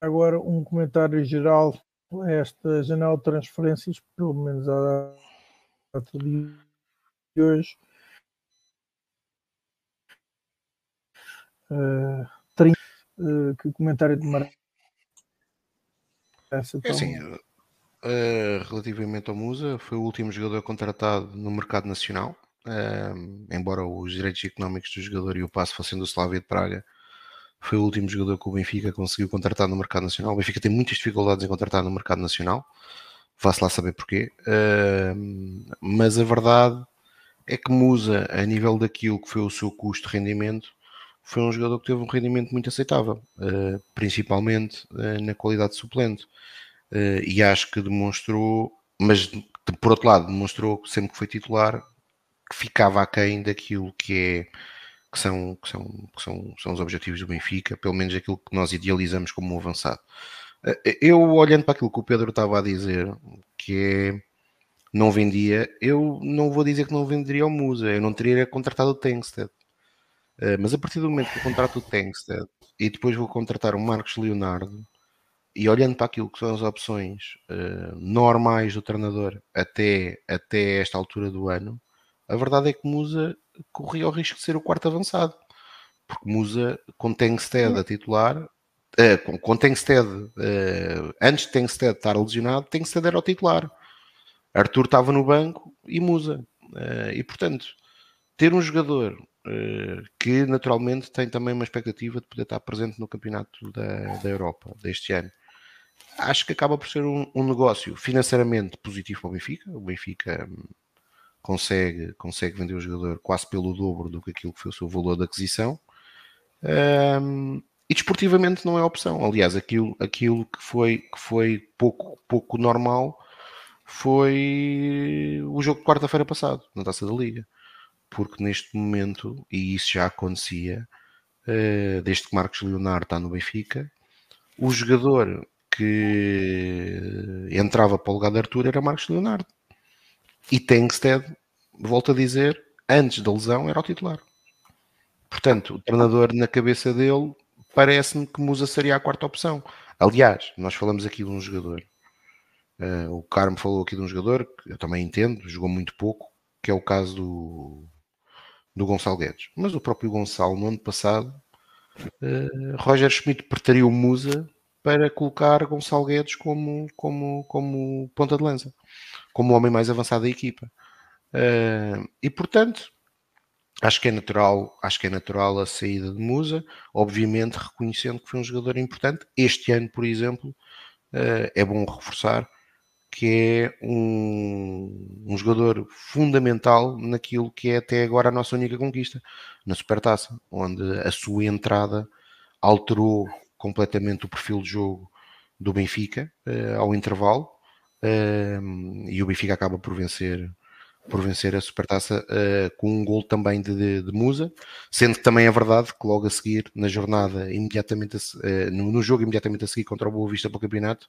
agora um comentário geral esta janela de transferências, pelo menos à data de hoje. Uh, 30, uh, que comentário de Maré? Essa, então... Assim, uh, relativamente ao Musa, foi o último jogador contratado no mercado nacional. Embora os direitos económicos do jogador e o passo fossem do Slavia de Praga, foi o último jogador que o Benfica conseguiu contratar no mercado nacional. O Benfica tem muitas dificuldades em contratar no mercado nacional, vá-se lá saber porquê. Uh, mas a verdade é que Musa, a nível daquilo que foi o seu custo-rendimento, foi um jogador que teve um rendimento muito aceitável, uh, principalmente uh, na qualidade de suplente. e acho que demonstrou, mas por outro lado, demonstrou sempre que foi titular que ficava aquém daquilo que é que são, que são, que são, são os objetivos do Benfica, pelo menos aquilo que nós idealizamos como um avançado. Eh, eu, olhando para aquilo que o Pedro estava a dizer, que é não vendia, eu não vou dizer que não venderia o Musa, eu não teria contratado o Tengsted. Eh, mas a partir do momento que eu contrato o Tengsted e depois vou contratar o Marcos Leonardo, e olhando para aquilo que são as opções normais do treinador até, até esta altura do ano, a verdade é que Musa corria o risco de ser o quarto avançado, porque Musa com Tengsted a titular, uh, com, com Tengsted, uh, antes de Tengsted estar lesionado, Tengsted era o titular. Arthur estava no banco e Musa. Uh, e portanto, ter um jogador que naturalmente tem também uma expectativa de poder estar presente no campeonato da, da Europa deste ano. Acho que acaba por ser um, um negócio financeiramente positivo para o Benfica. O Benfica hum, consegue, consegue vender o jogador quase pelo dobro do que aquilo que foi o seu valor de aquisição. Um, e desportivamente não é opção. Aliás, aquilo, aquilo que, foi, que foi pouco, pouco normal foi o jogo de quarta-feira passado, na taça da Liga. Porque neste momento, e isso já acontecia, uh, desde que Marcos Leonardo está no Benfica, o jogador que entrava para o lugar de Arthur era Marcos Leonardo. E Tengsted, volto a dizer, antes da lesão era o titular. Portanto, o treinador na cabeça dele parece-me que Musa seria a quarta opção. Aliás, nós falamos aqui de um jogador. Uh, o Carmo falou aqui de um jogador que eu também entendo, jogou muito pouco, que é o caso do, do Gonçalo Guedes. Mas o próprio Gonçalo, no ano passado, uh, Roger Schmidt preteriu o Musa para colocar Gonçalo Guedes como, como, como ponta de lança como o homem mais avançado da equipa. Uh, e portanto, acho que é natural, acho que é natural a saída de Musa, obviamente reconhecendo que foi um jogador importante. Este ano, por exemplo, uh, é bom reforçar que é um, um, jogador fundamental naquilo que é até agora a nossa única conquista, na Supertaça, onde a sua entrada alterou completamente o perfil de jogo do Benfica uh, ao intervalo uh, e o Benfica acaba por vencer por vencer a Supertaça uh, com um gol também de, de, de, Musa, sendo que também é verdade que logo a seguir, na jornada, imediatamente a, uh, no, no, jogo imediatamente a seguir contra o Boa Vista pelo campeonato,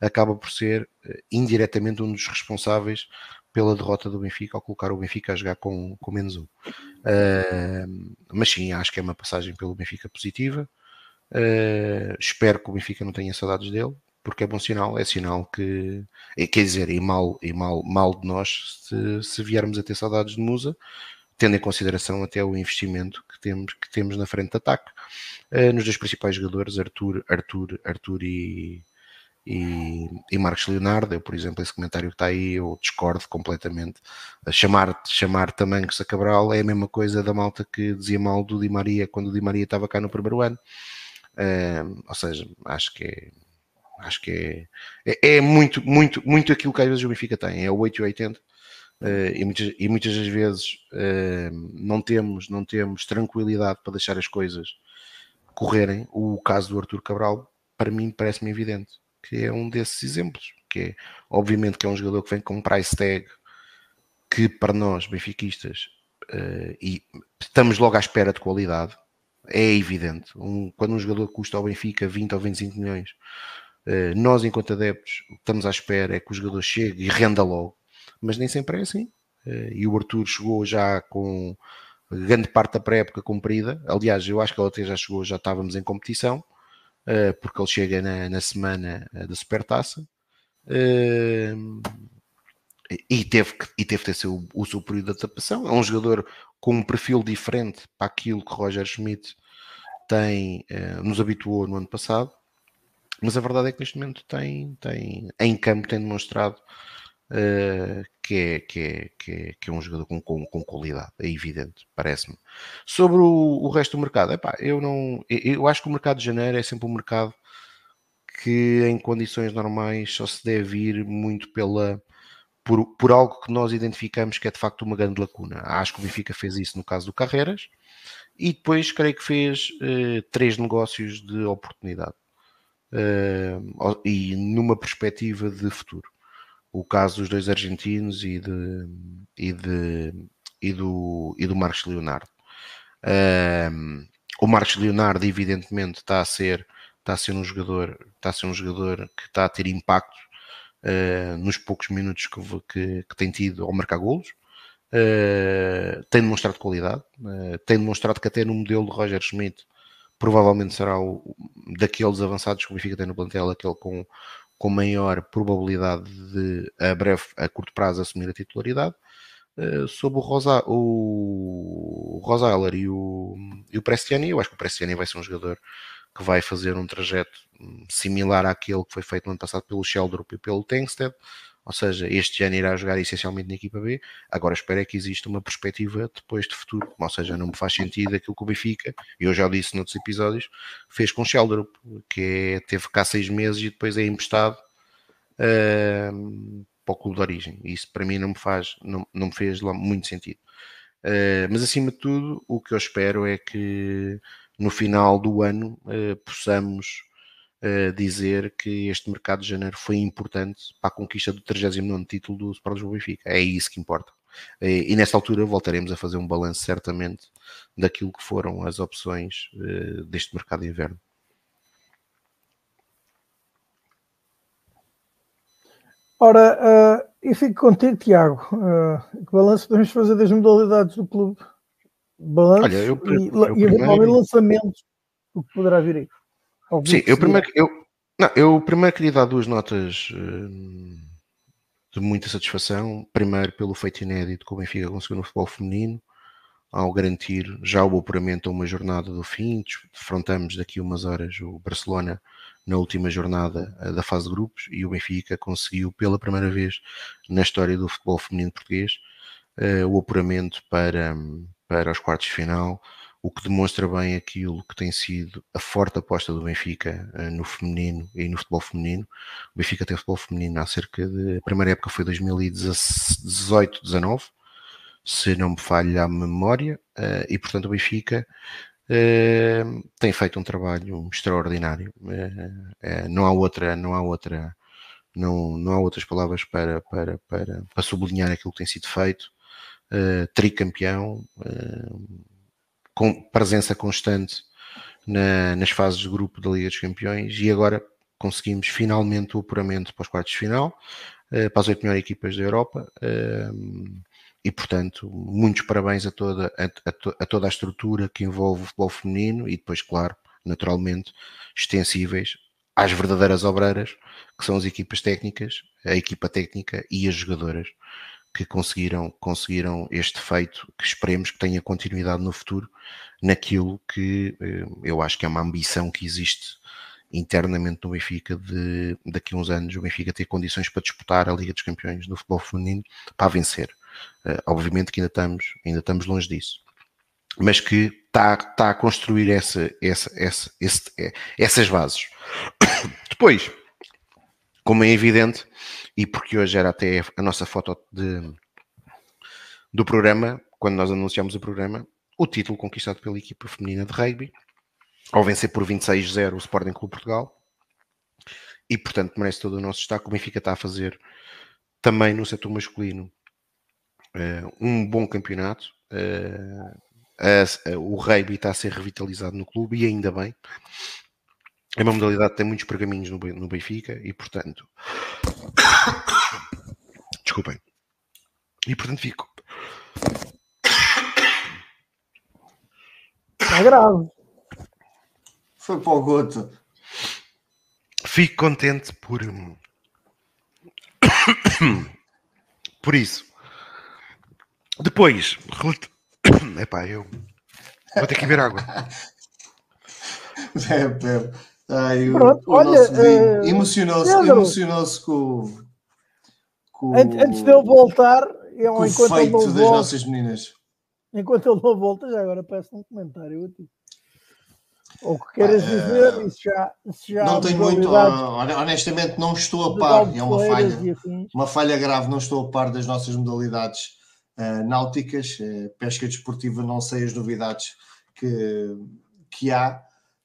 acaba por ser uh, indiretamente um dos responsáveis pela derrota do Benfica ao colocar o Benfica a jogar com, com menos um. mas sim, acho que é uma passagem pelo Benfica positiva. espero que o Benfica não tenha saudades dele porque é bom sinal, é sinal que, é, quer dizer, e mal, e mal, mal de nós se, se viermos a ter saudades de Musa, tendo em consideração até o investimento que temos, que temos na frente de ataque. Uh, nos dois principais jogadores, Arthur, Arthur, Arthur e, e, e, Marcos Leonardo, eu, por exemplo, esse comentário que está aí, eu discordo completamente. chamar, chamar Tamancos a Cabral é a mesma coisa da malta que dizia mal do Di Maria quando o Di Maria estava cá no primeiro ano. Uh, ou seja, acho que é, Acho que é, é, é, muito, muito, muito aquilo que às vezes o Benfica tem, é o 8 e 80. Uh, e, muitas, e muitas das vezes uh, não, temos, não temos tranquilidade para deixar as coisas correrem. O caso do Arthur Cabral, para mim, parece-me evidente que é um desses exemplos. Que é, obviamente, que é um jogador que vem com um price tag que para nós, benfiquistas, uh, e estamos logo à espera de qualidade, é evidente. Um, quando um jogador custa ao Benfica 20 ou 25 milhões, nós, enquanto adeptos, estamos à espera é que o jogador chegue e renda logo, mas nem sempre é assim. Uh, e o Arthur chegou já com grande parte da pré-época cumprida. Aliás, eu acho que ele até já chegou, já estávamos em competição, uh, porque ele chega na, na semana da Supertaça. e teve, que, e teve que ter seu, o seu período de adaptação. É um jogador com um perfil diferente para aquilo que Roger Schmidt tem, nos habituou no ano passado mas a verdade é que neste momento tem, tem em campo tem demonstrado uh, que, é, que, é, que, é, que é um jogador com, com, com qualidade, é evidente, parece-me. Sobre o, o, resto do mercado, epá, eu não eu, acho que o mercado de janeiro é sempre um mercado que em condições normais só se deve ir muito pela por, por algo que nós identificamos que é de facto uma grande lacuna. Acho que o Benfica fez isso no caso do Carreiras e depois creio que fez uh, três negócios de oportunidade uh, e numa perspectiva de futuro. O caso dos dois argentinos e, de, e, de, e, do, e do Marcos Leonardo. Uh, o Marcos Leonardo, evidentemente, está a ser está a ser um jogador está a ser um jogador que está a ter impacto uh, nos poucos minutos que, que, que, tem tido ao marcar golos uh, tem demonstrado qualidade uh, tem demonstrado que até no modelo de Roger Schmidt provavelmente será o, daqueles avançados que o Benfica tem no plantel, aquele com, com maior probabilidade de a breve, a curto prazo, assumir a titularidade. Uh, sobre o, Rosa, o Rosailer e o, e o Prestiani, eu acho que o Prestiani vai ser um jogador que vai fazer um trajeto similar àquele que foi feito no ano passado pelo Sheldrup e pelo Tengsted, ou seja, este ano irá jogar essencialmente na equipa B. Agora espero é que exista uma perspectiva depois de futuro, ou seja, não me faz sentido aquilo que o Benfica, eu já disse noutros episódios, fez com o Sheldrup, que é, teve cá seis meses e depois é emprestado uh, para o clube de origem. Isso para mim não me faz, não, não me fez muito sentido. Uh, mas acima de tudo, o que eu espero é que no final do ano uh, possamos dizer que este mercado de janeiro foi importante para a conquista do 39 título do Sport Lisboa Benfica. É isso que importa. E, e nesta altura voltaremos a fazer um balanço certamente daquilo que foram as opções uh, deste mercado de inverno. Ora, uh, e fico contigo, Tiago. Uh, que balanço podemos fazer das modalidades do clube? Balanço Olha, eu, e, eu, e primeiro... lançamentos, o que poderá vir aí. Sim, eu primeiro, eu, não, eu primeiro queria dar duas notas uh, de muita satisfação. Primeiro, pelo feito inédito que o Benfica conseguiu no futebol feminino, ao garantir já o apuramento a uma jornada do fim. Defrontamos daqui a umas horas o Barcelona na última jornada uh, da fase de grupos e o Benfica conseguiu pela primeira vez na história do futebol feminino português uh, o apuramento para, para os quartos de final o que demonstra bem aquilo que tem sido a forte aposta do Benfica uh, no feminino e no futebol feminino. O Benfica tem futebol feminino há cerca de. A primeira época foi 2018-19, se não me falha a memória, uh, e portanto o Benfica uh, tem feito um trabalho extraordinário. não há outra. Não há outra não, não há outras palavras para, para, para, para sublinhar aquilo que tem sido feito. tricampeão, com presença constante na, nas fases de grupo da Liga dos Campeões e agora conseguimos finalmente o apuramento para os quartos de final, uh, para as oito melhores equipas da Europa. Uh, e portanto, muitos parabéns a toda a, a, a, toda a estrutura que envolve o futebol feminino e depois, claro, naturalmente, extensíveis às verdadeiras obreiras, que são as equipas técnicas, a equipa técnica e as jogadoras que conseguiram, conseguiram este feito, que esperemos que tenha continuidade no futuro, naquilo que eh, eu acho que é uma ambição que existe internamente no Benfica de daqui a uns anos o Benfica ter condições para disputar a Liga dos Campeões do futebol feminino para vencer. Uh, obviamente que ainda estamos, ainda estamos longe disso. Mas que está, está a construir essa, essa, essa, esse, essas bases. [coughs] Depois, como é evidente, e porque hoje era até a nossa foto de, do programa, quando nós anunciamos o programa, o título conquistado pela equipa feminina de rugby, ao vencer por 26-0 o Sporting Clube Portugal, e portanto merece todo o nosso destaque. O Benfica está a fazer também no setor masculino uh, um bom campeonato. A, o rugby está a ser revitalizado no clube e ainda bem. É uma modalidade que tem muitos pergaminhos no, no Benfica e, portanto. [coughs] Desculpem. E, portanto, fico. Está grave. Foi para o goto. Fico contente por. [coughs] por isso. Depois. [coughs] Epá, eu. Vou ter que ver água. [laughs] Bebe, bebe. Ai, o, Pronto, o olha, nosso eh, emocionou-se emocionou com, com, Antes, de ele voltar, eu, com o enquanto, ele feito das volta, nossas meninas. enquanto ele não volta, já agora peço um comentário. a ti. Ou o que queiras Ah, dizer, isso já, isso já não tenho muito, ah, honestamente, não estou a par. É uma falha. uma falha grave, não estou a par das nossas modalidades ah, náuticas, eh, pesca desportiva, não sei as novidades que, que há,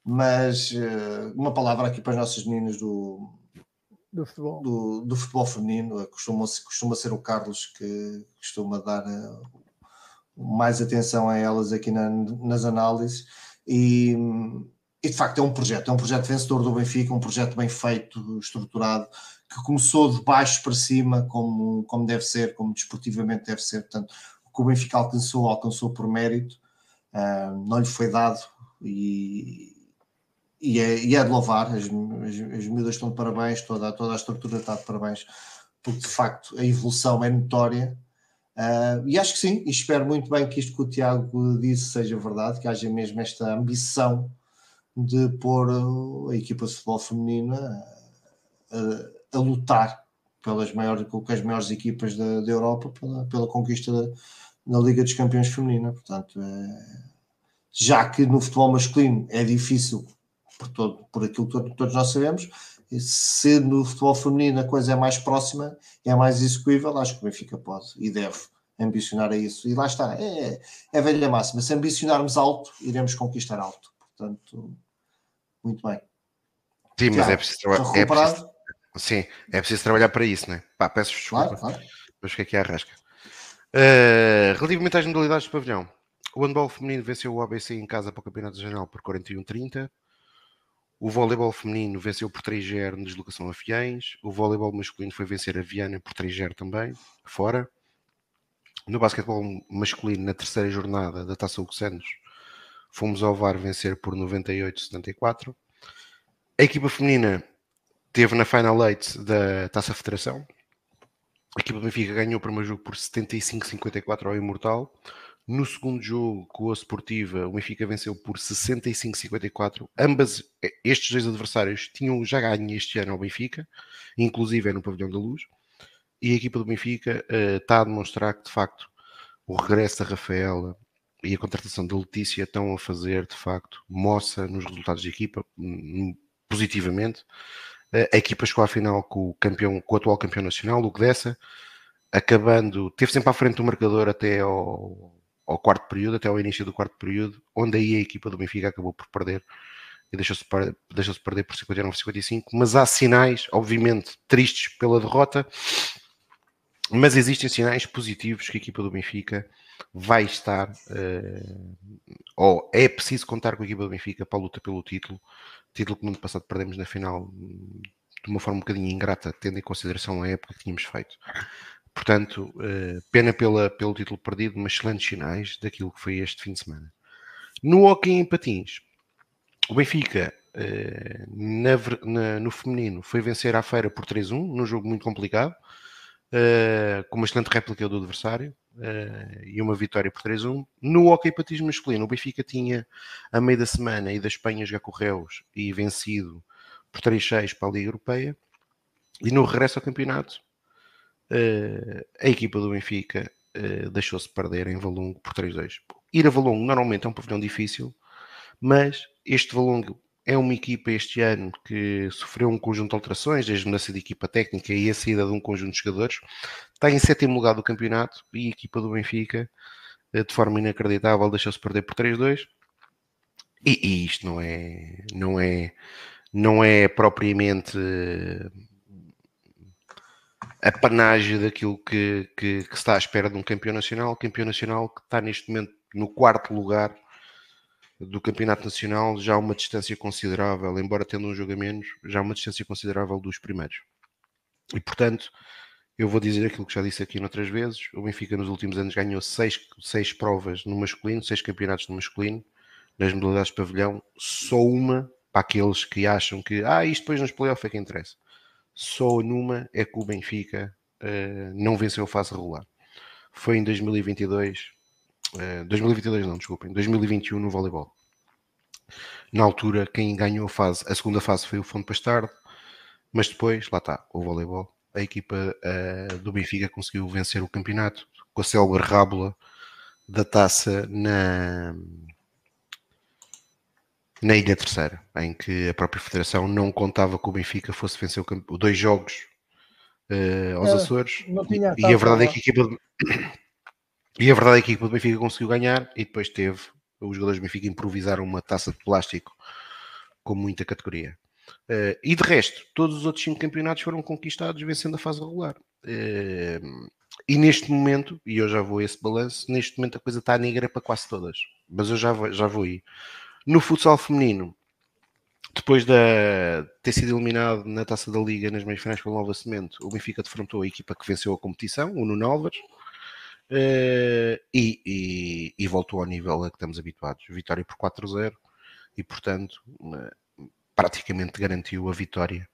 mas eh, uma palavra aqui para as nossas meninas do, do futebol. do, do futebol feminino, eh, costuma, costuma ser o Carlos que costuma dar eh, mais atenção a elas aqui na- nas análises. E, e, de facto é um projeto, é um projeto vencedor do Benfica, um projeto bem feito, estruturado, que começou de baixo para cima, como, como deve ser, como desportivamente deve ser, portanto, o que o Benfica alcançou, alcançou por mérito, ah, não lhe foi dado e, e, é, e é de louvar, as, as, as miúdas estão de parabéns, toda, toda a estrutura está de parabéns, porque de facto a evolução é notória. Ah, e acho que sim, e espero muito bem que isto que o Tiago disse seja verdade, que haja mesmo esta ambição de pôr uh, a equipa de futebol feminina a, a lutar pelas maiores, com as maiores equipas da, da Europa pela, pela conquista da, da Liga dos Campeões Feminina. Portanto, é, já que no futebol masculino é difícil por, todo, por aquilo que todos, nós sabemos, se no futebol feminino a coisa é mais próxima, é mais execuível, acho que o Benfica pode e deve ambicionar a isso. E lá está, é, é a velha máxima. Se ambicionarmos alto, iremos conquistar alto. Portanto, muito bem. Sim, mas Tiago, é preciso, Estou traba- é preciso, sim, é preciso trabalhar para isso, né? Pá, peço desculpa, Claro, claro. mas fiquei aqui à rasca. Uh, relativamente às modalidades de pavilhão, o handball feminino venceu o ABC em casa para o Campeonato Regional por 41-30. O voleibol feminino venceu por 3-0 na deslocação a Fiães. O voleibol masculino foi vencer a Viana por 3-0 também, fora. No basquetebol masculino, na terceira jornada da Taça Hugo fomos ao VAR vencer por 98-74. A equipa feminina teve na Final Eight da Taça Federação. A equipa Benfica ganhou o primeiro jogo por 75-54 ao Imortal. No segundo jogo, com a Sportiva, o Benfica venceu por 65-54. Ambas, estes dois adversários tinham já ganho este ano ao Benfica, inclusive é no Pavilhão da Luz. E a equipa do Benfica uh, está a demonstrar que, de facto, o regresso da Rafaela e a contratação da Letícia estão a fazer, de facto, moça nos resultados de equipa, hum, positivamente. Uh, a equipa chegou à final com o, campeão, com o atual campeão nacional, o Gdessa, acabando, teve sempre à frente do marcador até ao, ao quarto período, até ao início do quarto período, onde aí a equipa do Benfica acabou por perder e deixou-se deixou perder por 59-55, mas há sinais, obviamente, tristes pela derrota, mas existem sinais positivos que a equipa do Benfica vai estar, uh, ou é preciso contar com a equipa do Benfica para a luta pelo título, título que no ano passado perdemos na final de uma forma um bocadinho ingrata, tendo em consideração a época que tínhamos feito. Portanto, uh, pena pela, pelo título perdido, mas excelentes sinais daquilo que foi este fim de semana. No hockey em patins, o Benfica, uh, na, na, no feminino, foi vencer à feira por 3-1, num jogo muito complicado, uh, com uma excelente réplica do adversário e uma vitória por 3-1. No hockey patins masculino, o Benfica tinha, a meio da semana, e da Espanha já correus e vencido por 3-6 para a Liga Europeia. E no regresso ao campeonato, a equipa do Benfica uh, deixou-se perder em Valongo por 3-2. Ir a Valongo normalmente é um pavilhão difícil, mas este Valongo é uma equipa este ano que sofreu um conjunto de alterações, desde a mudança de equipa técnica e a saída de um conjunto de jogadores. Está em sétimo lugar do campeonato e a equipa do Benfica, uh, de forma inacreditável, deixou-se perder por 3-2. E, e, isto não é, não é, não é propriamente a panagem daquilo que, que, que, está à espera de um campeão nacional, campeão nacional que está neste momento no quarto lugar do Campeonato Nacional já uma distância considerável, embora tendo um jogo a menos, já uma distância considerável dos primeiros. E portanto, eu vou dizer aquilo que já disse aqui noutras vezes: o Benfica nos últimos anos ganhou seis, seis provas no masculino, seis campeonatos no masculino, nas modalidades de pavilhão, só uma para aqueles que acham que ah, isto depois nos playoffs é que interessa. Só numa é que o Benfica uh, não venceu a fase regular. Foi em 2022, uh, 2022 não, desculpem, 2021 no voleibol. Na altura, quem ganhou a fase, a segunda fase foi o Fundo Pastardo, mas depois, lá está, o voleibol, a equipa uh, do Benfica conseguiu vencer o campeonato com a célebre rábula da taça na, na Ilha Terceira, em que a própria Federação não contava que o Benfica fosse vencer o dois jogos uh, aos é, Açores. e, a verdade é que a equipa de, [coughs] e a verdade é que a equipa do Benfica conseguiu ganhar e depois teve os jogadores do Benfica improvisaram uma taça de plástico com muita categoria. Uh, e de resto, todos os outros cinco campeonatos foram conquistados vencendo a fase regular. Uh, e neste momento, e eu já vou a esse balanço, neste momento a coisa está negra para quase todas. Mas eu já vou, já vou ir. No futsal feminino, depois de ter sido eliminado na taça da Liga nas meias finais pelo Nova Cimento, o Benfica defrontou a equipa que venceu a competição, o Nuno Álvares, uh, e, e, e, voltou ao nível a que estamos habituados. Vitória por 4-0 e, portanto, praticamente garantiu a vitória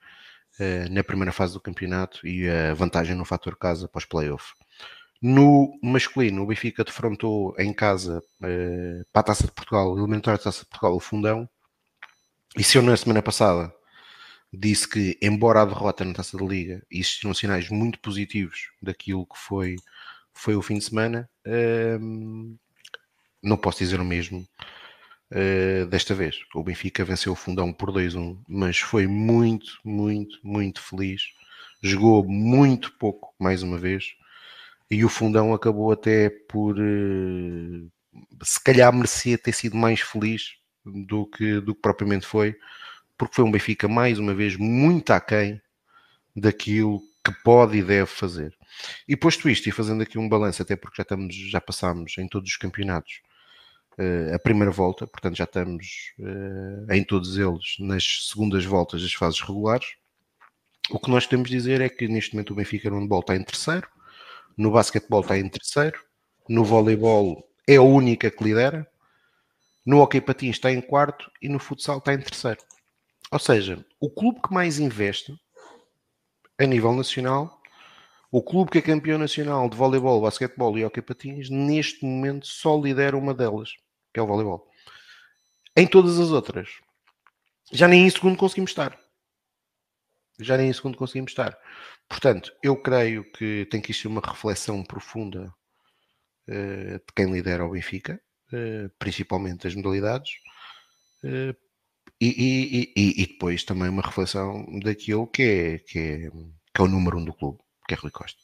uh, na primeira fase do campeonato e a vantagem no fator casa para os playoffs. No masculino, o Benfica defrontou em casa uh, para a Taça de Portugal, elementar da Taça de Portugal, o Fundão. E se eu na semana passada disse que, embora a derrota na Taça da Liga, existiram sinais muito positivos daquilo que foi, foi o fim de semana, uh, não posso dizer o mesmo uh, desta vez. O Benfica venceu o Fundão por 2-1, mas foi muito, muito, muito feliz. Jogou muito pouco, mais uma vez e o fundão acabou até por uh, se calhar merecia ter sido mais feliz do que, do que propriamente foi, porque foi um Benfica mais uma vez muito aquém daquilo que pode e deve fazer. E posto isto, e fazendo aqui um balanço, até porque já estamos, já passámos em todos os campeonatos uh, a primeira volta, portanto já estamos uh, em todos eles nas segundas voltas das fases regulares. O que nós temos de dizer é que neste momento o Benfica no handball está em terceiro, no basquetebol está em terceiro, no voleibol é a única que lidera, no hockey patins está em quarto e no futsal está em terceiro. Ou seja, o clube que mais investe a nível nacional, o clube que é campeão nacional de voleibol, basquetebol e hockey patins, neste momento só lidera uma delas, que é o voleibol. Em todas as outras, já nem em segundo conseguimos estar. Já nem em segundo conseguimos estar. Portanto, eu creio que tem que existir uma reflexão profunda uh, de quem lidera o Benfica, uh, principalmente as modalidades, uh, e, e, e, e, depois também uma reflexão daquilo que é, que é, que é o número um do clube, que é Rui Costa.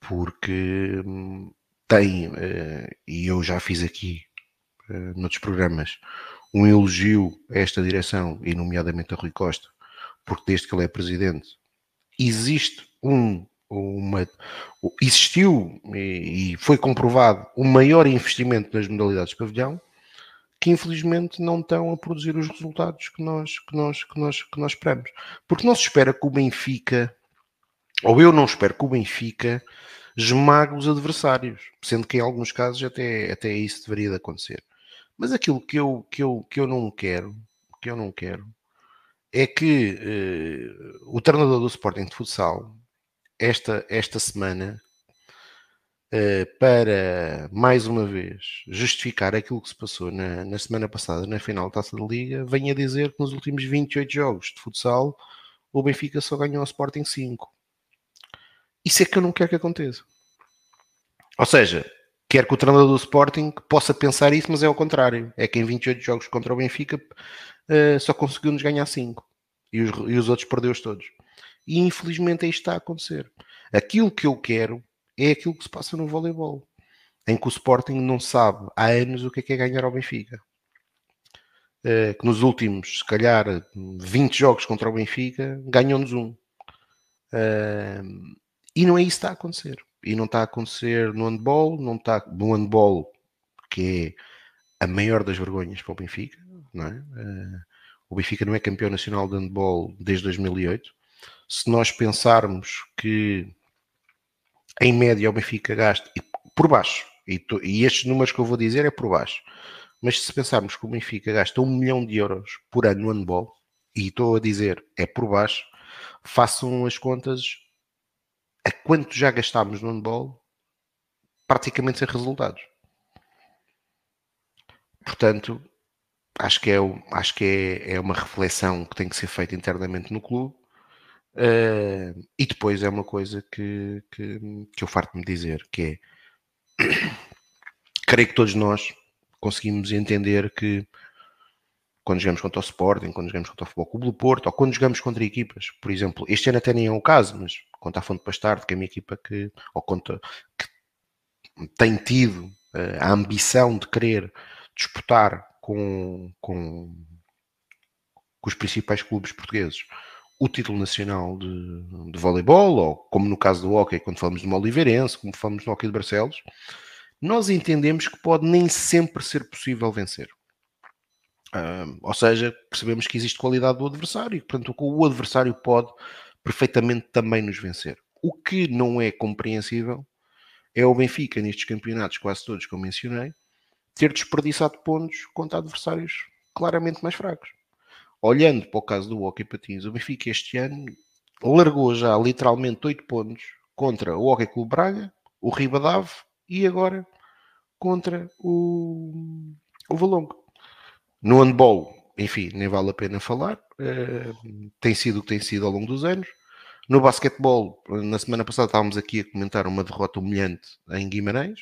Porque hum, tem, e eu já fiz aqui noutros programas, um elogio a esta direção, e nomeadamente a Rui Costa, porque desde que ele é presidente existe um, uma, existiu e, foi comprovado o maior investimento nas modalidades de pavilhão que infelizmente não estão a produzir os resultados que nós, que nós, que nós, que nós esperamos. Porque não se espera que o Benfica, ou eu não espero que o Benfica esmague os adversários, sendo que em alguns casos até, até isso deveria de acontecer. Mas aquilo que eu, que eu, que eu não quero, que eu não quero, é que uh, o treinador do Sporting de Futsal, esta, esta semana, uh, para mais uma vez justificar aquilo que se passou na, na semana passada na final da Taça da Liga, vem a dizer que nos últimos 28 jogos de futsal o Benfica só ganhou ao Sporting 5. Isso é que eu não quero que aconteça. Ou seja, quer que o treinador do Sporting possa pensar isso, mas é ao contrário. É que em 28 jogos contra o Benfica uh, só conseguiu-nos ganhar 5 e os, e os outros perdeu-os todos. E infelizmente é isto está a acontecer. Aquilo que eu quero é aquilo que se passa no voleibol, em que o Sporting não sabe há anos o que é, que é ganhar ao Benfica. Uh, que nos últimos, se calhar, 20 jogos contra o Benfica, ganhou-nos um. Uh, e não é isso que está a acontecer. E não está a acontecer no handball, não está no handball, que é a maior das vergonhas para o Benfica, não é? Uh, o Benfica não é campeão nacional de handball desde 2008. Se nós pensarmos que em média o Benfica gasta por baixo, e, e estes números que eu vou dizer é por baixo, mas se pensarmos que o Benfica gasta um milhão de euros por ano no handball, e estou a dizer é por baixo, façam as contas a quanto já gastámos no handball, praticamente sem resultados. Portanto, acho que, é, acho que é, é uma reflexão que tem que ser feita internamente no clube. Uh, e depois é uma coisa que, que, que eu farto-me dizer, que é [coughs] creio que todos nós conseguimos entender que quando jogamos contra o Sporting, quando jogamos contra o Futebol Clube do Porto, ou quando jogamos contra equipas, por exemplo, este ano até nem é o caso, mas contra a Fonte Pastarde, que é uma equipa que, ou contra, que tem tido uh, a ambição de querer disputar com, com, com os principais clubes portugueses o título nacional de, de voleibol, ou como no caso do hockey, quando falamos de Oliveirense, como falamos do hockey de Barcelos, nós entendemos que pode nem sempre ser possível vencer. Uh, ou seja, percebemos que existe qualidade do adversário e, portanto, o adversário pode perfeitamente também nos vencer. O que não é compreensível é o Benfica, nestes campeonatos, quase todos que eu mencionei, ter desperdiçado pontos contra adversários claramente mais fracos. Olhando para o caso do Hockey Patins, o Benfica este ano largou já literalmente 8 pontos contra o Hockey Clube Braga, o Ribadave e agora contra o, o Valongo. No handball, enfim, nem vale a pena falar, uh, tem sido o que tem sido ao longo dos anos. No basquetebol, na semana passada estávamos aqui a comentar uma derrota humilhante em Guimarães,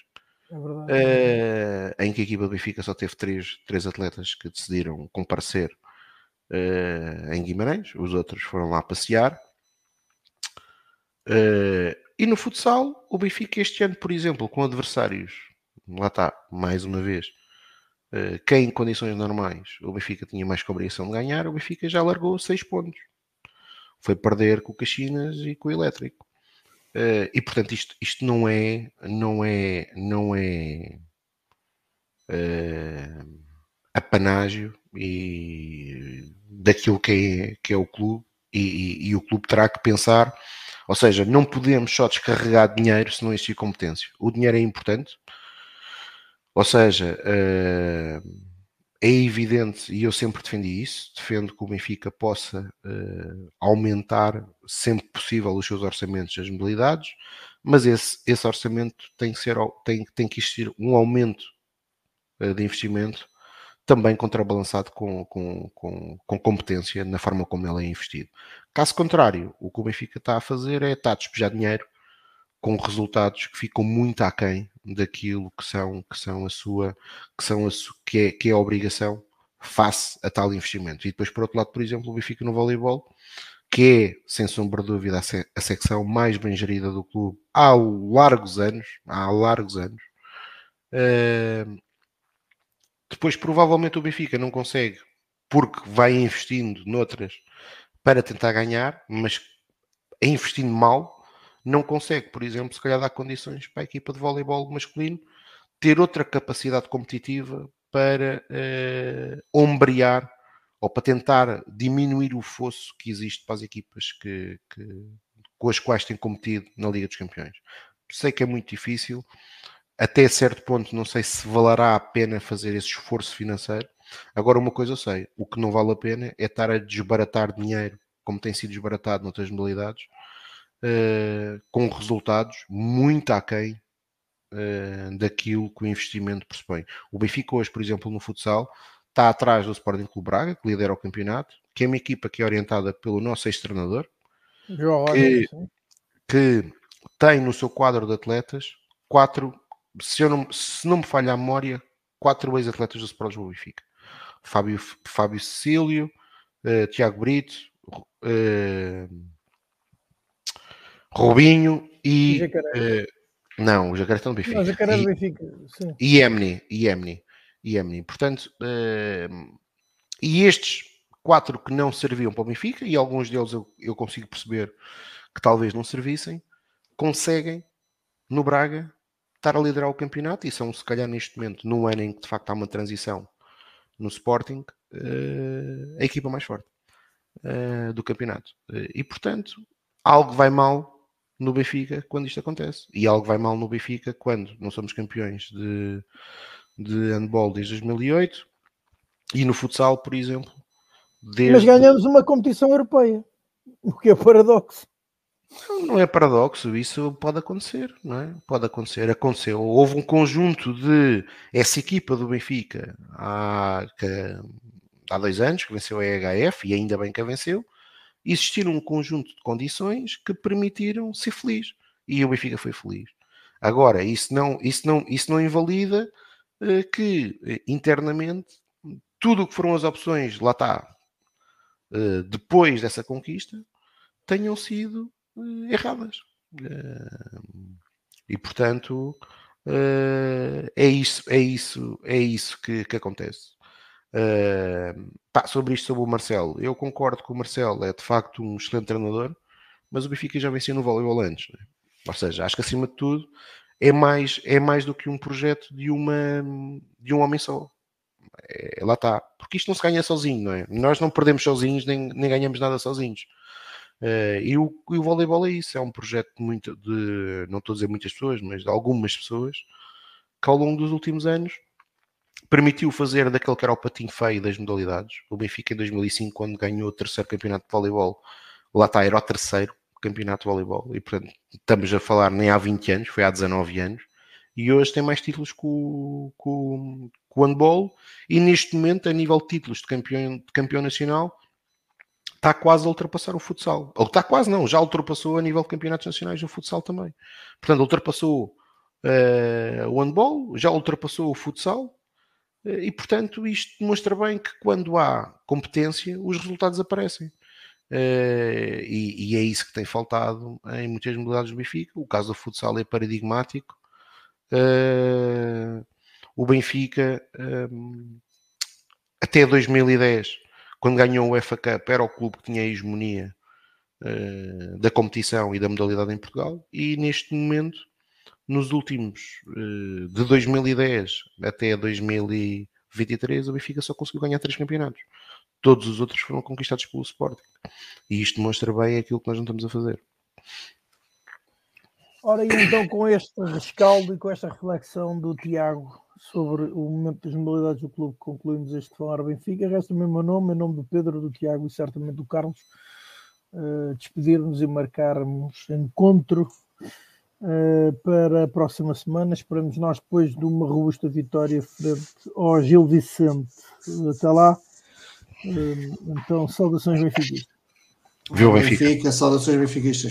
é uh, em que a equipa do Benfica só teve três, três atletas que decidiram comparecer uh, em Guimarães, os outros foram lá passear. Uh, e no futsal, o Benfica este ano, por exemplo, com adversários, lá está, mais uma vez, quem em condições normais o Benfica tinha mais que obrigação de ganhar, o Benfica já largou seis pontos. Foi perder com o Caxinas e com o Elétrico. Uh, e portanto isto, isto não é não é não é uh, apanágio e daquilo que é, que é o clube e, e, e, o clube terá que pensar ou seja, não podemos só descarregar dinheiro se não existir competência o dinheiro é importante ou seja uh, é evidente, e eu sempre defendi isso, defendo que o Benfica possa uh, aumentar sempre possível os seus orçamentos as modalidades, mas esse, esse orçamento tem que, ser, tem, tem que existir um aumento uh, de investimento também contrabalançado com, com, com, com, competência na forma como ele é investido. Caso contrário, o que o Benfica está a fazer é estar a despejar dinheiro com resultados que ficam muito aquém daquilo que são, que são a sua, que são a que, é, que é a obrigação face a tal investimento. E depois, por outro lado, por exemplo, o Benfica no voleibol, que é, sem sombra de dúvida, a, se, a secção mais bem gerida do clube há largos anos, há largos anos. Uh, depois, provavelmente, o Benfica não consegue, porque vai investindo noutras para tentar ganhar, mas é investindo mal, não consegue, por exemplo, se calhar dar condições para a equipa de voleibol masculino ter outra capacidade competitiva para uh, ombrear ou para tentar diminuir o fosso que existe para as equipas que, que, com as quais tem competido na Liga dos Campeões. Sei que é muito difícil, até certo ponto não sei se valerá a pena fazer esse esforço financeiro. Agora, uma coisa eu sei, o que não vale a pena é estar a desbaratar dinheiro, como tem sido desbaratado noutras modalidades, uh, com resultados muito aquém uh, daquilo que o investimento pressupõe. O Benfica hoje, por exemplo, no futsal, está atrás do Sporting Clube Braga, que lidera o campeonato, que é uma equipa que é orientada pelo nosso ex-treinador, que, que, tem no seu quadro de atletas quatro, se, eu não, se não me falha a memória, quatro ex-atletas do Sporting do Benfica. Fábio, Fábio Cecílio, uh, Tiago Brito, uh, Robinho e. Uh, não, o Jacaré está no Benfica. Não, o Jacaré é do Benfica, sim. E Emni, e Emni, e Emni. Portanto, uh, e estes quatro que não serviam para o Benfica, e alguns deles eu, eu consigo perceber que talvez não servissem, conseguem no Braga estar a liderar o campeonato e são, se calhar, neste momento, num ano em que de facto há uma transição no Sporting, uh, a equipa mais forte uh, do campeonato. Uh, e portanto, algo vai mal no Benfica quando isto acontece. E algo vai mal no Benfica quando não somos campeões de, de handball desde 2008 e no futsal, por exemplo. Desde... Mas ganhamos uma competição europeia, o que é paradoxo. Não, não é paradoxo, isso pode acontecer, não é? Pode acontecer, aconteceu. Houve um conjunto de essa equipa do Benfica há, que, há dois anos que venceu a EHF e ainda bem que a venceu. Existiram um conjunto de condições que permitiram ser feliz e o Benfica foi feliz. Agora, isso não, isso não, isso não invalida eh, que eh, internamente tudo o que foram as opções, lá está, eh, depois dessa conquista, tenham sido erradas. E portanto é isso, é isso, é isso que, que acontece. Pá, sobre isto, sobre o Marcelo, eu concordo que o Marcelo é de facto um excelente treinador, mas o Benfica já vencia no voleibol antes. Né? Ou seja, acho que acima de tudo é mais, é mais do que um projeto de, uma, de um homem só. É, lá está. Porque isto não se ganha sozinho, não é? Nós não perdemos sozinhos, nem, nem ganhamos nada sozinhos. Uh, e, o, e o voleibol é isso, é um projeto muito, de, não estou a dizer muitas pessoas, mas de algumas pessoas, que ao longo dos últimos anos permitiu fazer daquele que era o patinho feio das modalidades. O Benfica em 2005, quando ganhou o terceiro campeonato de voleibol, lá está, era o terceiro campeonato de voleibol. E portanto, estamos a falar nem há 20 anos, foi há 19 anos. E hoje tem mais títulos que o, handball. E neste momento, a nível de títulos de campeão, de campeão nacional, está quase a ultrapassar o futsal. Ou está quase, não, já ultrapassou a nível de campeonatos nacionais o futsal também. Portanto, ultrapassou uh, o handball, já ultrapassou o futsal. E, portanto, isto demonstra bem que quando há competência, os resultados aparecem. Uh, e, e, é isso que tem faltado em muitas modalidades do Benfica. O caso do futsal é paradigmático. o Benfica, um, até 2010, quando ganhou o FA Cup, era o clube que tinha a hegemonia da competição e da modalidade em Portugal, e neste momento, nos últimos, uh, de 2010 até 2023, o Benfica só conseguiu ganhar três campeonatos. Todos os outros foram conquistados pelo Sporting. E isto mostra bem aquilo que nós não estamos a fazer. Ora, e então com este rescaldo e com esta reflexão do Tiago sobre o momento das modalidades do clube, concluímos este Falar Benfica. Resta o meu nome, em nome do Pedro, do Tiago e certamente do Carlos, uh, despedir-nos e marcarmos encontro uh, para a próxima semana. Esperamos nós depois de uma robusta vitória frente ao Gil Vicente. Até lá. Uh, então, saudações benfiquistas. Viu Benfica? Benfica, saudações benfiquistas.